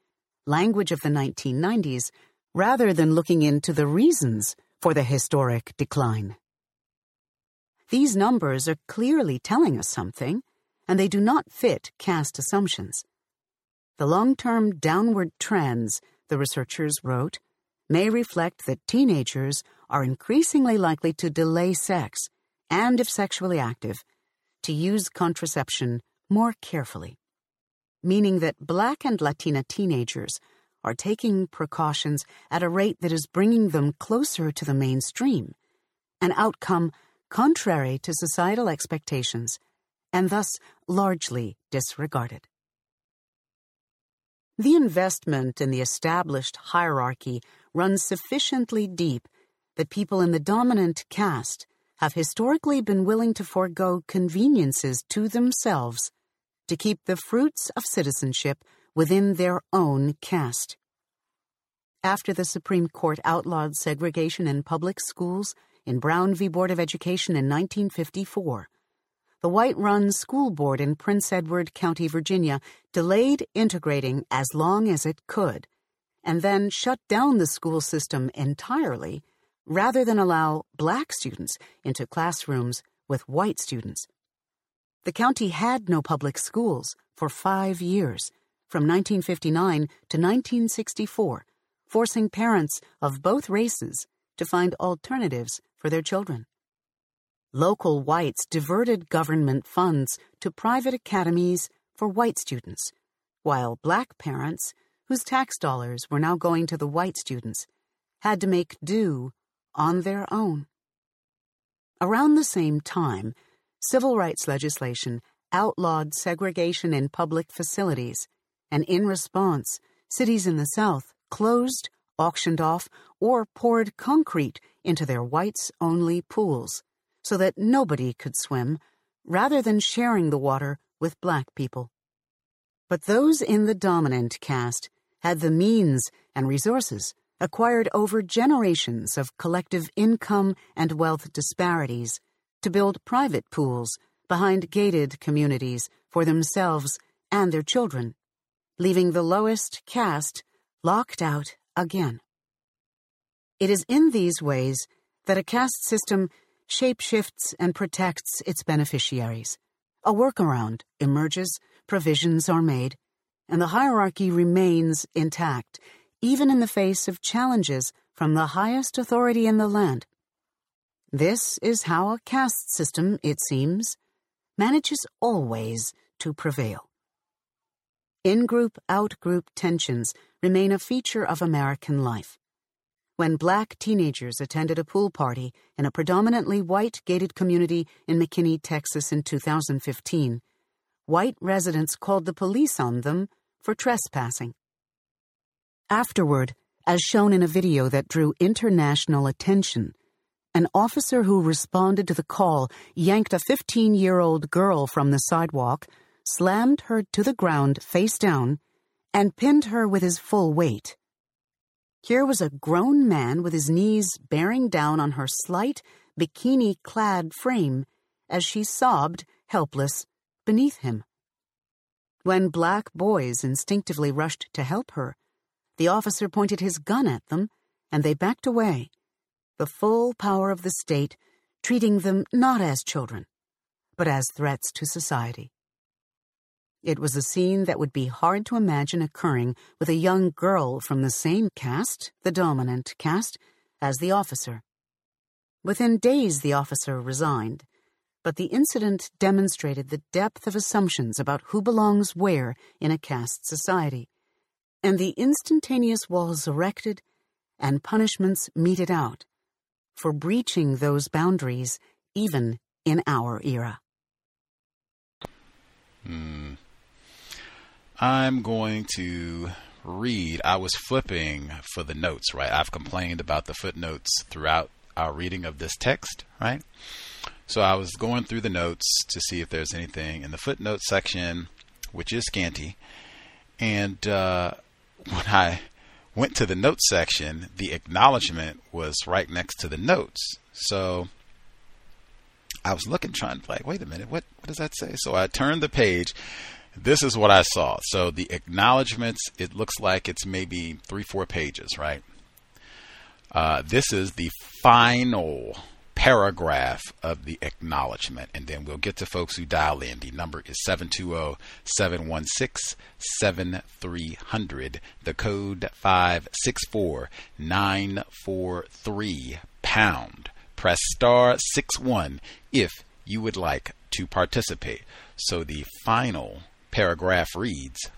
language of the 1990s, rather than looking into the reasons for the historic decline. These numbers are clearly telling us something, and they do not fit caste assumptions. The long term downward trends, the researchers wrote, may reflect that teenagers are increasingly likely to delay sex, and if sexually active, to use contraception more carefully. Meaning that black and Latina teenagers are taking precautions at a rate that is bringing them closer to the mainstream, an outcome contrary to societal expectations and thus largely disregarded. The investment in the established hierarchy runs sufficiently deep that people in the dominant caste have historically been willing to forego conveniences to themselves to keep the fruits of citizenship within their own caste. After the Supreme Court outlawed segregation in public schools in Brown v. Board of Education in 1954, the white run school board in Prince Edward County, Virginia, delayed integrating as long as it could, and then shut down the school system entirely rather than allow black students into classrooms with white students. The county had no public schools for five years, from 1959 to 1964, forcing parents of both races to find alternatives for their children local whites diverted government funds to private academies for white students, while black parents, whose tax dollars were now going to the white students, had to make do on their own. Around the same time, civil rights legislation outlawed segregation in public facilities, and in response, cities in the South closed, auctioned off, or poured concrete into their whites only pools so that nobody could swim, rather than sharing the water with black people. But those in the dominant caste had the means and resources acquired over generations of collective income and wealth disparities to build private pools behind gated communities for themselves and their children, leaving the lowest caste locked out again. It is in these ways that a caste system shapeshifts and protects its beneficiaries. A workaround emerges, provisions are made, and the hierarchy remains intact, even in the face of challenges from the highest authority in the land. This is how a caste system, it seems, manages always to prevail. In group out group tensions remain a feature of American life. When black teenagers attended a pool party in a predominantly white gated community in McKinney, Texas in 2015, white residents called the police on them for trespassing. Afterward, as shown in a video that drew international attention, an officer who responded to the call yanked a 15 year old girl from the sidewalk, slammed her to the ground face down, and pinned her with his full weight. Here was a grown man with his knees bearing down on her slight, bikini clad frame as she sobbed, helpless, beneath him. When black boys instinctively rushed to help her, the officer pointed his gun at them, and they backed away, the full power of the state treating them not as children, but as threats to society. It was a scene that would be hard to imagine occurring with a young girl from the same caste, the dominant caste, as the officer. Within days, the officer resigned, but the incident demonstrated the depth of assumptions about who belongs where in a caste society and the instantaneous walls erected and punishments meted out for breaching those boundaries even in our era. Hmm. I'm going to read. I was flipping for the notes, right? I've complained about the footnotes throughout our reading of this text, right? So I was going through the notes to see if there's anything in the footnote section, which is scanty. And uh, [laughs] when I went to the notes section, the acknowledgement was right next to the notes. So I was looking, trying to like, wait a minute, what, what does that say? So I turned the page. This is what I saw. So the acknowledgments, it looks like it's maybe three, four pages, right? Uh, this is the final paragraph of the acknowledgement, and then we'll get to folks who dial in. The number is 720 716 7300. The code 564 943 pound. Press star 61 if you would like to participate. So the final paragraph reads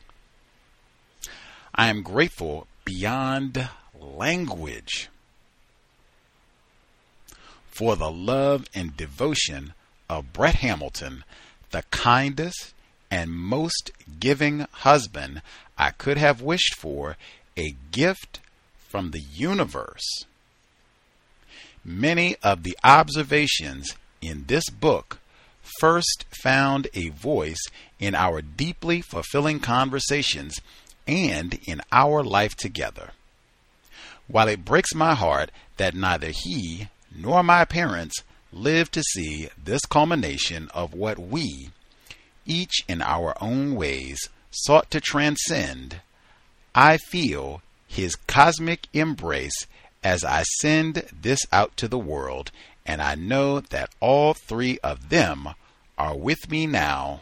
I am grateful beyond language for the love and devotion of Brett Hamilton, the kindest and most giving husband I could have wished for, a gift from the universe. Many of the observations in this book first found a voice in our deeply fulfilling conversations and in our life together. While it breaks my heart that neither he nor my parents lived to see this culmination of what we, each in our own ways, sought to transcend, I feel his cosmic embrace as I send this out to the world, and I know that all three of them are with me now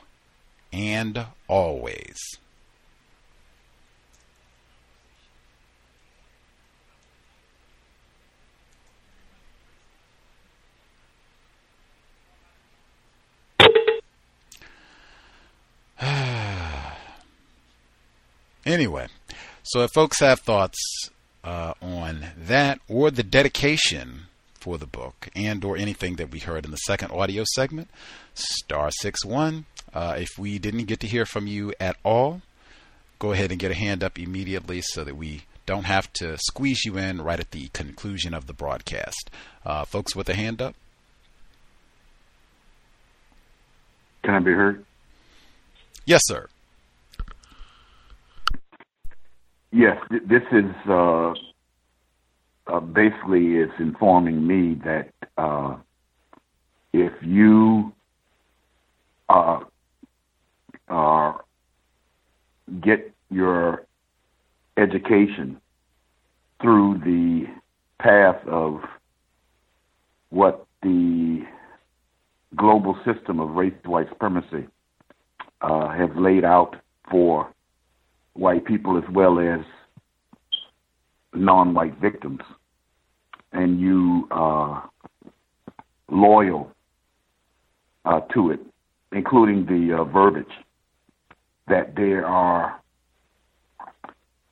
and always. [sighs] anyway, so if folks have thoughts uh, on that or the dedication for the book and or anything that we heard in the second audio segment, star six one. Uh, if we didn't get to hear from you at all, go ahead and get a hand up immediately so that we don't have to squeeze you in right at the conclusion of the broadcast. Uh, folks with a hand up. Can I be heard? Yes, sir. Yes, th- this is uh, uh, basically it's informing me that uh, if you uh, get your education through the path of what the global system of race white supremacy uh, have laid out for white people as well as non-white victims, and you uh, loyal uh, to it, including the uh, verbiage that there are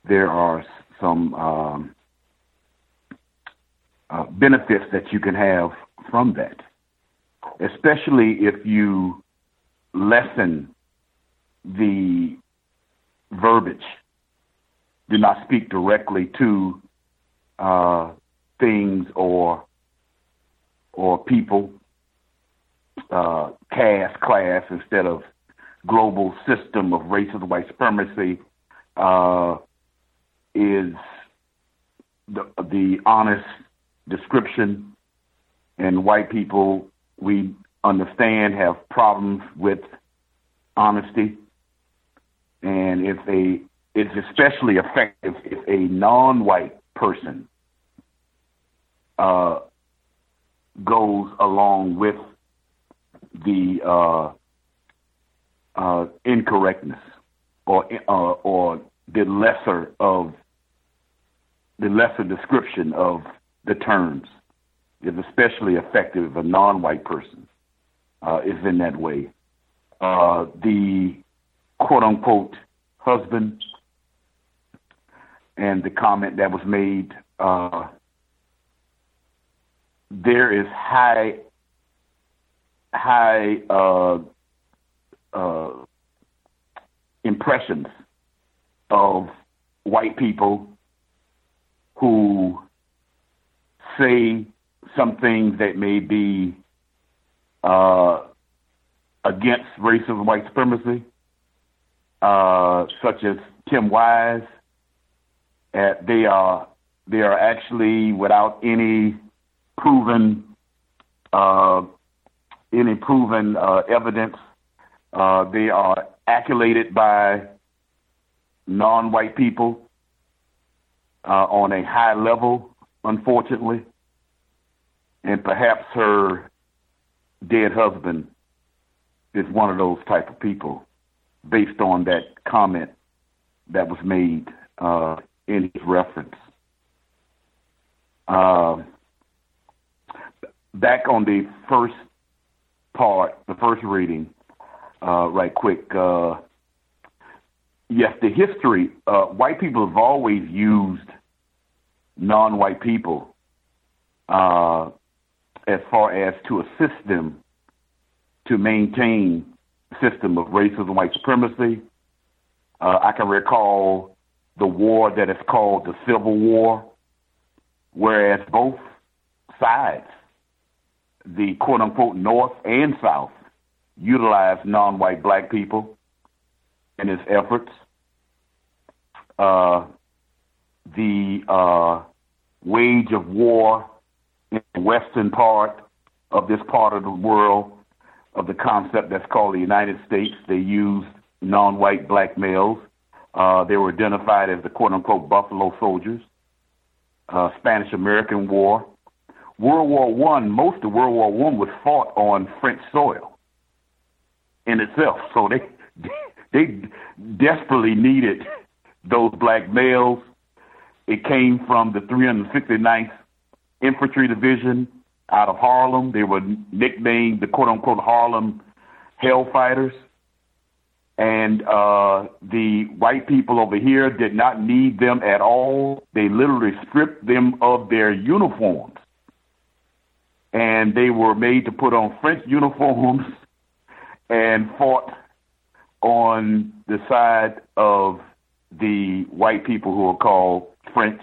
there are some um, uh, benefits that you can have from that, especially if you lessen the verbiage, do not speak directly to uh, things or or people, uh, caste, class, instead of global system of racism, white supremacy, uh, is the, the honest description. And white people, we understand, have problems with honesty. And if a, it's especially effective if a non-white person uh, goes along with the uh, uh, incorrectness or uh, or the lesser of the lesser description of the terms is especially effective if a non-white person uh, is in that way. Uh, the quote unquote husband and the comment that was made uh, there is high high uh, uh, impressions of white people who say some things that may be uh, against racism, white supremacy, uh, such as Tim Wise. They are they are actually without any proven uh, any proven uh, evidence. Uh, they are accolated by non-white people uh, on a high level, unfortunately, and perhaps her dead husband is one of those type of people, based on that comment that was made uh, in his reference. Back on the first part, the first reading, uh, right quick. Uh, yes, the history. Uh, white people have always used non-white people uh, as far as to assist them to maintain system of racism, white supremacy. Uh, I can recall the war that is called the Civil War, whereas both sides the quote unquote North and South utilized non white black people in its efforts. Uh, the uh, wage of war in the western part of this part of the world of the concept that's called the United States, they used non white black males. Uh, they were identified as the quote unquote Buffalo Soldiers. Uh, Spanish American War, World War One, most of World War One was fought on French soil in itself. So they [laughs] they desperately needed those black males. It came from the 369th Infantry Division out of Harlem. They were nicknamed the quote unquote Harlem Hellfighters. And uh, the white people over here did not need them at all. They literally stripped them of their uniforms and they were made to put on French uniforms [laughs] and fought on the side of the white people who are called French.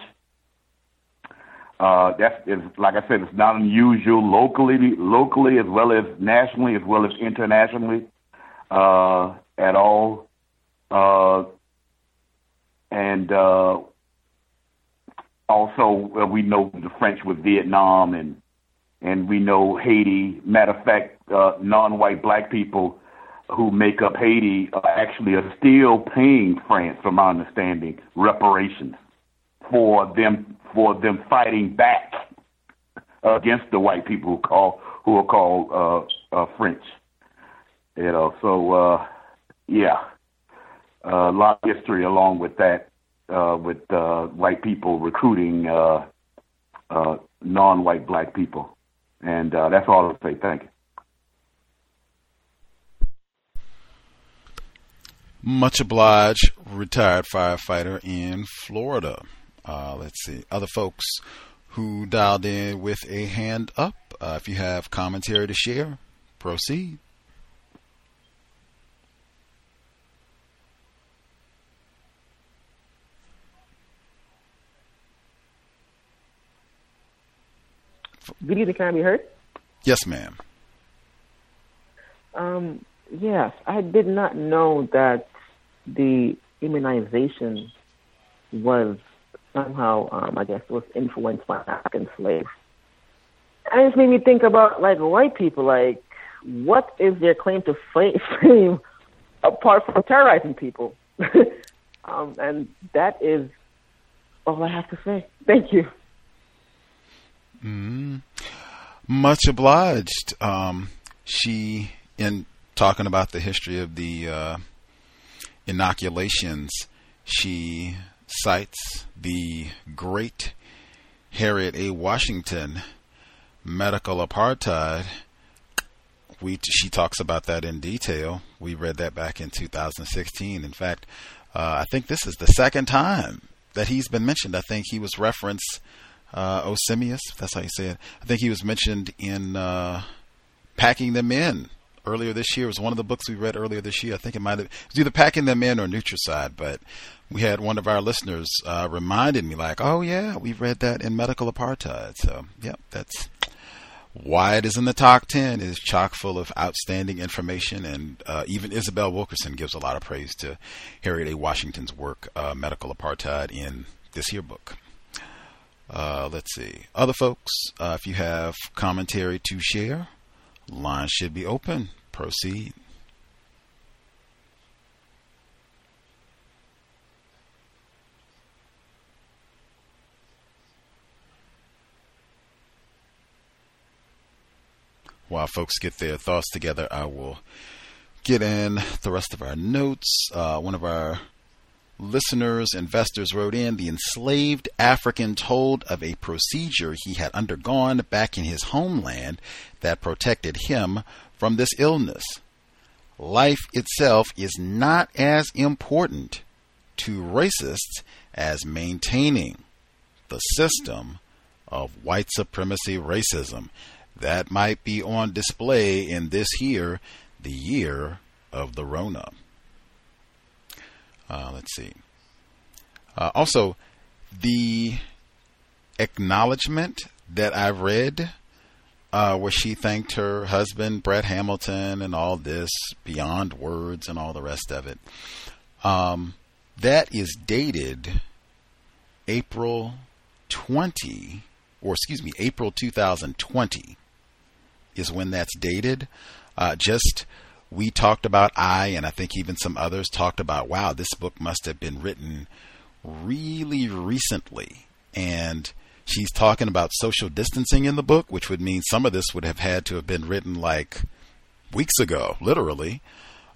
Uh, that's is, like I said, it's not unusual locally, locally as well as nationally, as well as internationally, uh, at all. Uh, and uh, also, uh, we know the French with Vietnam and and we know Haiti. Matter of fact, uh, non-white black people who make up Haiti uh, actually are still paying France, from my understanding, reparations for them for them fighting back against the white people who call who are called uh, uh, French. You know, so uh, yeah, a lot of history along with that, uh, with uh, white people recruiting uh, uh, non-white black people And uh, that's all I'll say. Thank you. Much obliged, retired firefighter in Florida. Uh, let's see. Other folks who dialed in with a hand up. Uh, if you have commentary to share, proceed. Good evening. Can I be heard? Yes, ma'am. Um, yes, I did not know that the immunization was somehow, um, I guess, was influenced by African slaves. And it just made me think about like white people. Like, what is their claim to [laughs] fame apart from terrorizing people? [laughs] um, and that is all I have to say. Thank you. Mm, much obliged. Um, she, in talking about the history of the uh, inoculations, she cites the great Harriet A. Washington medical apartheid. We she talks about that in detail. We read that back in 2016. In fact, uh, I think this is the second time that he's been mentioned. I think he was referenced uh, Onesimus. That's how you say it. I think he was mentioned in uh, Packing Them In earlier this year. It was one of the books we read earlier this year. I think it might have it was either Packing Them In or Nutricide, but we had one of our listeners uh, reminded me, like, "Oh yeah, we read that in Medical Apartheid." So, yep, that's why it is in the top 10 is chock full of outstanding information and uh, even isabel wilkerson gives a lot of praise to harriet a washington's work uh, medical apartheid in this year book uh, let's see. Other folks uh, if you have commentary to share line should be open. Proceed. While folks get their thoughts together, I will get in the rest of our notes. Uh, one of our listeners, investors wrote in the enslaved African told of a procedure he had undergone back in his homeland that protected him from this illness. Life itself is not as important to racists as maintaining the system of white supremacy racism that might be on display in this here, the year of the Rona. Uh, let's see. Uh, also, the acknowledgement that I read, uh, where she thanked her husband, Brett Hamilton, and all this beyond words and all the rest of it, um, that is dated April 20, or excuse me, April 2020 is when that's dated. Uh, just we talked about I and I think even some others talked about wow this book must have been written really recently. And she's talking about social distancing in the book which would mean some of this would have had to have been written like weeks ago literally.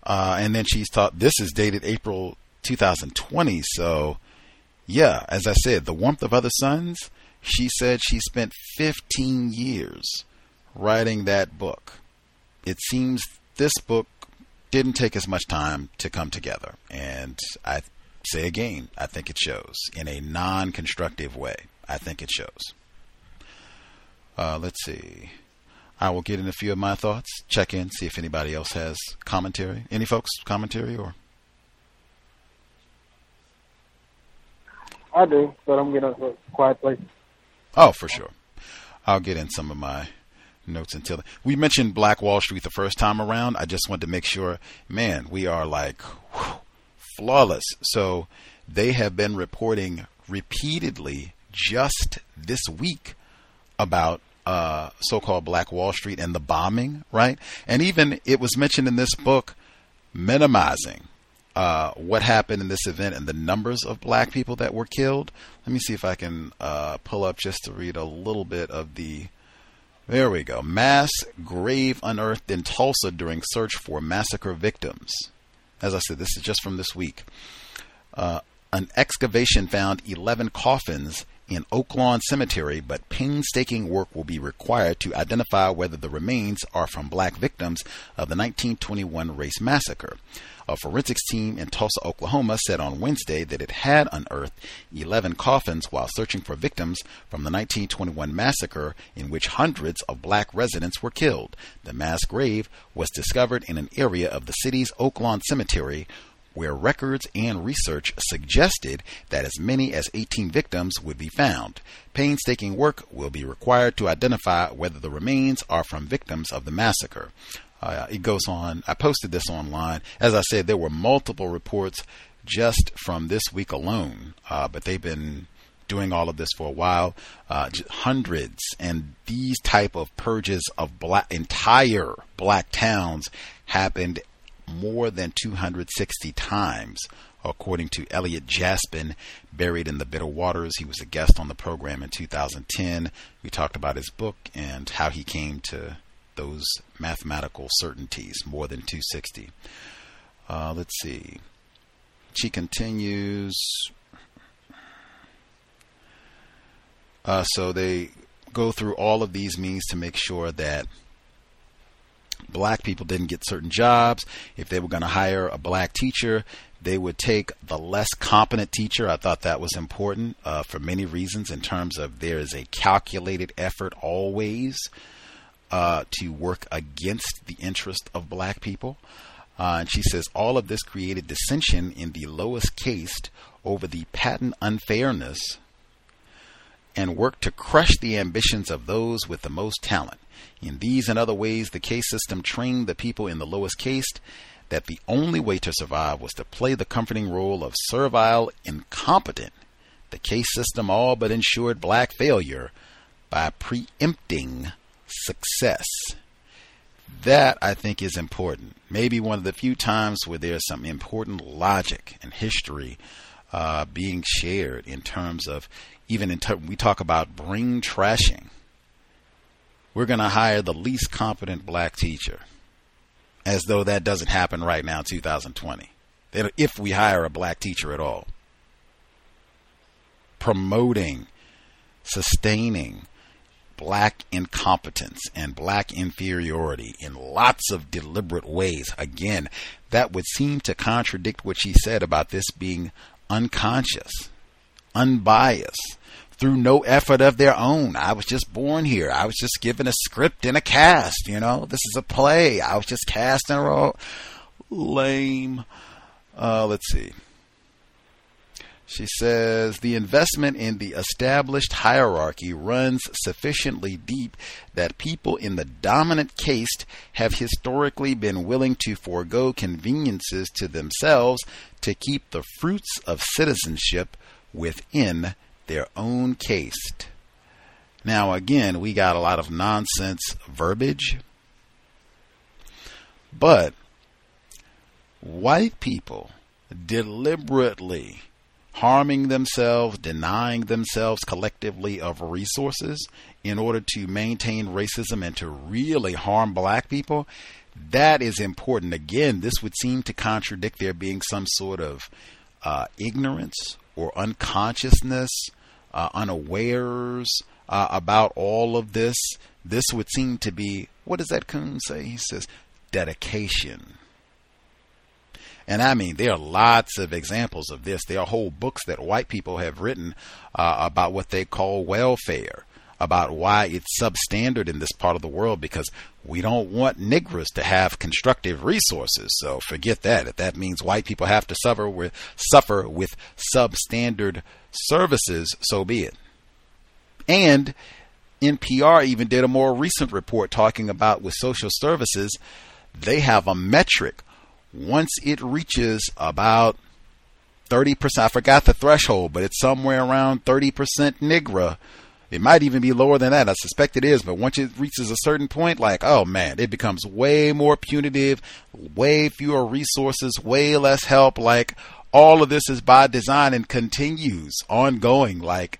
Uh, and then she's taught this is dated April 2020 so yeah as I said the warmth of other suns she said she spent 15 years writing that book. It seems this book didn't take as much time to come together. And I say again, I think it shows in a non constructive way. I think it shows. Uh, let's see. I will get in a few of my thoughts, check in, see if anybody else has commentary. Any folks commentary or? I do, but I'm gonna quiet place. Oh, for sure. I'll get in some of my notes until we mentioned Black Wall Street the first time around. I just wanted to make sure, man, we are like whew, flawless. So they have been reporting repeatedly just this week about uh, so-called Black Wall Street and the bombing, right? And even it was mentioned in this book minimizing uh, what happened in this event and the numbers of black people that were killed. Let me see if I can uh, pull up just to read a little bit of the there we go. Mass grave unearthed in Tulsa during search for massacre victims. As I said, this is just from this week. Uh, an excavation found 11 coffins in Oaklawn Cemetery, but painstaking work will be required to identify whether the remains are from black victims of the 1921 race massacre. A forensics team in Tulsa, Oklahoma said on Wednesday that it had unearthed 11 coffins while searching for victims from the 1921 massacre in which hundreds of black residents were killed. The mass grave was discovered in an area of the city's Oaklawn Cemetery where records and research suggested that as many as 18 victims would be found. Painstaking work will be required to identify whether the remains are from victims of the massacre. Uh, it goes on. I posted this online. As I said, there were multiple reports just from this week alone, uh, but they've been doing all of this for a while. Uh, hundreds, and these type of purges of black entire black towns happened more than 260 times, according to Elliot Jaspin, buried in the bitter waters. He was a guest on the program in 2010. We talked about his book and how he came to those mathematical certainties, more than 260. Uh, let's see. She continues. Uh, so they go through all of these means to make sure that black people didn't get certain jobs. If they were going to hire a black teacher, they would take the less competent teacher. I thought that was important uh, for many reasons, in terms of there is a calculated effort always uh, to work against the interest of black people. Uh, and she says all of this created dissension in the lowest caste over the patent unfairness and worked to crush the ambitions of those with the most talent. In these and other ways, the caste system trained the people in the lowest caste that the only way to survive was to play the comforting role of servile incompetent. The caste system all but ensured black failure by preempting success. That I think is important. Maybe one of the few times where there's some important logic and history uh, being shared in terms of even in ter- we talk about brain trashing. We're going to hire the least competent black teacher, as though that doesn't happen right now, in 2020. If we hire a black teacher at all, promoting, sustaining black incompetence and black inferiority in lots of deliberate ways. Again, that would seem to contradict what she said about this being unconscious, unbiased, through no effort of their own. I was just born here. I was just given a script and a cast, you know. This is a play. I was just cast and role. Lame. Uh, let's see. She says the investment in the established hierarchy runs sufficiently deep that people in the dominant caste have historically been willing to forego conveniences to themselves to keep the fruits of citizenship within their own caste. Now, again, we got a lot of nonsense verbiage, but white people deliberately harming themselves, denying themselves collectively of resources in order to maintain racism and to really harm black people, that is important. Again, this would seem to contradict there being some sort of uh, ignorance or unconsciousness, uh, unawares uh, about all of this. This would seem to be, what does that coon say? He says, dedication and I mean, there are lots of examples of this. There are whole books that white people have written uh, about what they call welfare, about why it's substandard in this part of the world because we don't want niggers to have constructive resources. So forget that. If that means white people have to suffer with suffer with substandard services, so be it. And NPR even did a more recent report talking about with social services, they have a metric once it reaches about 30%, I forgot the threshold, but it's somewhere around 30% Nigra. It might even be lower than that. I suspect it is, but once it reaches a certain point, like, oh man, it becomes way more punitive, way fewer resources, way less help. Like, all of this is by design and continues ongoing. Like,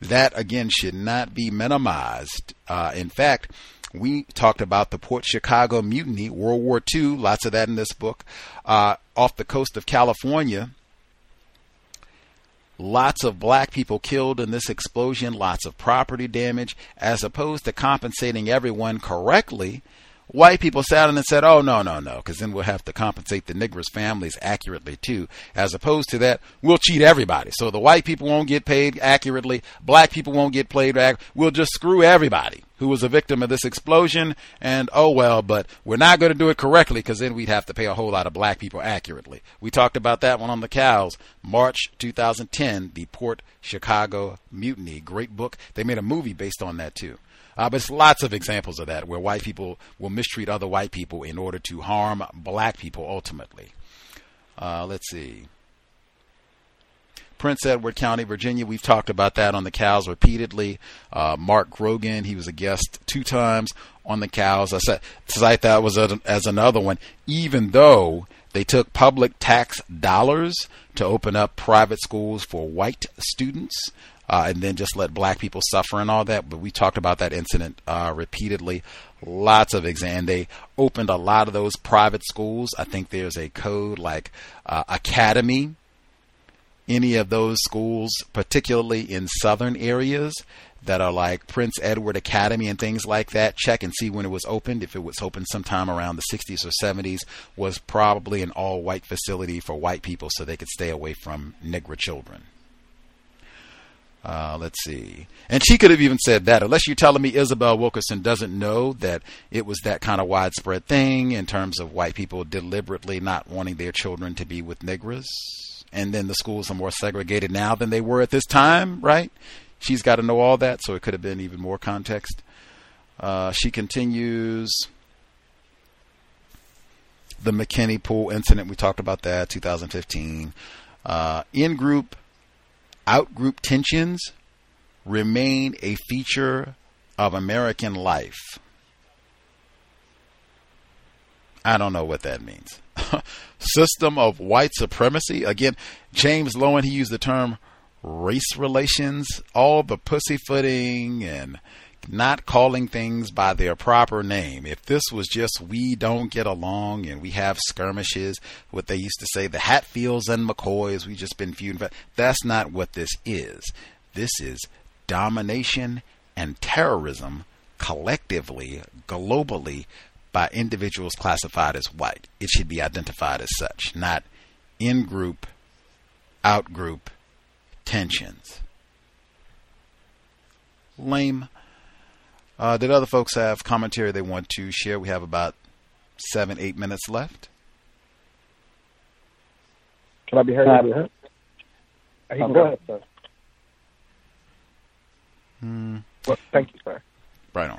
that again should not be minimized. Uh, in fact, we talked about the Port Chicago Mutiny, World War II, lots of that in this book, uh, off the coast of California. lots of black people killed in this explosion, lots of property damage, as opposed to compensating everyone correctly white people sat in and said, "Oh no, no, no," because then we'll have to compensate the niggers' families accurately too. As opposed to that, we'll cheat everybody. So the white people won't get paid accurately, black people won't get paid back. We'll just screw everybody who was a victim of this explosion. And oh well, but we're not going to do it correctly because then we'd have to pay a whole lot of black people accurately. We talked about that one on the cows, March 2010, the Port Chicago Mutiny. Great book. They made a movie based on that too. Uh, but it's lots of examples of that where white people will mistreat other white people in order to harm black people ultimately. Uh, let's see. Prince Edward County, Virginia. We've talked about that on the cows repeatedly. Uh, Mark Grogan, he was a guest two times on the cows. I said, cite that was a, as another one, even though they took public tax dollars to open up private schools for white students uh, and then just let black people suffer and all that. But we talked about that incident uh, repeatedly. Lots of exam. They opened a lot of those private schools. I think there's a code like uh, Academy. Any of those schools, particularly in southern areas that are like Prince Edward Academy and things like that, check and see when it was opened. If it was opened sometime around the 60s or 70s, was probably an all-white facility for white people so they could stay away from Negro children. Uh, let's see. And she could have even said that, unless you're telling me Isabel Wilkerson doesn't know that it was that kind of widespread thing in terms of white people deliberately not wanting their children to be with Negroes. And then the schools are more segregated now than they were at this time, right? She's got to know all that, so it could have been even more context. Uh, she continues the McKinney Pool incident. We talked about that, 2015. Uh, in group outgroup tensions remain a feature of American life. I don't know what that means. [laughs] System of white supremacy. Again, James Loewen, he used the term race relations, all the pussyfooting and not calling things by their proper name. If this was just we don't get along and we have skirmishes, what they used to say, the Hatfields and McCoys, we just been feuding. That's not what this is. This is domination and terrorism collectively, globally, by individuals classified as white. It should be identified as such, not in group, out group tensions. Lame uh, did other folks have commentary they want to share? We have about seven, eight minutes left. Can I be heard? Can I be heard? Oh, go ahead, sir. Hmm. Well, thank you, sir. Right on.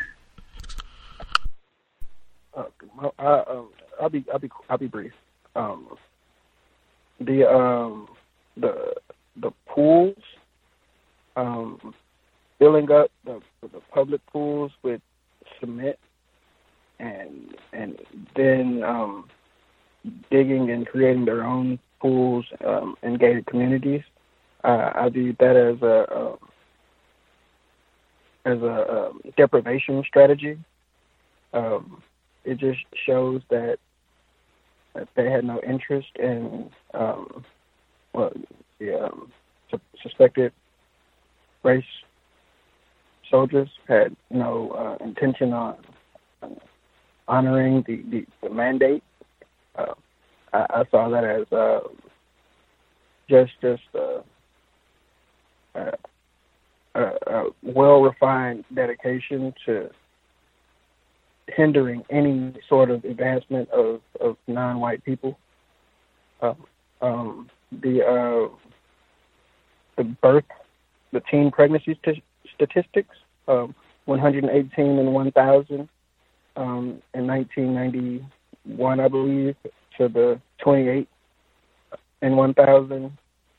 Uh, well, I, um, I'll be, I'll be, I'll be brief. Um, the, um, the, the pools, um, filling up the, the public pools with cement and and then um, digging and creating their own pools um, in gated communities. Uh, I view that as a um, as a um, deprivation strategy. Um, it just shows that, that they had no interest in um, well, the um, su- suspected race soldiers had no uh, intention on uh, honoring the, the, the mandate. Uh, I, I, saw that as uh, just just uh, a well refined dedication to hindering any sort of advancement of, of non white people. Uh, um, the uh, the birth, the teen pregnancy st- statistics um, 118 and 1,000 um, in 1991, I believe, to the 28 and 1,000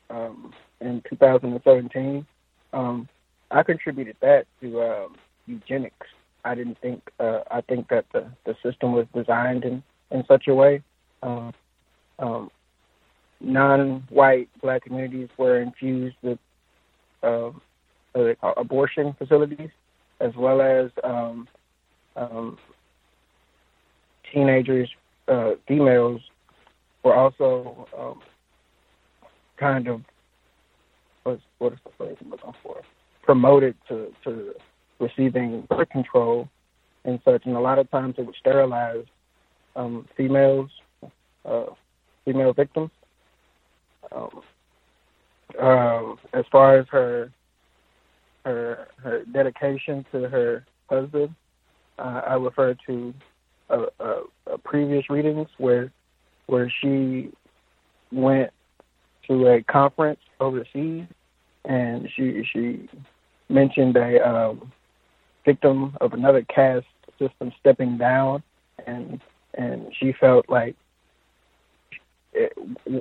um, in 2017. Um, I contributed that to um, eugenics. I didn't think. Uh, I think that the, the system was designed in, in such a way. Uh, um, non-white black communities were infused with um, uh, abortion facilities, as well as um, um, teenagers, uh, females, were also um, kind of what's what is the phrase I'm looking for? Promoted to to receiving birth control and such, and a lot of times it would sterilize um, females, uh, female victims. Um, um, as far as her her her dedication to her husband, uh, I refer to a, a, a previous readings where where she went to a conference overseas and she she mentioned a um, victim of another caste system stepping down and and she felt like it,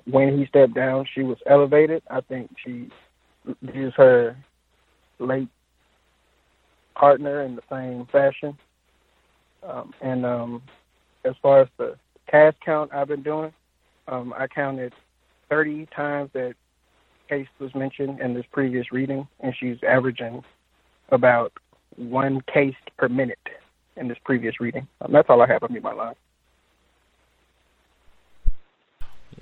when he stepped down she was elevated. I think she views her late partner in the same fashion um, and um, as far as the caste count I've been doing, um, I counted 30 times that caste was mentioned in this previous reading, and she's averaging about one caste per minute in this previous reading. Um, that's all I have on me, my line.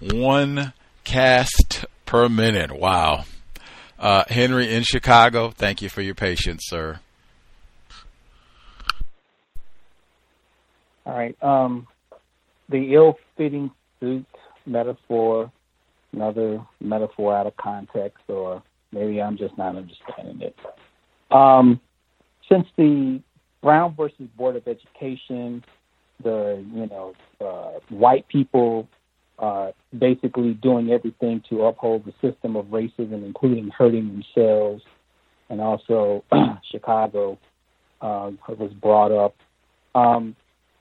One caste per minute. Wow. Uh, Henry in Chicago, thank you for your patience, sir. All right. Um, the ill-fitting suit metaphor, another metaphor out of context, or maybe I'm just not understanding it. Um, since the Brown versus Board of Education, the you know uh, white people uh, basically doing everything to uphold the system of racism, including hurting themselves, and also [clears throat] Chicago uh, was brought up. Um,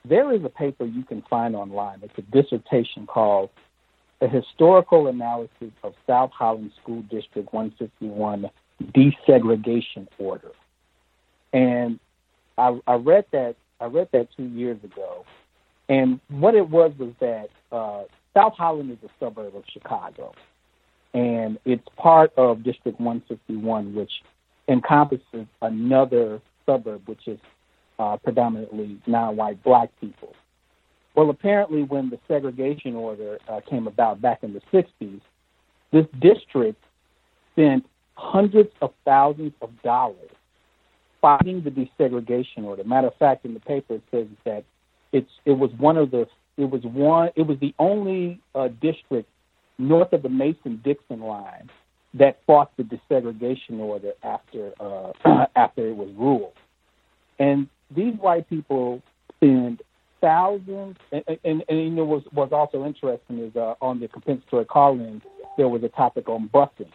there is a paper you can find online. It's a dissertation called A Historical Analysis of South Holland School District 151 Desegregation Order. And I, I read that I read that two years ago. And what it was was that uh, South Holland is a suburb of Chicago. And it's part of District 151, which encompasses another suburb, which is uh, predominantly non-white black people. Well, apparently, when the segregation order uh, came about back in the 60s, this district spent hundreds of thousands of dollars fighting the desegregation order. Matter of fact, in the paper it says that it's it was one of the it was one it was the only uh, district north of the Mason Dixon line that fought the desegregation order after uh, [clears throat] after it was ruled. And these white people spend thousands, and, and, and you know was was also interesting is uh, on the compensatory call-in there was a topic on busing,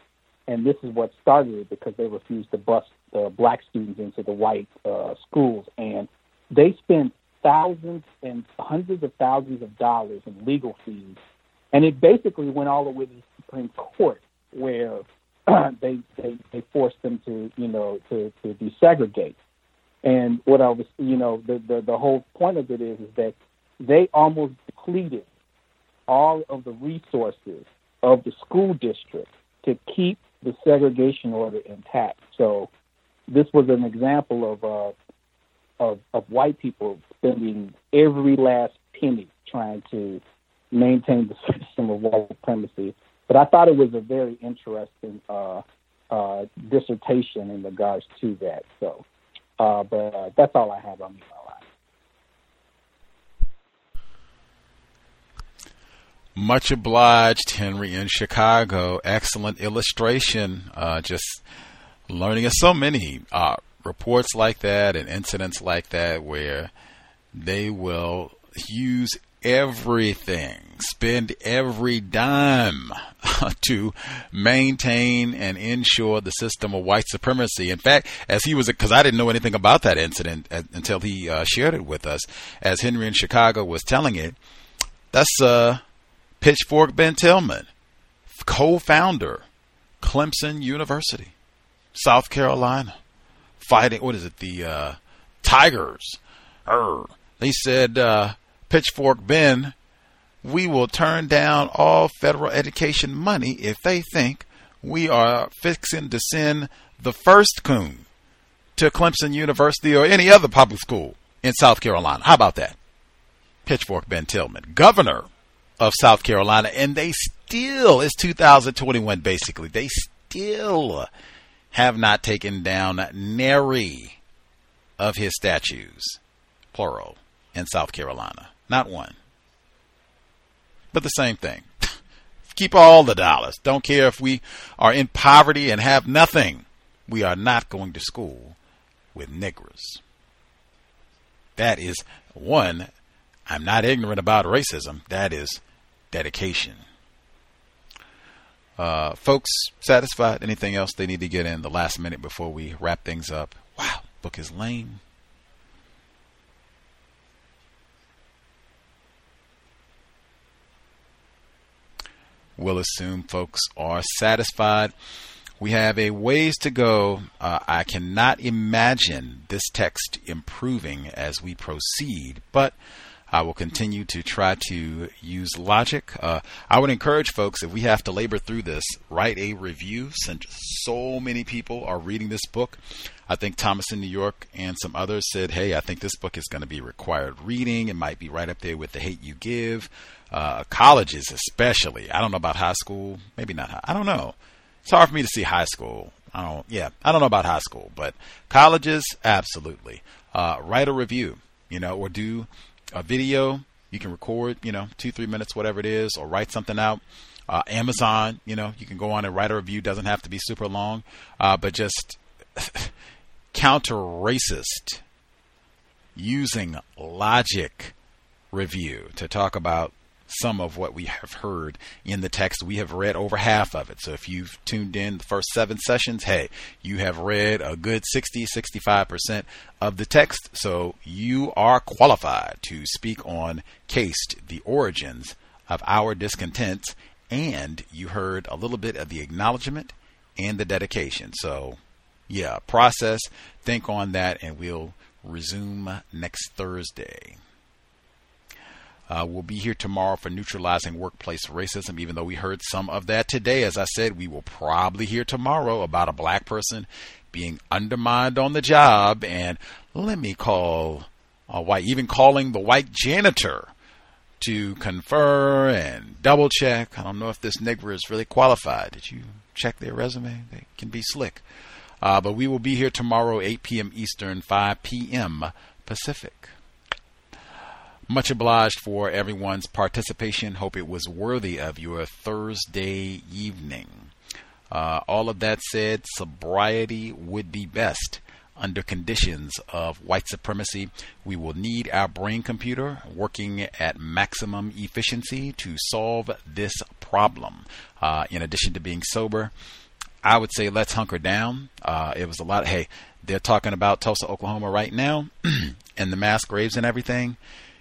and this is what started it because they refused to bus the black students into the white uh, schools, and they spent thousands and hundreds of thousands of dollars in legal fees, and it basically went all the way to the Supreme Court where [clears throat] they, they they forced them to you know to to desegregate. And what I was, you know, the, the, the whole point of it is, is that they almost depleted all of the resources of the school district to keep the segregation order intact. So this was an example of uh, of, of white people spending every last penny trying to maintain the [laughs] system of white supremacy. But I thought it was a very interesting uh, uh, dissertation in regards to that. So uh, but uh, that's all I have on me. Much obliged, Henry in Chicago. Excellent illustration. Uh, just learning of so many uh, reports like that and incidents like that where they will use everything, spend every dime [laughs] to maintain and ensure the system of white supremacy. In fact, as he was, because I didn't know anything about that incident until he uh, shared it with us, as Henry in Chicago was telling it, that's uh, Pitchfork Ben Tillman, co founder, Clemson University, South Carolina, fighting, what is it, the uh, Tigers. They said, uh, Pitchfork Ben, we will turn down all federal education money if they think we are fixing to send the first coon to Clemson University or any other public school in South Carolina. How about that? Pitchfork Ben Tillman, governor of South Carolina, and they still, it's 2021 basically, they still have not taken down nary of his statues, plural, in South Carolina. Not one. But the same thing. [laughs] Keep all the dollars. Don't care if we are in poverty and have nothing. We are not going to school with niggers. That is one. I'm not ignorant about racism. That is dedication. Uh, folks, satisfied? Anything else they need to get in the last minute before we wrap things up? Wow, book is lame. We'll assume folks are satisfied. We have a ways to go. Uh, I cannot imagine this text improving as we proceed, but I will continue to try to use logic. Uh, I would encourage folks, if we have to labor through this, write a review since so many people are reading this book. I think Thomas in New York and some others said, hey, I think this book is going to be required reading. It might be right up there with The Hate You Give. Uh, colleges, especially. I don't know about high school. Maybe not. High, I don't know. It's hard for me to see high school. I don't, yeah, I don't know about high school, but colleges, absolutely. Uh, write a review, you know, or do a video. You can record, you know, two, three minutes, whatever it is, or write something out. Uh, Amazon, you know, you can go on and write a review. Doesn't have to be super long, uh, but just [laughs] counter racist using logic review to talk about some of what we have heard in the text. We have read over half of it. So if you've tuned in the first seven sessions, hey, you have read a good 60, 65% of the text. So you are qualified to speak on Caste, the origins of our discontents. And you heard a little bit of the acknowledgement and the dedication. So, yeah, process, think on that, and we'll resume next Thursday. Uh, we'll be here tomorrow for neutralizing workplace racism, even though we heard some of that today. As I said, we will probably hear tomorrow about a black person being undermined on the job, and let me call a white, even calling the white janitor to confer and double check. I don't know if this nigger is really qualified. Did you check their resume? They can be slick. Uh, but we will be here tomorrow, 8 p.m. Eastern, 5 p.m. Pacific. Much obliged for everyone's participation. Hope it was worthy of your Thursday evening. Uh, all of that said, sobriety would be best under conditions of white supremacy. We will need our brain computer working at maximum efficiency to solve this problem. Uh, in addition to being sober, I would say let's hunker down. Uh, it was a lot. Hey, they're talking about Tulsa, Oklahoma right now, [clears throat] and the mass graves and everything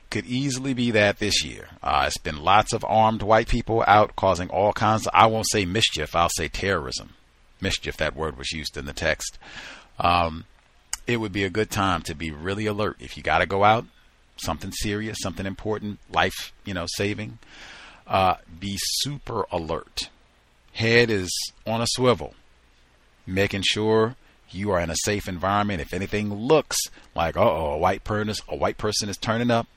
could easily be that this year. Uh, it's been lots of armed white people out causing all kinds of, I won't say mischief, I'll say terrorism. Mischief, that word was used in the text. Um, it would be a good time to be really alert. If you got to go out, something serious, something important, life, you know, saving, uh, be super alert. Head is on a swivel, making sure you are in a safe environment. If anything looks like, oh, a white person, a white person is turning up,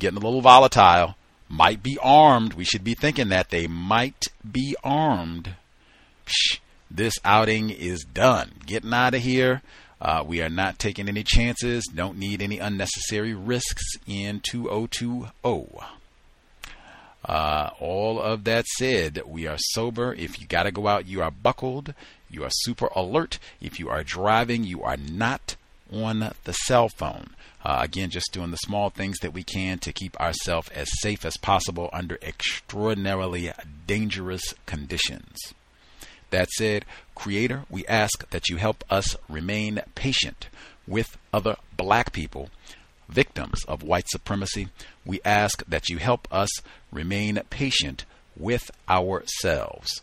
getting a little volatile, might be armed. We should be thinking that they might be armed. Psh, this outing is done. Getting out of here. Uh, we are not taking any chances. Don't need any unnecessary risks in 2020. Uh, all of that said, we are sober. If you got to go out, you are buckled. You are super alert. If you are driving, you are not on the cell phone. Uh, again, just doing the small things that we can to keep ourselves as safe as possible under extraordinarily dangerous conditions. That said, Creator, we ask that you help us remain patient with other black people, victims of white supremacy. We ask that you help us remain patient with ourselves.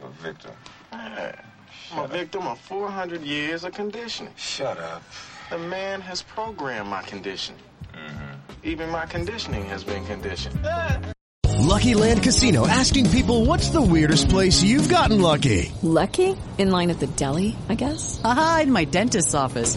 A victim. Hey, I'm a victim of 400 years of conditioning. Shut up. The man has programmed my conditioning. Mm-hmm. Even my conditioning has been conditioned. Lucky Land Casino asking people what's the weirdest place you've gotten lucky? Lucky? In line at the deli, I guess? Aha, in my dentist's office.